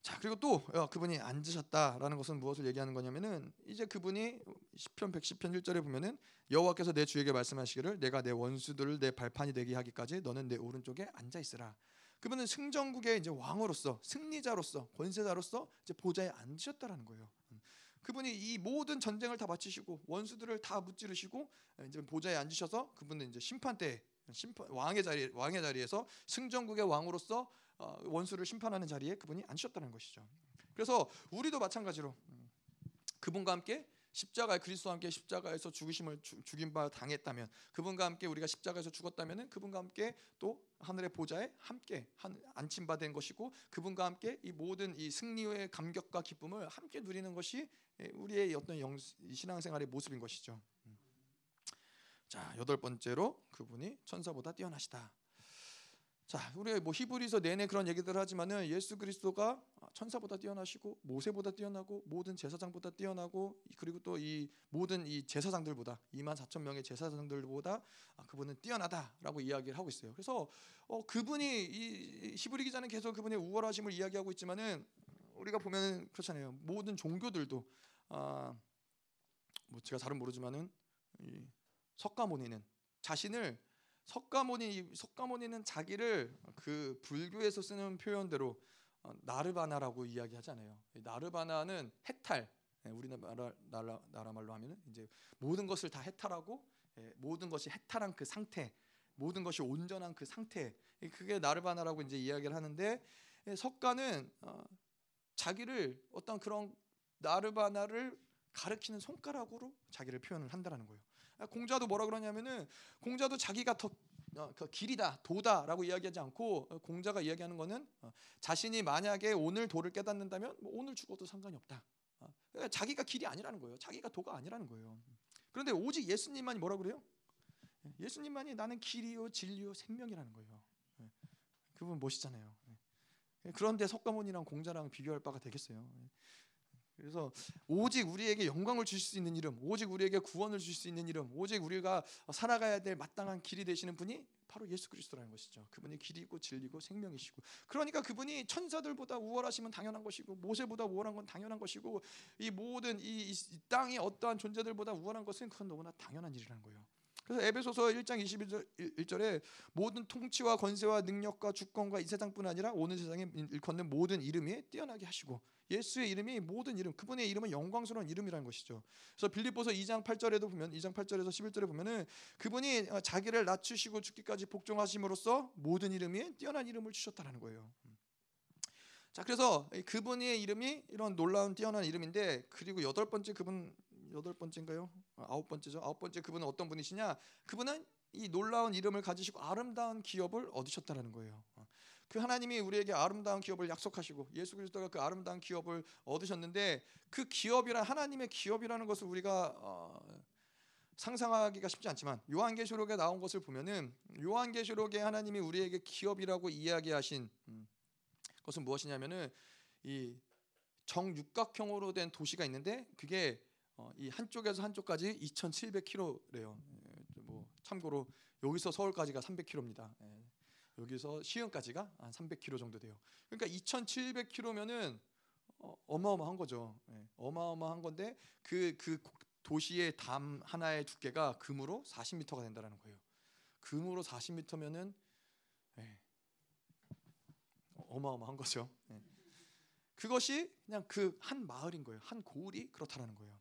자 그리고 또 어, 그분이 앉으셨다라는 것은 무엇을 얘기하는 거냐면은 이제 그분이 시편 110편 1절에 보면은 여호와께서 내 주에게 말씀하시기를 내가 내 원수들을 내 발판이 되게 하기까지 너는 내 오른쪽에 앉아 있으라. 그분은 승전국의 이제 왕으로서 승리자로서 권세자로서 이제 보좌에 앉으셨다라는 거예요. 그분이 이 모든 전쟁을 다 마치시고 원수들을 다 무찌르시고 이제 보좌에 앉으셔서 그분은 이제 심판 때 심판 왕의 자리 왕의 자리에서 승전국의 왕으로서 어, 원수를 심판하는 자리에 그분이 앉으셨다는 것이죠. 그래서 우리도 마찬가지로 음, 그분과 함께 십자가에 그리스도와 함께 십자가에서 죽으심을 죽임 바 당했다면 그분과 함께 우리가 십자가에서 죽었다면은 그분과 함께 또 하늘의 보좌에 함께 안침 받은 것이고 그분과 함께 이 모든 이 승리의 감격과 기쁨을 함께 누리는 것이 우리의 어떤 영, 신앙생활의 모습인 것이죠. 음. 자 여덟 번째로 그분이 천사보다 뛰어나시다. 자, 우리 뭐 히브리서 내내 그런 얘기들을 하지만은 예수 그리스도가 천사보다 뛰어나시고 모세보다 뛰어나고 모든 제사장보다 뛰어나고 그리고 또 이 모든 이 제사장들보다 2만 4천 명의 제사장들보다 아, 그분은 뛰어나다라고 이야기를 하고 있어요. 그래서 어, 그분이 이 히브리 기자는 계속 그분의 우월하심을 이야기하고 있지만은 우리가 보면 그렇잖아요. 모든 종교들도 아, 뭐 제가 잘은 모르지만은 이 석가모니는 자신을 석가모니 석가모니는 자기를 그 불교에서 쓰는 표현대로 어, 나르바나라고 이야기하잖아요. 나르바나는 해탈. 예, 우리나라 나라, 나라 말로 하면은 이제 모든 것을 다 해탈하고 예, 모든 것이 해탈한 그 상태, 모든 것이 온전한 그 상태. 그게 나르바나라고 이제 이야기를 하는데 예, 석가는 어, 자기를 어떤 그런 나르바나를 가르키는 손가락으로 자기를 표현을 한다라는 거예요. 공자도 뭐라 그러냐면은 공자도 자기가 더 어, 그 길이다 도다라고 이야기하지 않고 어, 공자가 이야기하는 거는 어, 자신이 만약에 오늘 도를 깨닫는다면 뭐 오늘 죽어도 상관이 없다. 어, 그러니까 자기가 길이 아니라는 거예요. 자기가 도가 아니라는 거예요. 그런데 오직 예수님만이 뭐라 그래요? 예, 예수님만이 나는 길이요 진리요 생명이라는 거예요. 예, 그분 멋있잖아요. 예, 그런데 석가모니랑 공자랑 비교할 바가 되겠어요. 그래서 오직 우리에게 영광을 주실 수 있는 이름, 오직 우리에게 구원을 주실 수 있는 이름, 오직 우리가 살아가야 될 마땅한 길이 되시는 분이 바로 예수 그리스도라는 것이죠. 그분이 길이고 진리고 생명이시고. 그러니까 그분이 천사들보다 우월하시면 당연한 것이고 모세보다 우월한 건 당연한 것이고 이 모든 이, 이 땅의 어떠한 존재들보다 우월한 것은 그건 너무나 당연한 일이라는 거예요. 그래서 에베소서 1장 21절에 모든 통치와 권세와 능력과 주권과 이 세상뿐 아니라 오는 세상에 일컫는 모든 이름이 뛰어나게 하시고 예수의 이름이 모든 이름 그분의 이름은 영광스러운 이름이라는 것이죠. 그래서 빌립보서 2장 8절에도 보면 2장 8절에서 11절에 보면은 그분이 어, 자기를 낮추시고 죽기까지 복종하심으로써 모든 이름이 뛰어난 이름을 주셨다는 거예요. 자 그래서 그분의 이름이 이런 놀라운 뛰어난 이름인데 그리고 여덟 번째 그분 여덟 번째인가요? 아, 아홉 번째죠. 아홉 번째 그분은 어떤 분이시냐? 그분은 이 놀라운 이름을 가지시고 아름다운 기업을 얻으셨다라는 거예요. 어. 그 하나님이 우리에게 아름다운 기업을 약속하시고 예수 그리스도가 그 아름다운 기업을 얻으셨는데 그 기업이란 하나님의 기업이라는 것을 우리가 어, 상상하기가 쉽지 않지만 요한계시록에 나온 것을 보면은 요한계시록에 하나님이 우리에게 기업이라고 이야기하신 음, 것은 무엇이냐면은 이 정육각형으로 된 도시가 있는데 그게 어, 이 한쪽에서 한쪽까지 2,700km래요. 예, 뭐 참고로 여기서 서울까지가 300km입니다. 예, 여기서 시흥까지가 한 300km 정도 돼요. 그러니까 2,700km면은 어, 어마어마한 거죠. 예, 어마어마한 건데 그그 그 도시의 담 하나의 두께가 금으로 40m가 된다는 거예요. 금으로 40m면은 예, 어마어마한 거죠. 예. 그것이 그냥 그 한 마을인 거예요. 한 고을이 그렇다라는 거예요.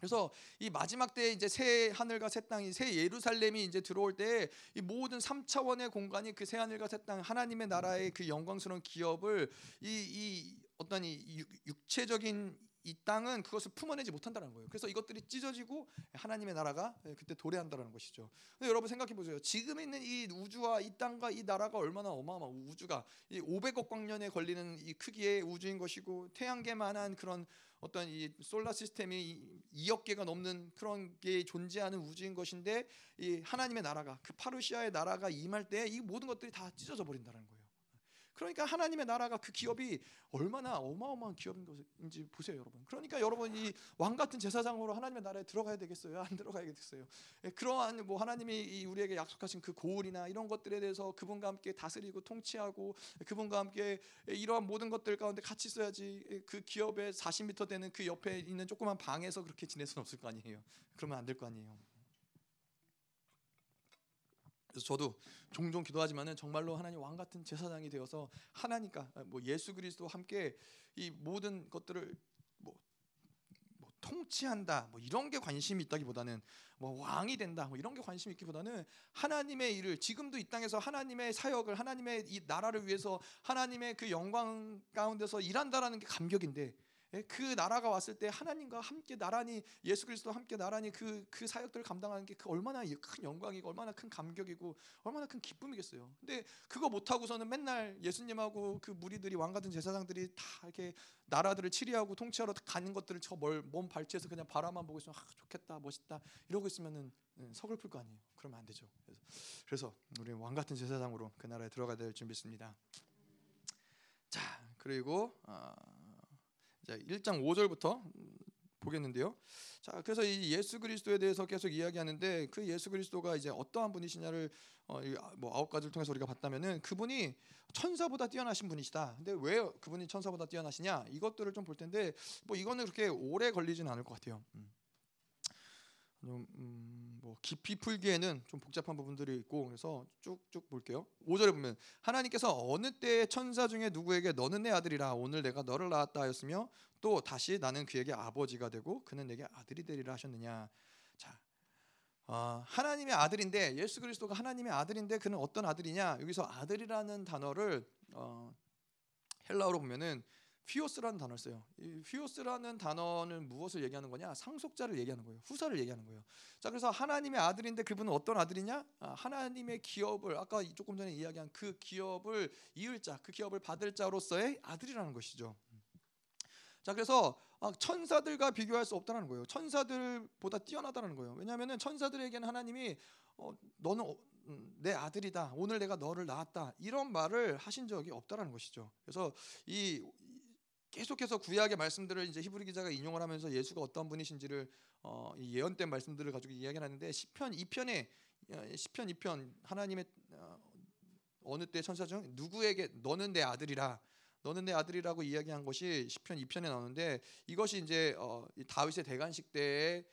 그래서 이 마지막 때 이제 새 하늘과 새 땅이 새 예루살렘이 이제 들어올 때 이 모든 3차원의 공간이 그 새 하늘과 새 땅 하나님의 나라의 그 영광스러운 기업을 이, 이 어떤 이 육체적인 이 땅은 그것을 품어내지 못한다는 거예요. 그래서 이것들이 찢어지고 하나님의 나라가 그때 도래한다는 것이죠. 여러분 생각해 보세요. 지금 있는 이 우주와 이 땅과 이 나라가 얼마나 어마어마 우주가 이 500억 광년에 걸리는 이 크기의 우주인 것이고 태양계만한 그런 어떤 이 솔라 시스템이 2억 개가 넘는 그런 게 존재하는 우주인 것인데 이 하나님의 나라가 그 파르시아의 나라가 임할 때 이 모든 것들이 다 찢어져 버린다는 거예요. 그러니까 하나님의 나라가 그 기업이 얼마나 어마어마한 기업인지 보세요, 여러분. 그러니까 여러분 이 왕 같은 제사장으로 하나님의 나라에 들어가야 되겠어요? 안 들어가야겠어요? 예, 그러한 뭐 하나님이 우리에게 약속하신 그 고을이나 이런 것들에 대해서 그분과 함께 다스리고 통치하고 그분과 함께 이러한 모든 것들 가운데 같이 있어야지 예, 그 기업의 40m 되는 그 옆에 있는 조그만 방에서 그렇게 지낼 수는 없을 거 아니에요. 그러면 안 될 거 아니에요. 그래서 저도 종종 기도하지만은 정말로 하나님 왕 같은 제사장이 되어서 하나님과 뭐 예수 그리스도와 함께 이 모든 것들을 뭐, 뭐 통치한다 뭐 이런 게 관심이 있다기보다는 뭐 왕이 된다 뭐 이런 게 관심이 있기보다는 하나님의 일을 지금도 이 땅에서 하나님의 사역을 하나님의 이 나라를 위해서 하나님의 그 영광 가운데서 일한다라는 게 감격인데 예, 그 나라가 왔을 때 하나님과 함께 나란히 예수 그리스도와 함께 나란히 그, 그 사역들을 감당하는 게 그 얼마나 큰 영광이고 얼마나 큰 감격이고 얼마나 큰 기쁨이겠어요. 근데 그거 못 하고서는 맨날 예수님하고 그 무리들이 왕 같은 제사장들이 다 이렇게 나라들을 치리하고 통치하러 가는 것들을 저몸 발치해서 그냥 바라만 보고 있으면 아, 좋겠다 멋있다 이러고 있으면은 예, 서글플 거 아니에요. 그러면 안 되죠. 그래서, 그래서 우리 왕 같은 제사장으로 그 나라에 들어가야 될 준비했습니다. 자 그리고 어, 자, 1장 5절부터 보겠는데요. 자, 그래서 이 예수 그리스도에 대해서 계속 이야기하는데 그 예수 그리스도가 이제 어떠한 분이시냐를 어, 뭐 아홉 가지를 통해서 우리가 봤다면은 그분이 천사보다 뛰어나신 분이시다. 근데 왜 그분이 천사보다 뛰어나시냐? 이것들을 좀 볼 텐데 뭐 이거는 그렇게 오래 걸리지는 않을 것 같아요. 음. 음, 뭐 깊이 풀기에는 좀 복잡한 부분들이 있고 그래서 쭉쭉 볼게요. 5절에 보면 하나님께서 어느 때에 천사 중에 누구에게 너는 내 아들이라 오늘 내가 너를 낳았다 하였으며 또 다시 나는 그에게 아버지가 되고 그는 내게 아들이 되리라 하셨느냐. 자, 어, 하나님의 아들인데 예수 그리스도가 하나님의 아들인데 그는 어떤 아들이냐? 여기서 아들이라는 단어를 어, 헬라어로 보면은 휘오스라는 단어를 써요. 이 휘오스라는 단어는 무엇을 얘기하는 거냐? 상속자를 얘기하는 거예요. 후사를 얘기하는 거예요. 자, 그래서 하나님의 아들인데 그분은 어떤 아들이냐? 아, 하나님의 기업을 아까 조금 전에 이야기한 그 기업을 이을 자, 그 기업을 받을 자로서의 아들이라는 것이죠. 자, 그래서 아, 천사들과 비교할 수 없다는 거예요. 천사들보다 뛰어나다는 거예요. 왜냐하면 천사들에게는 하나님이 어, 너는 어, 음, 내 아들이다. 오늘 내가 너를 낳았다. 이런 말을 하신 적이 없다라는 것이죠. 그래서 이 계속해서 구약의 말씀들을 이제 히브리 기자가 인용을 하면서 예수가 어떤 분이신지를 어, 예언된 말씀들을 가지고 이야기를 하는데 시편 2편에 어, 시편 2편 하나님의 어, 느 때 천사 중 누구에게 너는 내 아들이라 너는 내 아들이라고 이야기한 것이 시편 2편에 나오는데 이것이 이제 어, 다윗의 대관식 때에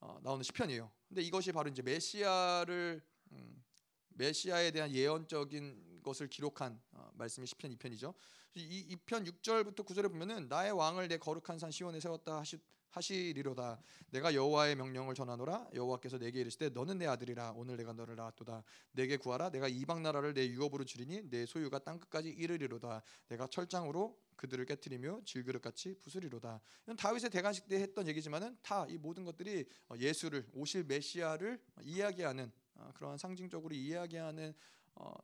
어, 나오는 시편이에요. 근데 이것이 바로 이제 메시아를 음, 메시아에 대한 예언적인 것을 기록한 어, 말씀이 시편 2편이죠. 이 2편 6절부터 9절에 보면은 나의 왕을 내 거룩한 산 시온에 세웠다 하시 하시리로다. 내가 여호와의 명령을 전하노라. 여호와께서 내게 이르시되 너는 내 아들이라. 오늘 내가 너를 낳았도다. 내게 구하라. 내가 이방 나라를 내 유업으로 주리니 내 소유가 땅 끝까지 이르리로다. 내가 철장으로 그들을 깨뜨리며 질그릇같이 부수리로다. 이건 다윗의 대관식 때 했던 얘기지만은 다 이 모든 것들이 어, 예수를 오실 메시아를 이야기하는 어, 그러한 상징적으로 이야기하는 어,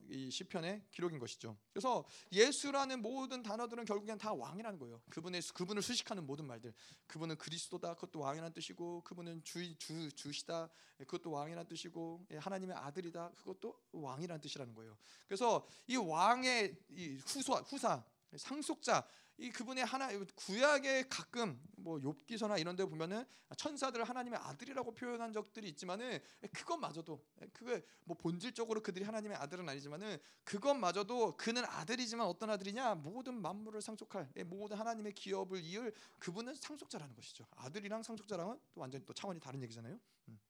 이 시편의 기록인 것이죠. 그래서 예수라는 모든 단어들은 결국엔 다 왕이라는 거예요. 그분의 그분을 수식하는 모든 말들. 그분은 그리스도다. 그것도 왕이라는 뜻이고, 그분은 주, 주 주시다. 그것도 왕이라는 뜻이고, 예, 하나님의 아들이다. 그것도 왕이라는 뜻이라는 거예요. 그래서 이 왕의 이 후사, 후사, 상속자 이 그분의 하나 구약에 가끔 뭐 욥기서나 이런 데 보면은 천사들을 하나님의 아들이라고 표현한 적들이 있지만은 그것마저도 그게 뭐 본질적으로 그들이 하나님의 아들은 아니지만은 그것마저도 그는 아들이지만 어떤 아들이냐 모든 만물을 상속할 예, 모든 하나님의 기업을 이을 그분은 상속자라는 것이죠. 아들이랑 상속자랑은 또 완전히 또 차원이 다른 얘기잖아요. 음.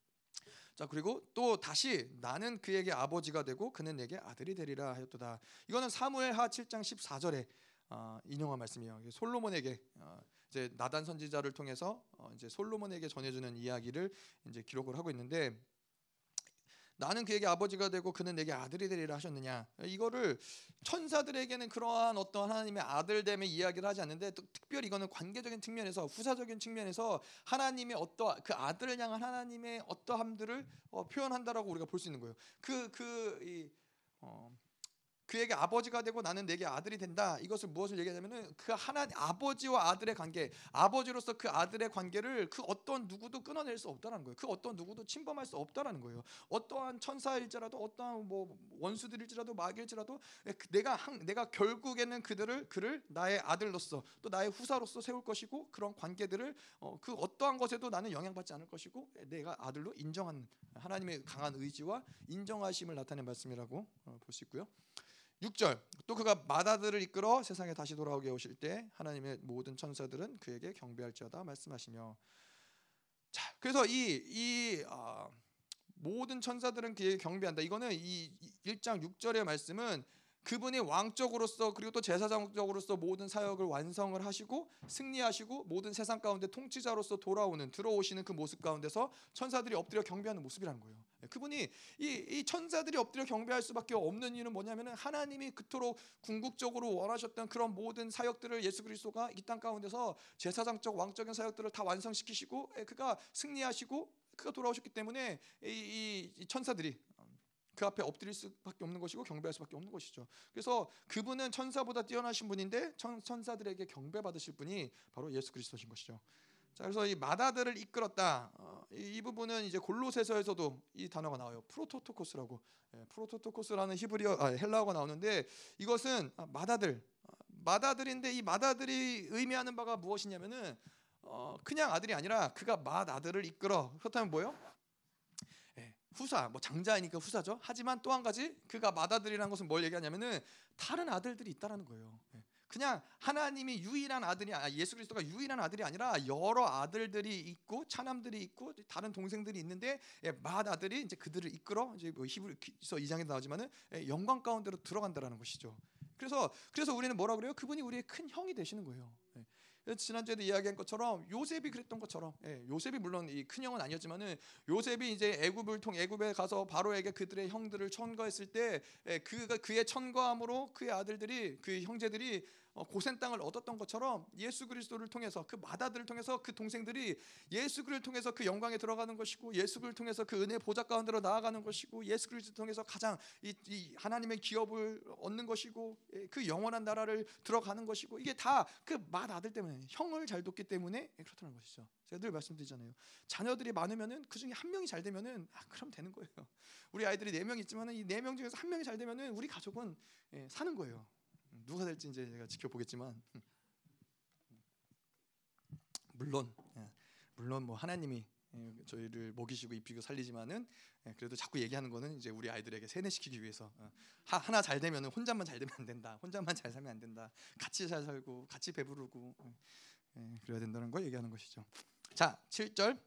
자 그리고 또 다시 나는 그에게 아버지가 되고 그는 내게 아들이 되리라 하였도다. 이거는 사무엘하 7장 14절에 어, 인용한 말씀이에요. 솔로몬에게 어, 이제 나단 선지자를 통해서 어, 이제 솔로몬에게 전해주는 이야기를 이제 기록을 하고 있는데 나는 그에게 아버지가 되고 그는 내게 아들이 되리라 하셨느냐 이거를 천사들에게는 그러한 어떤 하나님의 아들됨의 이야기를 하지 않는데 또 특별히 이거는 관계적인 측면에서 후사적인 측면에서 하나님의 어떠 그 아들을 향한 하나님의 어떠함들을 어, 표현한다라고 우리가 볼 수 있는 거예요. 그그이 어, 그에게 아버지가 되고 나는 내게 아들이 된다. 이것을 무엇을 얘기하냐면은 그 하나 아버지와 아들의 관계, 아버지로서 그 아들의 관계를 그 어떤 누구도 끊어낼 수 없다는 거예요. 그 어떤 누구도 침범할 수 없다는 거예요. 어떠한 천사일지라도 어떠한 뭐 원수들일지라도 마귀일지라도 그 내가 한, 내가 결국에는 그들을 그를 나의 아들로서 또 나의 후사로서 세울 것이고 그런 관계들을 어, 그 어떠한 것에도 나는 영향받지 않을 것이고 내가 아들로 인정한 하나님의 강한 의지와 인정하심을 나타낸 말씀이라고 어, 볼수 있고요. 6절. 또 그가 마다들을 이끌어 세상에 다시 돌아오게 오실 때 하나님의 모든 천사들은 그에게 경배할지어다 말씀하시며. 자 그래서 이이 어, 모든 천사들은 그에게 경배한다. 이거는 이 1장 6절의 말씀은 그분이 왕적으로서 그리고 또 제사장적으로서 모든 사역을 완성을 하시고 승리하시고 모든 세상 가운데 통치자로서 돌아오는 들어오시는 그 모습 가운데서 천사들이 엎드려 경배하는 모습이라는 거예요. 예, 그분이 이, 이 천사들이 엎드려 경배할 수밖에 없는 이유는 뭐냐면은 하나님이 그토록 궁극적으로 원하셨던 그런 모든 사역들을 예수 그리스도가 이 땅 가운데서 제사장적 왕적인 사역들을 다 완성시키시고 예, 그가 승리하시고 그가 돌아오셨기 때문에 이, 이, 이 천사들이 그 앞에 엎드릴 수밖에 없는 것이고 경배할 수밖에 없는 것이죠. 그래서 그분은 천사보다 뛰어나신 분인데 천, 천사들에게 경배 받으실 분이 바로 예수 그리스도신 것이죠. 자, 그래서 이 마다들을 이끌었다. 어, 이, 이, 부분은 이제 골로새서에서도 이 단어가 나와요. 프로토토코스라고. 예, 프로토토코스라는 히브리어 아, 헬라어가 나오는데 이것은 아, 마다들, 아, 마다들인데 이 마다들이 의미하는 바가 무엇이냐면은 어, 그냥 아들이 아니라 그가 맏아들을 이끌어. 그렇다면 뭐요? 예, 후사, 뭐 장자이니까 후사죠. 하지만 또 한 가지 그가 맏아들이라는 것은 뭘 얘기하냐면은 다른 아들들이 있다라는 거예요. 예. 그냥 하나님이 유일한 아들이 아, 예수 그리스도가 유일한 아들이 아니라 여러 아들들이 있고 차남들이 있고 다른 동생들이 있는데 예, 맏 아들이 이제 그들을 이끌어 이제 뭐 히브리서 2장에 나오지만은 예, 영광 가운데로 들어간다라는 것이죠. 그래서 그래서 우리는 뭐라 그래요? 그분이 우리의 큰 형이 되시는 거예요. 예. 지난주에도 이야기한 것처럼 요셉이 그랬던 것처럼 예, 요셉이 물론 이 큰 형은 아니었지만은 요셉이 이제 애굽을 통 애굽에 가서 바로에게 그들의 형들을 천거했을 때 예, 그의 천거함으로 그의 아들들이 그 형제들이 어, 고센 땅을 얻었던 것처럼 예수 그리스도를 통해서 그 마다들을 통해서 그 동생들이 예수 그리스도를 통해서 그 영광에 들어가는 것이고 예수 그리스도를 통해서 그 은혜 보좌 가운데로 나아가는 것이고 예수 그리스도를 통해서 가장 이, 이 하나님의 기업을 얻는 것이고 예, 그 영원한 나라를 들어가는 것이고 이게 다 그 맏아들 때문에 형을 잘 돕기 때문에 그렇다는 것이죠. 제가 늘 말씀드리잖아요. 자녀들이 많으면은 그 중에 한 명이 잘 되면은 아, 그럼 되는 거예요. 우리 아이들이 네 명 있지만은 이 네 명 중에서 한 명이 잘 되면은 우리 가족은 예, 사는 거예요. 누가 될지 이제 제가 지켜보겠지만 물론 예, 물론 뭐 하나님이 예, 저희를 먹이시고 입히고 살리지만은 예, 그래도 자꾸 얘기하는 거는 이제 우리 아이들에게 세뇌시키기 위해서 어, 하나 잘 되면은 혼자만 잘 되면 안 된다. 혼자만 잘 살면 안 된다. 같이 잘 살고 같이 배부르고 그래야 된다는 걸 얘기하는 것이죠. 자, 7절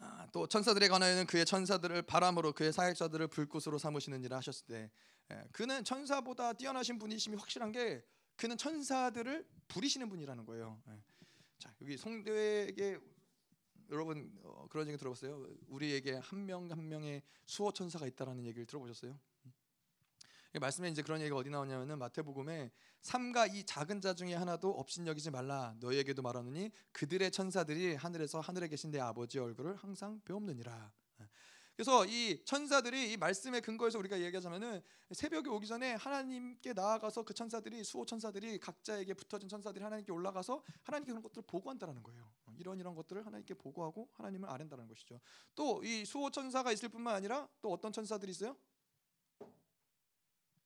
아, 또 천사들에 관하여는 그의 천사들을 바람으로 그의 사역자들을 불꽃으로 삼으시느니라 하셨을 때 예, 그는 천사보다 뛰어나신 분이심이 확실한 게 그는 천사들을 부리시는 분이라는 거예요. 예. 자 여기 송대에게 여러분 어, 그런 얘기 들어봤어요? 우리에게 한명한 명의 수호 천사가 있다라는 얘기를 들어보셨어요? 말씀에 이제 그런 얘기가 어디 나오냐면은 마태복음에 삼가 이 작은 자 중에 하나도 업신여기지 말라 너희에게도 말하노니 그들의 천사들이 하늘에서 하늘에 계신 내 아버지의 얼굴을 항상 배움느니라. 그래서 이 천사들이 이 말씀의 근거에서 우리가 얘기하자면은 새벽에 오기 전에 하나님께 나아가서 그 천사들이 수호 천사들이 각자에게 붙어진 천사들이 하나님께 올라가서 하나님께 그런 것들을 보고한다라는 거예요. 이런 이런 것들을 하나님께 보고하고 하나님을 아랜다는 것이죠. 또 이 수호 천사가 있을 뿐만 아니라 또 어떤 천사들이 있어요?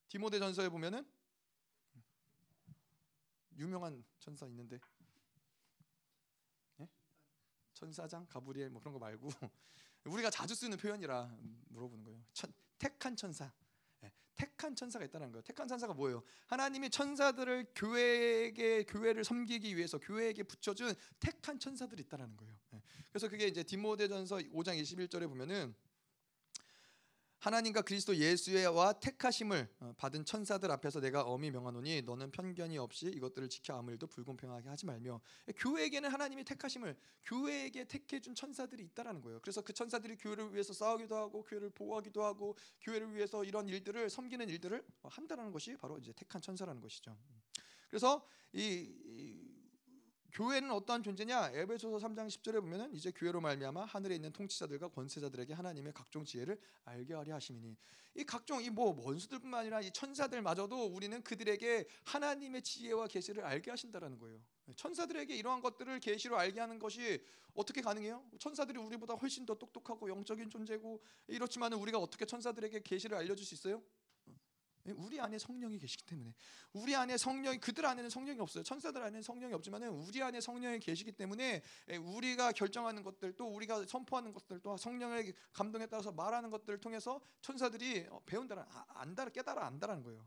디모데전서에 보면은 유명한 천사 있는데 예? 천사장 가브리엘 뭐 그런 거 말고 우리가 자주 쓰는 표현이라 물어보는 거예요. 천, 택한 천사. 네, 택한 천사가 있다는 거예요. 택한 천사가 뭐예요? 하나님이 천사들을 교회에게 교회를 섬기기 위해서 교회에게 붙여준 택한 천사들이 있다는 거예요. 네, 그래서 그게 이제 디모데전서 5장 21절에 보면은 하나님과 그리스도 예수와 택하심을 어, 받은 천사들 앞에서 내가 엄히 명하노니 너는 편견이 없이 이것들을 지켜 아무 일도 불공평하게 하지 말며 교회에게는 하나님이 택하심을 교회에게 택해 준 천사들이 있다라는 거예요. 그래서 그 천사들이 교회를 위해서 싸우기도 하고 교회를 보호하기도 하고 교회를 위해서 이런 일들을 섬기는 일들을 한다라는 것이 바로 이제 택한 천사라는 것이죠. 그래서 이, 이 교회는 어떠한 존재냐? 에베소서 3장 10절에 보면은 이제 교회로 말미암아 하늘에 있는 통치자들과 권세자들에게 하나님의 각종 지혜를 알게 하려 하심이니 이 각종 이 뭐 원수들뿐만 아니라 이 천사들마저도 우리는 그들에게 하나님의 지혜와 계시를 알게 하신다라는 거예요. 천사들에게 이러한 것들을 계시로 알게 하는 것이 어떻게 가능해요? 천사들이 우리보다 훨씬 더 똑똑하고 영적인 존재고 이렇지만은 우리가 어떻게 천사들에게 계시를 알려줄 수 있어요? 예, 우리 안에 성령이 계시기 때문에 우리 안에 성령이 그들 안에는 성령이 없어요. 천사들 안에는 성령이 없지만은 우리 안에 성령이 계시기 때문에 예, 우리가 결정하는 것들 또 우리가 선포하는 것들 또 성령의 감동에 따라서 말하는 것들을 통해서 천사들이 어, 배운다라 아, 안다 깨달아 안다라는 거예요.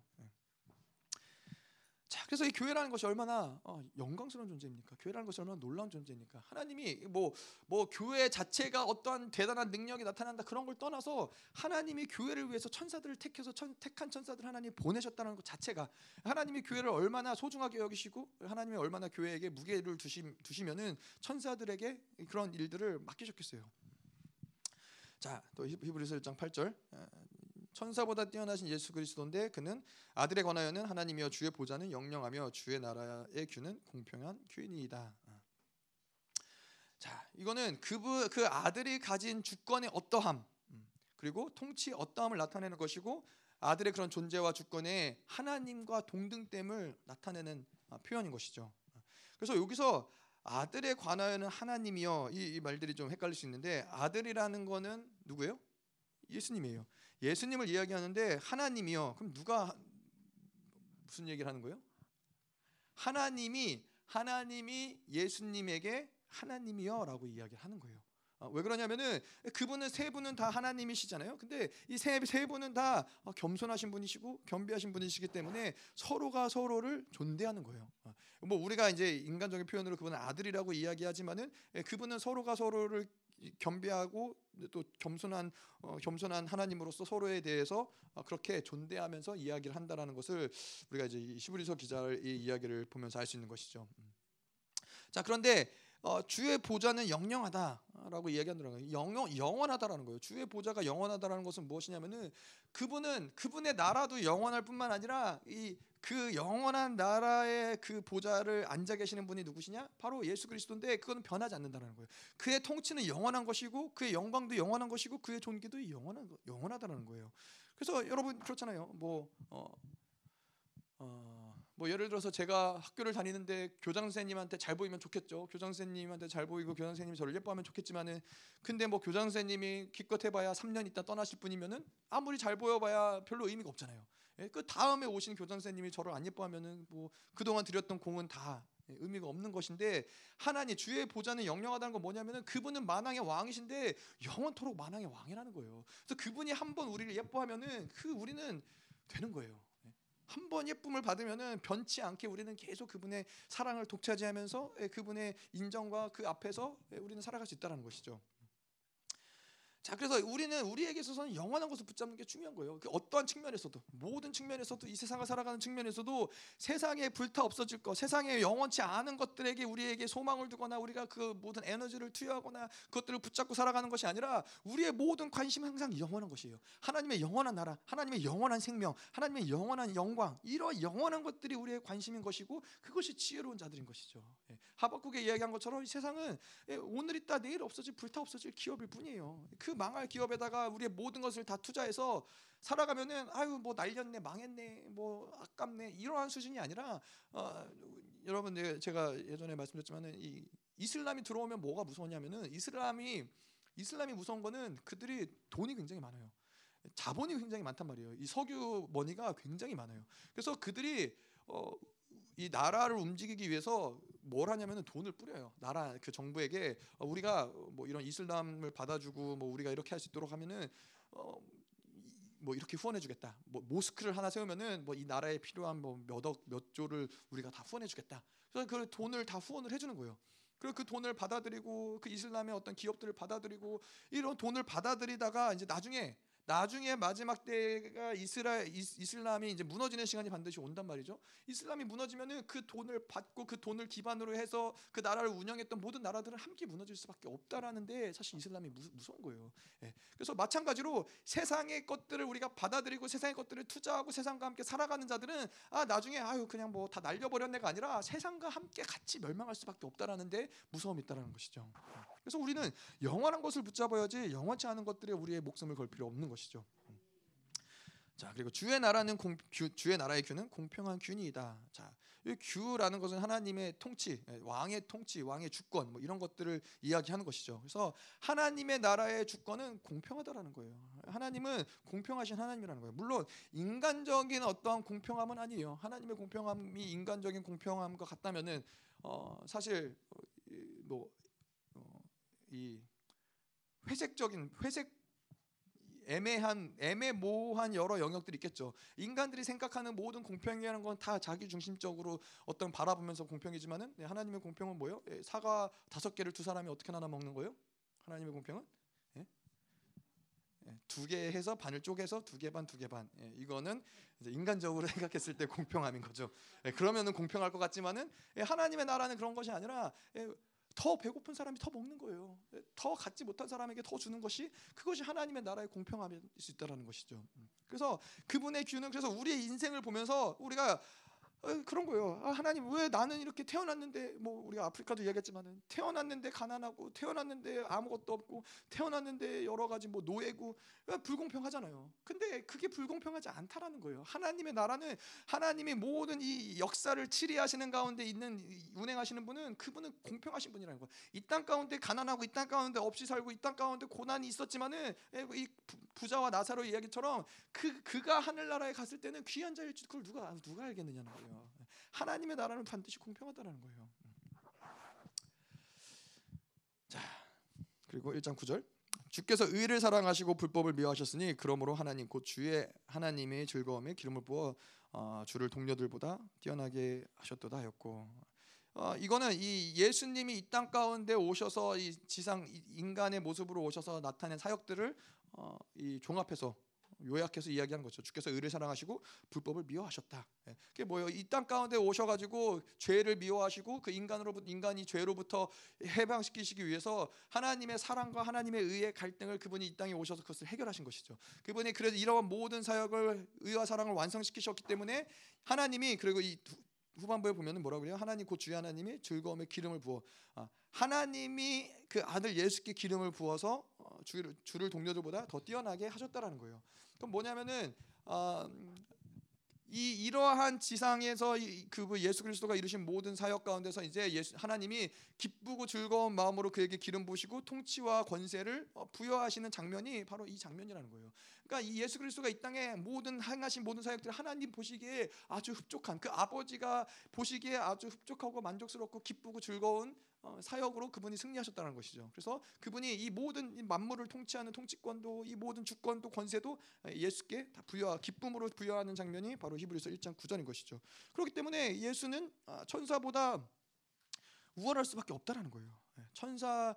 예. 자, 그래서 이 교회라는 것이 얼마나 어, 영광스러운 존재입니까? 교회라는 것이 얼마나 놀라운 존재입니까? 하나님이 뭐 뭐 교회 자체가 어떠한 대단한 능력이 나타난다 그런 걸 떠나서 하나님이 교회를 위해서 천사들을 택해서 천, 택한 천사들 하나님 보내셨다는 것 자체가 하나님이 교회를 얼마나 소중하게 여기시고 하나님이 얼마나 교회에게 무게를 두시, 두시면은 천사들에게 그런 일들을 맡기셨겠어요. 자, 또 히브리서 1장 8절. 천사보다 뛰어나신 예수 그리스도인데 그는 아들에 관하여는 하나님이여 주의 보좌는 영영하며 주의 나라의 규는 공평한 규이니이다. 어. 자, 이거는 그부 그 아들이 가진 주권의 어떠함 음, 그리고 통치 어떠함을 나타내는 것이고 아들의 그런 존재와 주권의 하나님과 동등됨을 나타내는 어, 표현인 것이죠. 그래서 여기서 아들에 관하여는 하나님이여 이, 이 말들이 좀 헷갈릴 수 있는데 아들이라는 거는 누구예요? 예수님이에요. 예수님을 이야기하는데 하나님이요. 그럼 누가 무슨 얘기를 하는 거예요? 하나님이 하나님이 예수님에게 하나님이요라고 이야기하는 거예요. 어, 왜 그러냐면은 그분은 세 분은 다 하나님이시잖아요. 근데 이세 세 분은 다 어, 겸손하신 분이시고 겸비하신 분이시기 때문에 서로가 서로를 존대하는 거예요. 어, 뭐 우리가 이제 인간적인 표현으로 그분은 아들이라고 이야기하지만은 예, 그분은 서로가 서로를 겸비하고 또 겸손한 어, 겸손한 하나님으로서 서로에 대해서 어, 그렇게 존대하면서 이야기를 한다라는 것을 우리가 이제 히브리서 기자의 이야기를 보면서 알 수 있는 것이죠. 음. 자 그런데 어, 주의 보좌는 영영하다라고 이야기한다는 거예요. 영영 영원하다라는 거예요. 주의 보좌가 영원하다라는 것은 무엇이냐면은 그분은 그분의 나라도 영원할 뿐만 아니라 이 그 영원한 나라의 그 보좌를 앉아 계시는 분이 누구시냐? 바로 예수 그리스도인데 그거는 변하지 않는다는 거예요. 그의 통치는 영원한 것이고 그의 영광도 영원한 것이고 그의 존귀도 영원한 영원하다는 거예요. 그래서 여러분 그렇잖아요. 뭐 어, 어, 뭐 예를 들어서 제가 학교를 다니는데 교장 선생님한테 잘 보이면 좋겠죠. 교장 선생님한테 잘 보이고 교장 선생님이 저를 예뻐하면 좋겠지만은 근데 뭐 교장 선생님이 기껏 해봐야 3년 있다 떠나실 분이면은 아무리 잘 보여봐야 별로 의미가 없잖아요. 예, 그 다음에 오신 교장 선생님이 저를 안 예뻐하면은 뭐 그동안 드렸던 공은 다 예, 의미가 없는 것인데 하나님 주의 보좌는 영영하다는 건 뭐냐면은 그분은 만왕의 왕이신데 영원토록 만왕의 왕이라는 거예요. 그래서 그분이 한번 우리를 예뻐하면은 그 우리는 되는 거예요. 예, 한번 예쁨을 받으면은 변치 않게 우리는 계속 그분의 사랑을 독차지하면서 그분의 인정과 그 앞에서 우리는 살아갈 수 있다는 것이죠. 자, 그래서 우리는 우리에게 있어서는 영원한 것을 붙잡는 게 중요한 거예요. 그 어떠한 측면에서도 모든 측면에서도 이 세상을 살아가는 측면에서도 세상에 불타 없어질 것, 세상에 영원치 않은 것들에게 우리에게 소망을 두거나 우리가 그 모든 에너지를 투여하거나 그것들을 붙잡고 살아가는 것이 아니라 우리의 모든 관심은 항상 영원한 것이에요. 하나님의 영원한 나라, 하나님의 영원한 생명, 하나님의 영원한 영광, 이런 영원한 것들이 우리의 관심인 것이고 그것이 지혜로운 자들인 것이죠. 예. 하박국에 이야기한 것처럼 이 세상은 예, 오늘 있다 내일 없어질 불타 없어질 기업일 뿐이에요. 그그 망할 기업에다가 우리의 모든 것을 다 투자해서 살아가면은 아유 뭐 날렸네 망했네 뭐 아깝네 이러한 수준이 아니라 어, 여러분 제가 예전에 말씀드렸지만은 이 이슬람이 들어오면 뭐가 무서웠냐면은 이슬람이 이슬람이 무서운 거는 그들이 돈이 굉장히 많아요. 자본이 굉장히 많단 말이에요. 이 석유 money가 굉장히 많아요. 그래서 그들이 어, 이 나라를 움직이기 위해서 뭘 하냐면은 돈을 뿌려요. 나라 그 정부에게 어, 우리가 뭐 이런 이슬람을 받아주고 뭐 우리가 이렇게 할 수 있도록 하면은 어, 뭐 이렇게 후원해주겠다. 뭐 모스크를 하나 세우면은 뭐 이 나라에 필요한 뭐 몇억 몇 조를 우리가 다 후원해주겠다. 그래서 그 돈을 다 후원을 해주는 거예요. 그리고 그 돈을 받아들이고 그 이슬람의 어떤 기업들을 받아들이고 이런 돈을 받아들이다가 이제 나중에 나중에 마지막 때가 이스라 이슬람이 이제 무너지는 시간이 반드시 온단 말이죠. 이슬람이 무너지면은 그 돈을 받고 그 돈을 기반으로 해서 그 나라를 운영했던 모든 나라들은 함께 무너질 수밖에 없다라는데 사실 이슬람이 무, 무서 운 거예요. 예. 그래서 마찬가지로 세상의 것들을 우리가 받아들이고 세상의 것들을 투자하고 세상과 함께 살아가는 자들은 아 나중에 아유 그냥 뭐 다 날려버렸네가 아니라 세상과 함께 같이 멸망할 수밖에 없다라는데 무서움이 있다라는 것이죠. 그래서 우리는 영원한 것을 붙잡아야지 영원치 않은 것들에 우리의 목숨을 걸 필요 없는 것이죠. 자 그리고 주의 나라는 공, 규, 주의 나라의 규는 공평한 균이다. 자, 이 규라는 것은 하나님의 통치, 예, 왕의 통치, 왕의 주권 뭐 이런 것들을 이야기하는 것이죠. 그래서 하나님의 나라의 주권은 공평하다라는 거예요. 하나님은 공평하신 하나님이라는 거예요. 물론 인간적인 어떠한 공평함은 아니에요. 하나님의 공평함이 인간적인 공평함과 같다면은 어, 사실 뭐 이 회색적인 회색 애매한 애매모호한 여러 영역들이 있겠죠. 인간들이 생각하는 모든 공평이라는 건 다 자기 중심적으로 어떤 바라보면서 공평이지만은 네, 하나님의 공평은 뭐요? 예, 사과 다섯 개를 두 사람이 어떻게 나눠 먹는 거예요? 하나님의 공평은 예? 예, 두개 해서 반을 쪼개서 두 개 반 두 개 반. 예, 이거는 인간적으로 생각했을 때 공평함인 거죠. 예, 그러면은 공평할 것 같지만은 예, 하나님의 나라는 그런 것이 아니라 예, 더 배고픈 사람이 더 먹는 거예요. 더 갖지 못한 사람에게 더 주는 것이 그것이 하나님의 나라의 공평함일 수 있다라는 것이죠. 음. 그래서 그분의 균은 그래서 우리의 인생을 보면서 우리가 어, 그런 거예요. 아, 하나님 왜 나는 이렇게 태어났는데 뭐 우리가 아프리카도 이야기했지만은 태어났는데 가난하고 태어났는데 아무것도 없고 태어났는데 여러 가지 뭐 노예고 불공평하잖아요. 근데 그게 불공평하지 않다라는 거예요. 하나님의 나라는 하나님이 모든 이 역사를 치리하시는 가운데 있는 운행하시는 분은 그분은 공평하신 분이라는 거예요. 이 땅 가운데 가난하고 이 땅 가운데 없이 살고 이 땅 가운데 고난이 있었지만은 이 부자와 나사로 이야기처럼 그 그가 하늘나라에 갔을 때는 귀한 자일지 그걸 누가 누가 알겠느냐는 거예요. 하나님의 나라는 반드시 공평하다는 거예요. 자, 그리고 1장 9절. 주께서 의를 사랑하시고 불법을 미워하셨으니 그러므로 하나님 곧 주의 하나님의 즐거움에 기름을 부어 어, 주를 동료들보다 뛰어나게 하셨도다 하였고 어, 이거는 이 예수님이 이 땅 가운데 오셔서 이 지상 인간의 모습으로 오셔서 나타낸 사역들을 어, 이 종합해서 요약해서 이야기하는 거죠. 주께서 의를 사랑하시고 불법을 미워하셨다. 예. 그게 뭐예요? 이 땅 가운데 오셔가지고 죄를 미워하시고 그 인간으로부터 인간이 죄로부터 해방시키시기 위해서 하나님의 사랑과 하나님의 의의 갈등을 그분이 이 땅에 오셔서 그것을 해결하신 것이죠. 그분이 그래서 이러한 모든 사역을 의와 사랑을 완성시키셨기 때문에 하나님이 그리고 이 후반부에 보면은 뭐라고 그래요? 하나님 곧 주의 하나님이 즐거움의 기름을 부어 아, 하나님이 그 아들 예수께 기름을 부어서 어, 주를, 주를 동료들보다 더 뛰어나게 하셨다라는 거예요. 그럼 뭐냐면은 어, 이 이러한 지상에서 그 예수 그리스도가 이루신 모든 사역 가운데서 이제 예수, 하나님이 기쁘고 즐거운 마음으로 그에게 기름 부시고 통치와 권세를 어, 부여하시는 장면이 바로 이 장면이라는 거예요. 그러니까 이 예수 그리스도가 이 땅에 모든 행하신 모든 사역들 하나님 보시기에 아주 흡족한 그 아버지가 보시기에 아주 흡족하고 만족스럽고 기쁘고 즐거운 어, 사역으로 그분이 승리하셨다는 것이죠. 그래서 그분이 이 모든 만물을 통치하는 통치권도 이 모든 주권도 권세도 예수께 다 부여 기쁨으로 부여하는 장면이 바로 히브리서 1장 9절인 것이죠. 그렇기 때문에 예수는 아, 천사보다 우월할 수밖에 없다라는 거예요. 예, 천사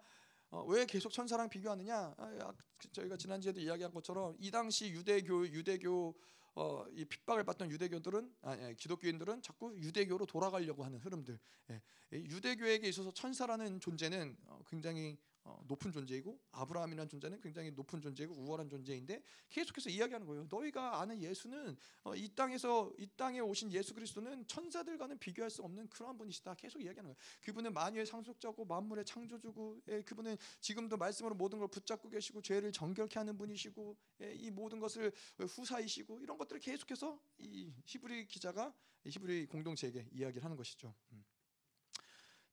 어, 왜 계속 천사랑 비교하느냐? 아, 저희가 지난주에도 이야기한 것처럼 이 당시 유대교 유대교 어, 이 핍박을 받던 유대교들은 아, 예, 기독교인들은 자꾸 유대교로 돌아가려고 하는 흐름들. 예, 유대교에게 있어서 천사라는 존재는 어, 굉장히 어, 높은 존재이고 아브라함이라는 존재는 굉장히 높은 존재이고 우월한 존재인데 계속해서 이야기하는 거예요. 너희가 아는 예수는 어, 이 땅에서 이 땅에 오신 예수 그리스도는 천사들과는 비교할 수 없는 그러한 분이시다. 계속 이야기하는 거예요. 그분은 만유의 상속자고 만물의 창조주고 예, 그분은 지금도 말씀으로 모든 걸 붙잡고 계시고 죄를 정결케 하는 분이시고 예, 이 모든 것을 후사이시고 이런 것들을 계속해서 이 히브리 기자가 히브리 공동체에게 이야기를 하는 것이죠. 음.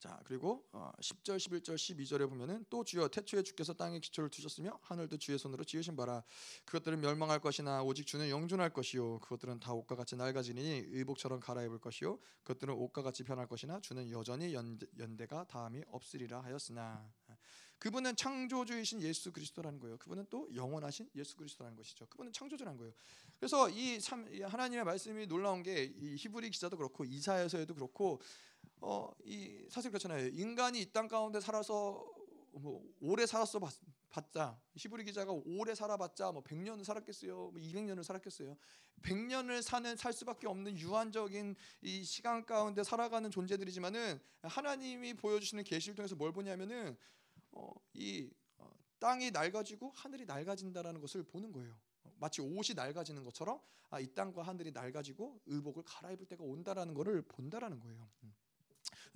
자 그리고 어, 10절 11절 12절에 보면은 또 주여 태초에 주께서 땅에 기초를 두셨으며 하늘도 주의 손으로 지으신 바라 그것들은 멸망할 것이나 오직 주는 영존할 것이요 그것들은 다 옷과 같이 낡아지니 의복처럼 갈아입을 것이요 그것들은 옷과 같이 변할 것이나 주는 여전히 연대, 연대가 다함이 없으리라 하였으나 그분은 창조주이신 예수 그리스도라는 거예요. 그분은 또 영원하신 예수 그리스도라는 것이죠. 그분은 창조주라는 거예요. 그래서 이 참 하나님의 말씀이 놀라운 게 이 히브리 기자도 그렇고 이사야서에도 그렇고 어, 이 사실 그렇잖아요. 인간이 이 땅 가운데 살아서 뭐 오래 살았어 봤자 히브리 기자가 오래 살아봤자 뭐 100년을 살았겠어요. 뭐 200년을 살았겠어요. 100년을 사는 살 수밖에 없는 유한적인 이 시간 가운데 살아가는 존재들이지만은 하나님이 보여 주시는 계시를 통해서 뭘 보냐면은 어, 이 어, 땅이 낡아지고 하늘이 낡아진다라는 것을 보는 거예요. 마치 옷이 낡아지는 것처럼 아, 이 땅과 하늘이 낡아지고 의복을 갈아입을 때가 온다라는 것을 본다라는 거예요. 음.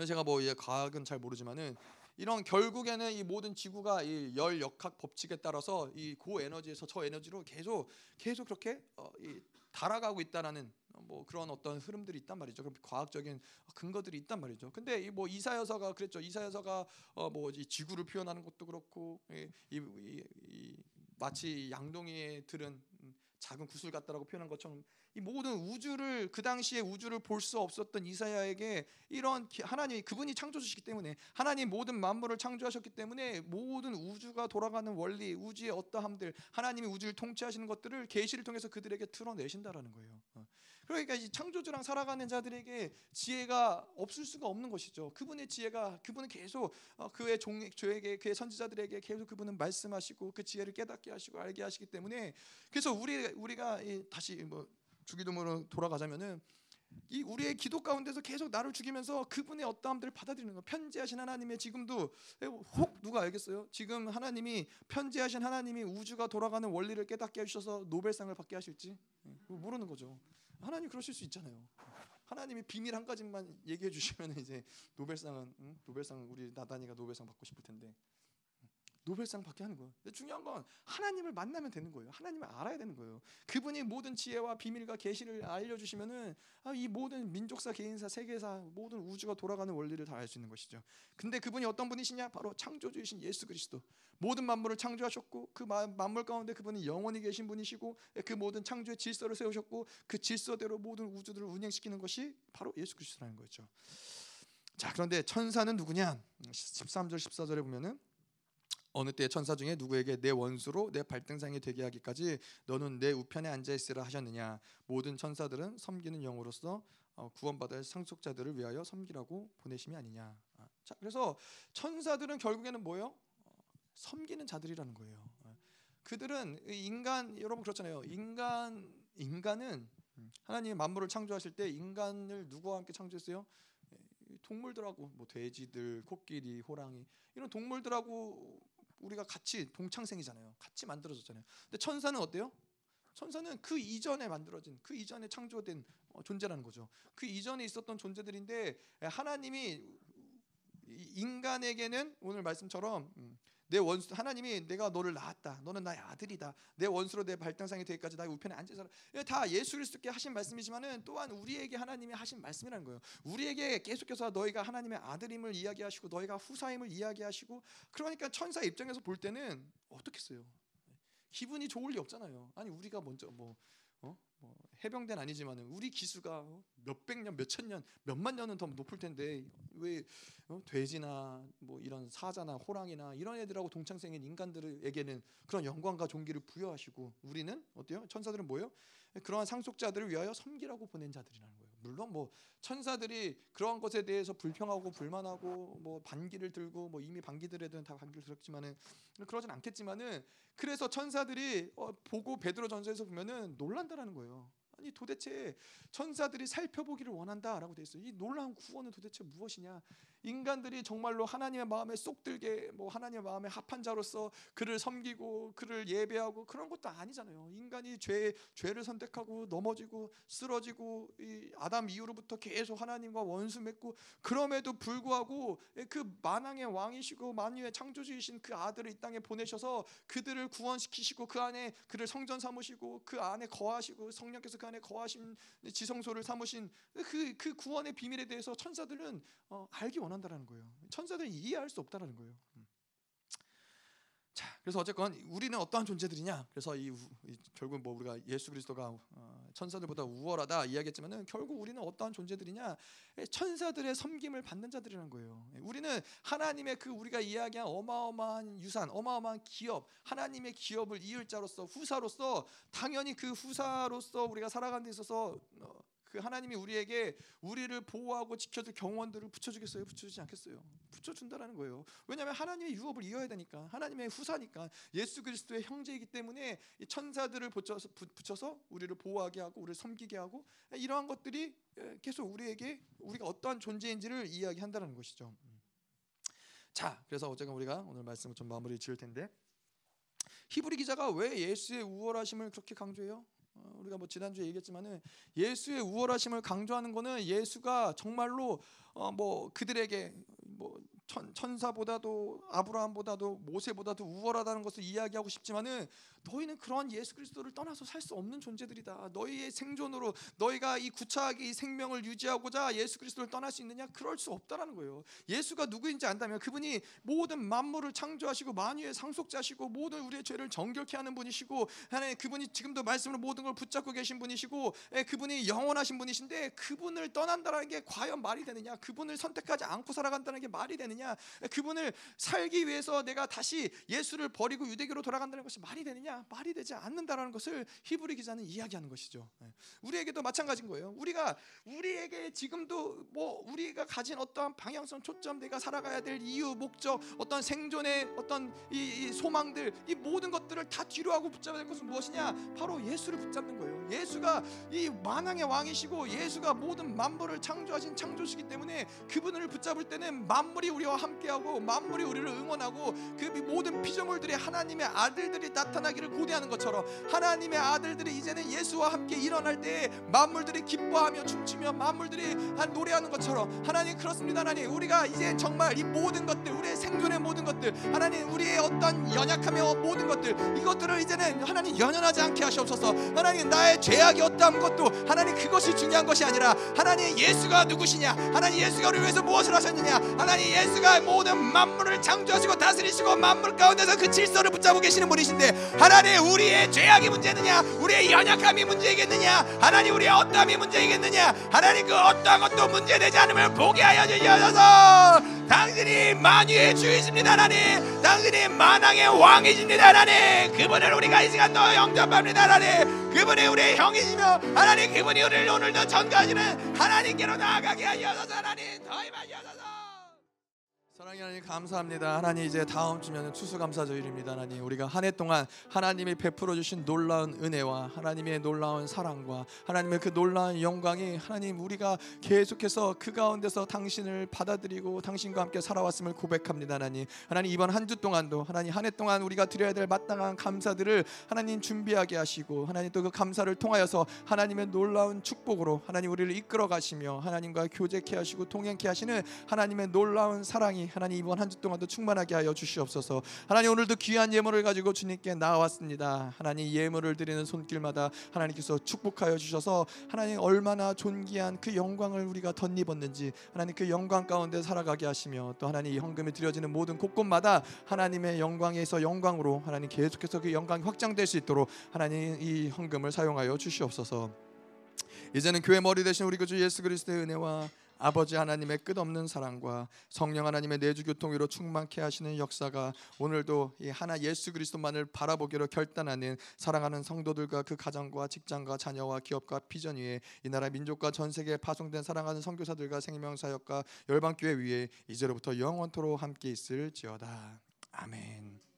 제가 뭐 예, 과학은 잘 모르지만은 이런 결국에는 이 모든 지구가 이 열 역학 법칙에 따라서 이 고에너지에서 저에너지로 계속 계속 그렇게 어, 이 달아가고 있다라는 뭐 그런 어떤 흐름들이 있단 말이죠. 그럼 과학적인 근거들이 있단 말이죠. 근데 이 뭐 이사여서가 그랬죠. 이사여서가 어뭐 지구를 표현하는 것도 그렇고 이, 이, 이, 이 마치 양동이에 들은 작은 구슬 같다라고 표현한 것처럼 이 모든 우주를 그 당시에 우주를 볼 수 없었던 이사야에게 이런 하나님 그분이 창조주시기 때문에 하나님 모든 만물을 창조하셨기 때문에 모든 우주가 돌아가는 원리, 우주의 어떠함들, 하나님이 우주를 통치하시는 것들을 계시를 통해서 그들에게 드러내신다라는 거예요. 어. 그러니까 이 창조주랑 살아가는 자들에게 지혜가 없을 수가 없는 것이죠. 그분의 지혜가 그분은 계속 어, 그의 종 저에게 그의 선지자들에게 계속 그분은 말씀하시고 그 지혜를 깨닫게 하시고 알게 하시기 때문에 그래서 우리 우리가 다시 뭐 주기도문으로 돌아가자면은 이 우리의 기도 가운데서 계속 나를 죽이면서 그분의 어떠함들을 받아들이는 거. 편지하신 하나님의 지금도 혹 누가 알겠어요? 지금 하나님이 편지하신 하나님이 우주가 돌아가는 원리를 깨닫게 해주셔서 노벨상을 받게 하실지 예, 모르는 거죠. 하나님 그러실 수 있잖아요. 하나님이 비밀 한 가지만 얘기해 주시면 이제 노벨상은 응? 노벨상 우리 나단이가 노벨상 받고 싶을 텐데 노벨상 받게 하는 거예요. 중요한 건 하나님을 만나면 되는 거예요. 하나님을 알아야 되는 거예요. 그분이 모든 지혜와 비밀과 계시를 알려주시면은 아, 이 모든 민족사, 개인사, 세계사, 모든 우주가 돌아가는 원리를 다 알 수 있는 것이죠. 근데 그분이 어떤 분이시냐? 바로 창조주이신 예수 그리스도. 모든 만물을 창조하셨고 그 만물 가운데 그분이 영원히 계신 분이시고 그 모든 창조의 질서를 세우셨고 그 질서대로 모든 우주들을 운행시키는 것이 바로 예수 그리스도라는 거죠. 자, 그런데 천사는 누구냐? 13절 14절에 보면은 어느 때 천사 중에 누구에게 내 원수로 내 발등상이 되게 하기까지 너는 내 우편에 앉아 있으라 하셨느냐? 모든 천사들은 섬기는 영으로서 어, 구원받을 상속자들을 위하여 섬기라고 보내심이 아니냐? 아, 자 그래서 천사들은 결국에는 뭐예요? 어, 섬기는 자들이라는 거예요. 어, 그들은 인간 여러분 그렇잖아요. 인간 인간은 하나님이 만물을 창조하실 때 인간을 누구와 함께 창조했어요? 동물들하고 뭐 돼지들, 코끼리, 호랑이 이런 동물들하고 우리가 같이 동창생이잖아요. 같이 만들어졌잖아요. 근데 천사는 어때요? 천사는 그 이전에 만들어진 그 이전에 창조된 어, 존재라는 거죠. 그 이전에 있었던 존재들인데 하나님이 인간에게는 오늘 말씀처럼 음, 내 원수 하나님이 내가 너를 낳았다. 너는 나의 아들이다. 내 원수로 내 발등상이 되기까지 나의 우편에 앉아서 다 예수 그리스도께 하신 말씀이지만은 또한 우리에게 하나님이 하신 말씀이라는 거예요. 우리에게 계속해서 너희가 하나님의 아들임을 이야기하시고 너희가 후사임을 이야기하시고 그러니까 천사 입장에서 볼 때는 어떻겠어요? 기분이 좋을 리 없잖아요. 아니 우리가 먼저? 뭐 해병대는 아니지만은 우리 기수가 몇백 년, 몇천 년, 몇만 년은 더 높을 텐데 왜 어? 돼지나 뭐 이런 사자나 호랑이나 이런 애들하고 동창생인 인간들에게는 그런 영광과 존귀를 부여하시고 우리는 어때요? 천사들은 뭐예요? 그러한 상속자들을 위하여 섬기라고 보낸 자들이라는 거예요. 물론 뭐 천사들이 그러한 것에 대해서 불평하고 불만하고 뭐 반기를 들고 뭐 이미 반기들에는 다 반기를 들었지만은 그러진 않겠지만은 그래서 천사들이 어 보고 베드로 전서에서 보면은 놀란다라는 거예요. 아니 도대체 천사들이 살펴보기를 원한다라고 돼 있어요. 이 놀라운 구원은 도대체 무엇이냐? 인간들이 정말로 하나님의 마음에 쏙 들게 뭐 하나님의 마음에 합한 자로서 그를 섬기고 그를 예배하고 그런 것도 아니잖아요. 인간이 죄 죄를 선택하고 넘어지고 쓰러지고 이 아담 이후로부터 계속 하나님과 원수 맺고 그럼에도 불구하고 그 만왕의 왕이시고 만유의 창조주이신 그 아들을 이 땅에 보내셔서 그들을 구원시키시고 그 안에 그를 성전 삼으시고 그 안에 거하시고 성령께서 그 안에 거하신 지성소를 삼으신 그, 그 구원의 비밀에 대해서 천사들은 어, 알기 원합니다. 원 한다라는 거예요. 천사들이 이해할 수 없다라는 거예요. 음. 자, 그래서 어쨌건 우리는 어떠한 존재들이냐? 그래서 이, 이 결국 뭐 우리가 예수 그리스도가 어, 천사들보다 우월하다 이야기했지만은 결국 우리는 어떠한 존재들이냐? 천사들의 섬김을 받는 자들이라는 거예요. 우리는 하나님의 그 우리가 이야기한 어마어마한 유산, 어마어마한 기업, 하나님의 기업을 이을 자로서 후사로서 당연히 그 후사로서 우리가 살아가는 데 있어서 어, 그 하나님이 우리에게 우리를 보호하고 지켜줄 경원들을 붙여주겠어요? 붙여주지 않겠어요? 붙여준다라는 거예요. 왜냐하면 하나님의 유업을 이어야 되니까 하나님의 후사니까 예수 그리스도의 형제이기 때문에 천사들을 붙여서, 붙여서 우리를 보호하게 하고 우리를 섬기게 하고 이러한 것들이 계속 우리에게 우리가 어떠한 존재인지를 이야기한다는 것이죠. 자, 그래서 어쨌건 우리가 오늘 말씀을 좀 마무리 지을 텐데 히브리 기자가 왜 예수의 우월하심을 그렇게 강조해요? 어, 우리가 뭐 지난주에 얘기했지만은 예수의 우월하심을 강조하는 거는 예수가 정말로 어 뭐 그들에게 뭐 천, 천사보다도 아브라함보다도 모세보다도 우월하다는 것을 이야기하고 싶지만은 너희는 그러한 예수 그리스도를 떠나서 살 수 없는 존재들이다. 너희의 생존으로 너희가 이 구차하게 이 생명을 유지하고자 예수 그리스도를 떠날 수 있느냐? 그럴 수 없다라는 거예요. 예수가 누구인지 안다면 그분이 모든 만물을 창조하시고 만유의 상속자시고 모든 우리의 죄를 정결케 하는 분이시고 하나님 그분이 지금도 말씀으로 모든 걸 붙잡고 계신 분이시고 예, 그분이 영원하신 분이신데 그분을 떠난다라는 게 과연 말이 되느냐? 그분을 선택하지 않고 살아간다는 게 말이 되느냐? 예, 그분을 살기 위해서 내가 다시 예수를 버리고 유대교로 돌아간다는 것이 말이 되느냐? 말이 되지 않는다라는 것을 히브리 기자는 이야기하는 것이죠. 예. 우리에게도 마찬가지인 거예요. 우리가 우리에게 지금도 뭐 우리가 가진 어떠한 방향성, 초점, 내가 살아가야 될 이유, 목적, 어떤 생존의 어떤 이, 이 소망들, 이 모든 것들을 다 뒤로 하고 붙잡아야 될 것은 무엇이냐? 바로 예수를 붙잡는 거예요. 예수가 이 만왕의 왕이시고 예수가 모든 만물을 창조하신 창조시기 때문에 그분을 붙잡을 때는 만물이 우리 와 함께하고 만물이 우리를 응원하고 그 모든 피조물들이 하나님의 아들들이 나타나기를 고대하는 것처럼 하나님의 아들들이 이제는 예수와 함께 일어날 때 만물들이 기뻐하며 춤추며 만물들이 한 노래하는 것처럼 하나님 그렇습니다. 하나님 우리가 이제 정말 이 모든 것들 우리의 생존의 모든 것들 하나님 우리의 어떤 연약함의 모든 것들 이것들을 이제는 하나님 연연하지 않게 하시옵소서. 하나님 나의 죄악이 어떠한 것도 하나님 그것이 중요한 것이 아니라 하나님 예수가 누구시냐? 하나님 예수가 우리 위해서 무엇을 하셨느냐? 하나님 예수 가 모든 만물을 창조하시고 다스리시고 만물 가운데서 그 질서를 붙잡고 계시는 분이신데 하나님 우리의 죄악이 문제느냐? 우리의 연약함이 문제이겠느냐? 하나님 우리의 어떠함이 문제이겠느냐? 하나님 그 어떠한 것도 문제되지 않음을 보게 하여 주셔서. 당신이 만유의 주이십니다 하나님. 당신이 만왕의 왕이십니다 하나님. 그분을 우리가 이 시간 너 영접합니다 하나님. 그분이 우리의 형이시며 하나님 그분이 우리를 오늘도 전가하시는 하나님께로 나아가게 하여서 하나님. 더 임하셔서 사랑의 하나님 감사합니다. 하나님 이제 다음 주면 추수감사절입니다. 하나님 우리가 한 해 동안 하나님이 베풀어 주신 놀라운 은혜와 하나님의 놀라운 사랑과 하나님의 그 놀라운 영광이 하나님 우리가 계속해서 그 가운데서 당신을 받아들이고 당신과 함께 살아왔음을 고백합니다. 하나님 하나님 이번 한 주 동안도 하나님 한 해 동안 우리가 드려야 될 마땅한 감사들을 하나님 준비하게 하시고 하나님 또 그 감사를 통하여서 하나님의 놀라운 축복으로 하나님 우리를 이끌어 가시며 하나님과 교제케 하시고 동행케 하시는 하나님의 놀라운 사랑이 하나님 이번 한 주 동안도 충만하게 하여 주시옵소서. 하나님 오늘도 귀한 예물을 가지고 주님께 나왔습니다. 하나님 예물을 드리는 손길마다 하나님께서 축복하여 주셔서 하나님 얼마나 존귀한 그 영광을 우리가 덧입었는지 하나님 그 영광 가운데 살아가게 하시며 또 하나님 이 헌금이 드려지는 모든 곳곳마다 하나님의 영광에서 영광으로 하나님 계속해서 그 영광이 확장될 수 있도록 하나님 이 헌금을 사용하여 주시옵소서. 이제는 교회 머리 대신 우리 구주 예수 그리스도의 은혜와 아버지 하나님의 끝없는 사랑과 성령 하나님의 내주 교통으로 충만케 하시는 역사가 오늘도 이 하나 예수 그리스도만을 바라보기로 결단하는 사랑하는 성도들과 그 가정과 직장과 자녀와 기업과 비전 위에 이 나라 민족과 전 세계에 파송된 사랑하는 선교사들과 생명 사역과 열방 교회 위에 이제로부터 영원토록 함께 있을지어다. 아멘.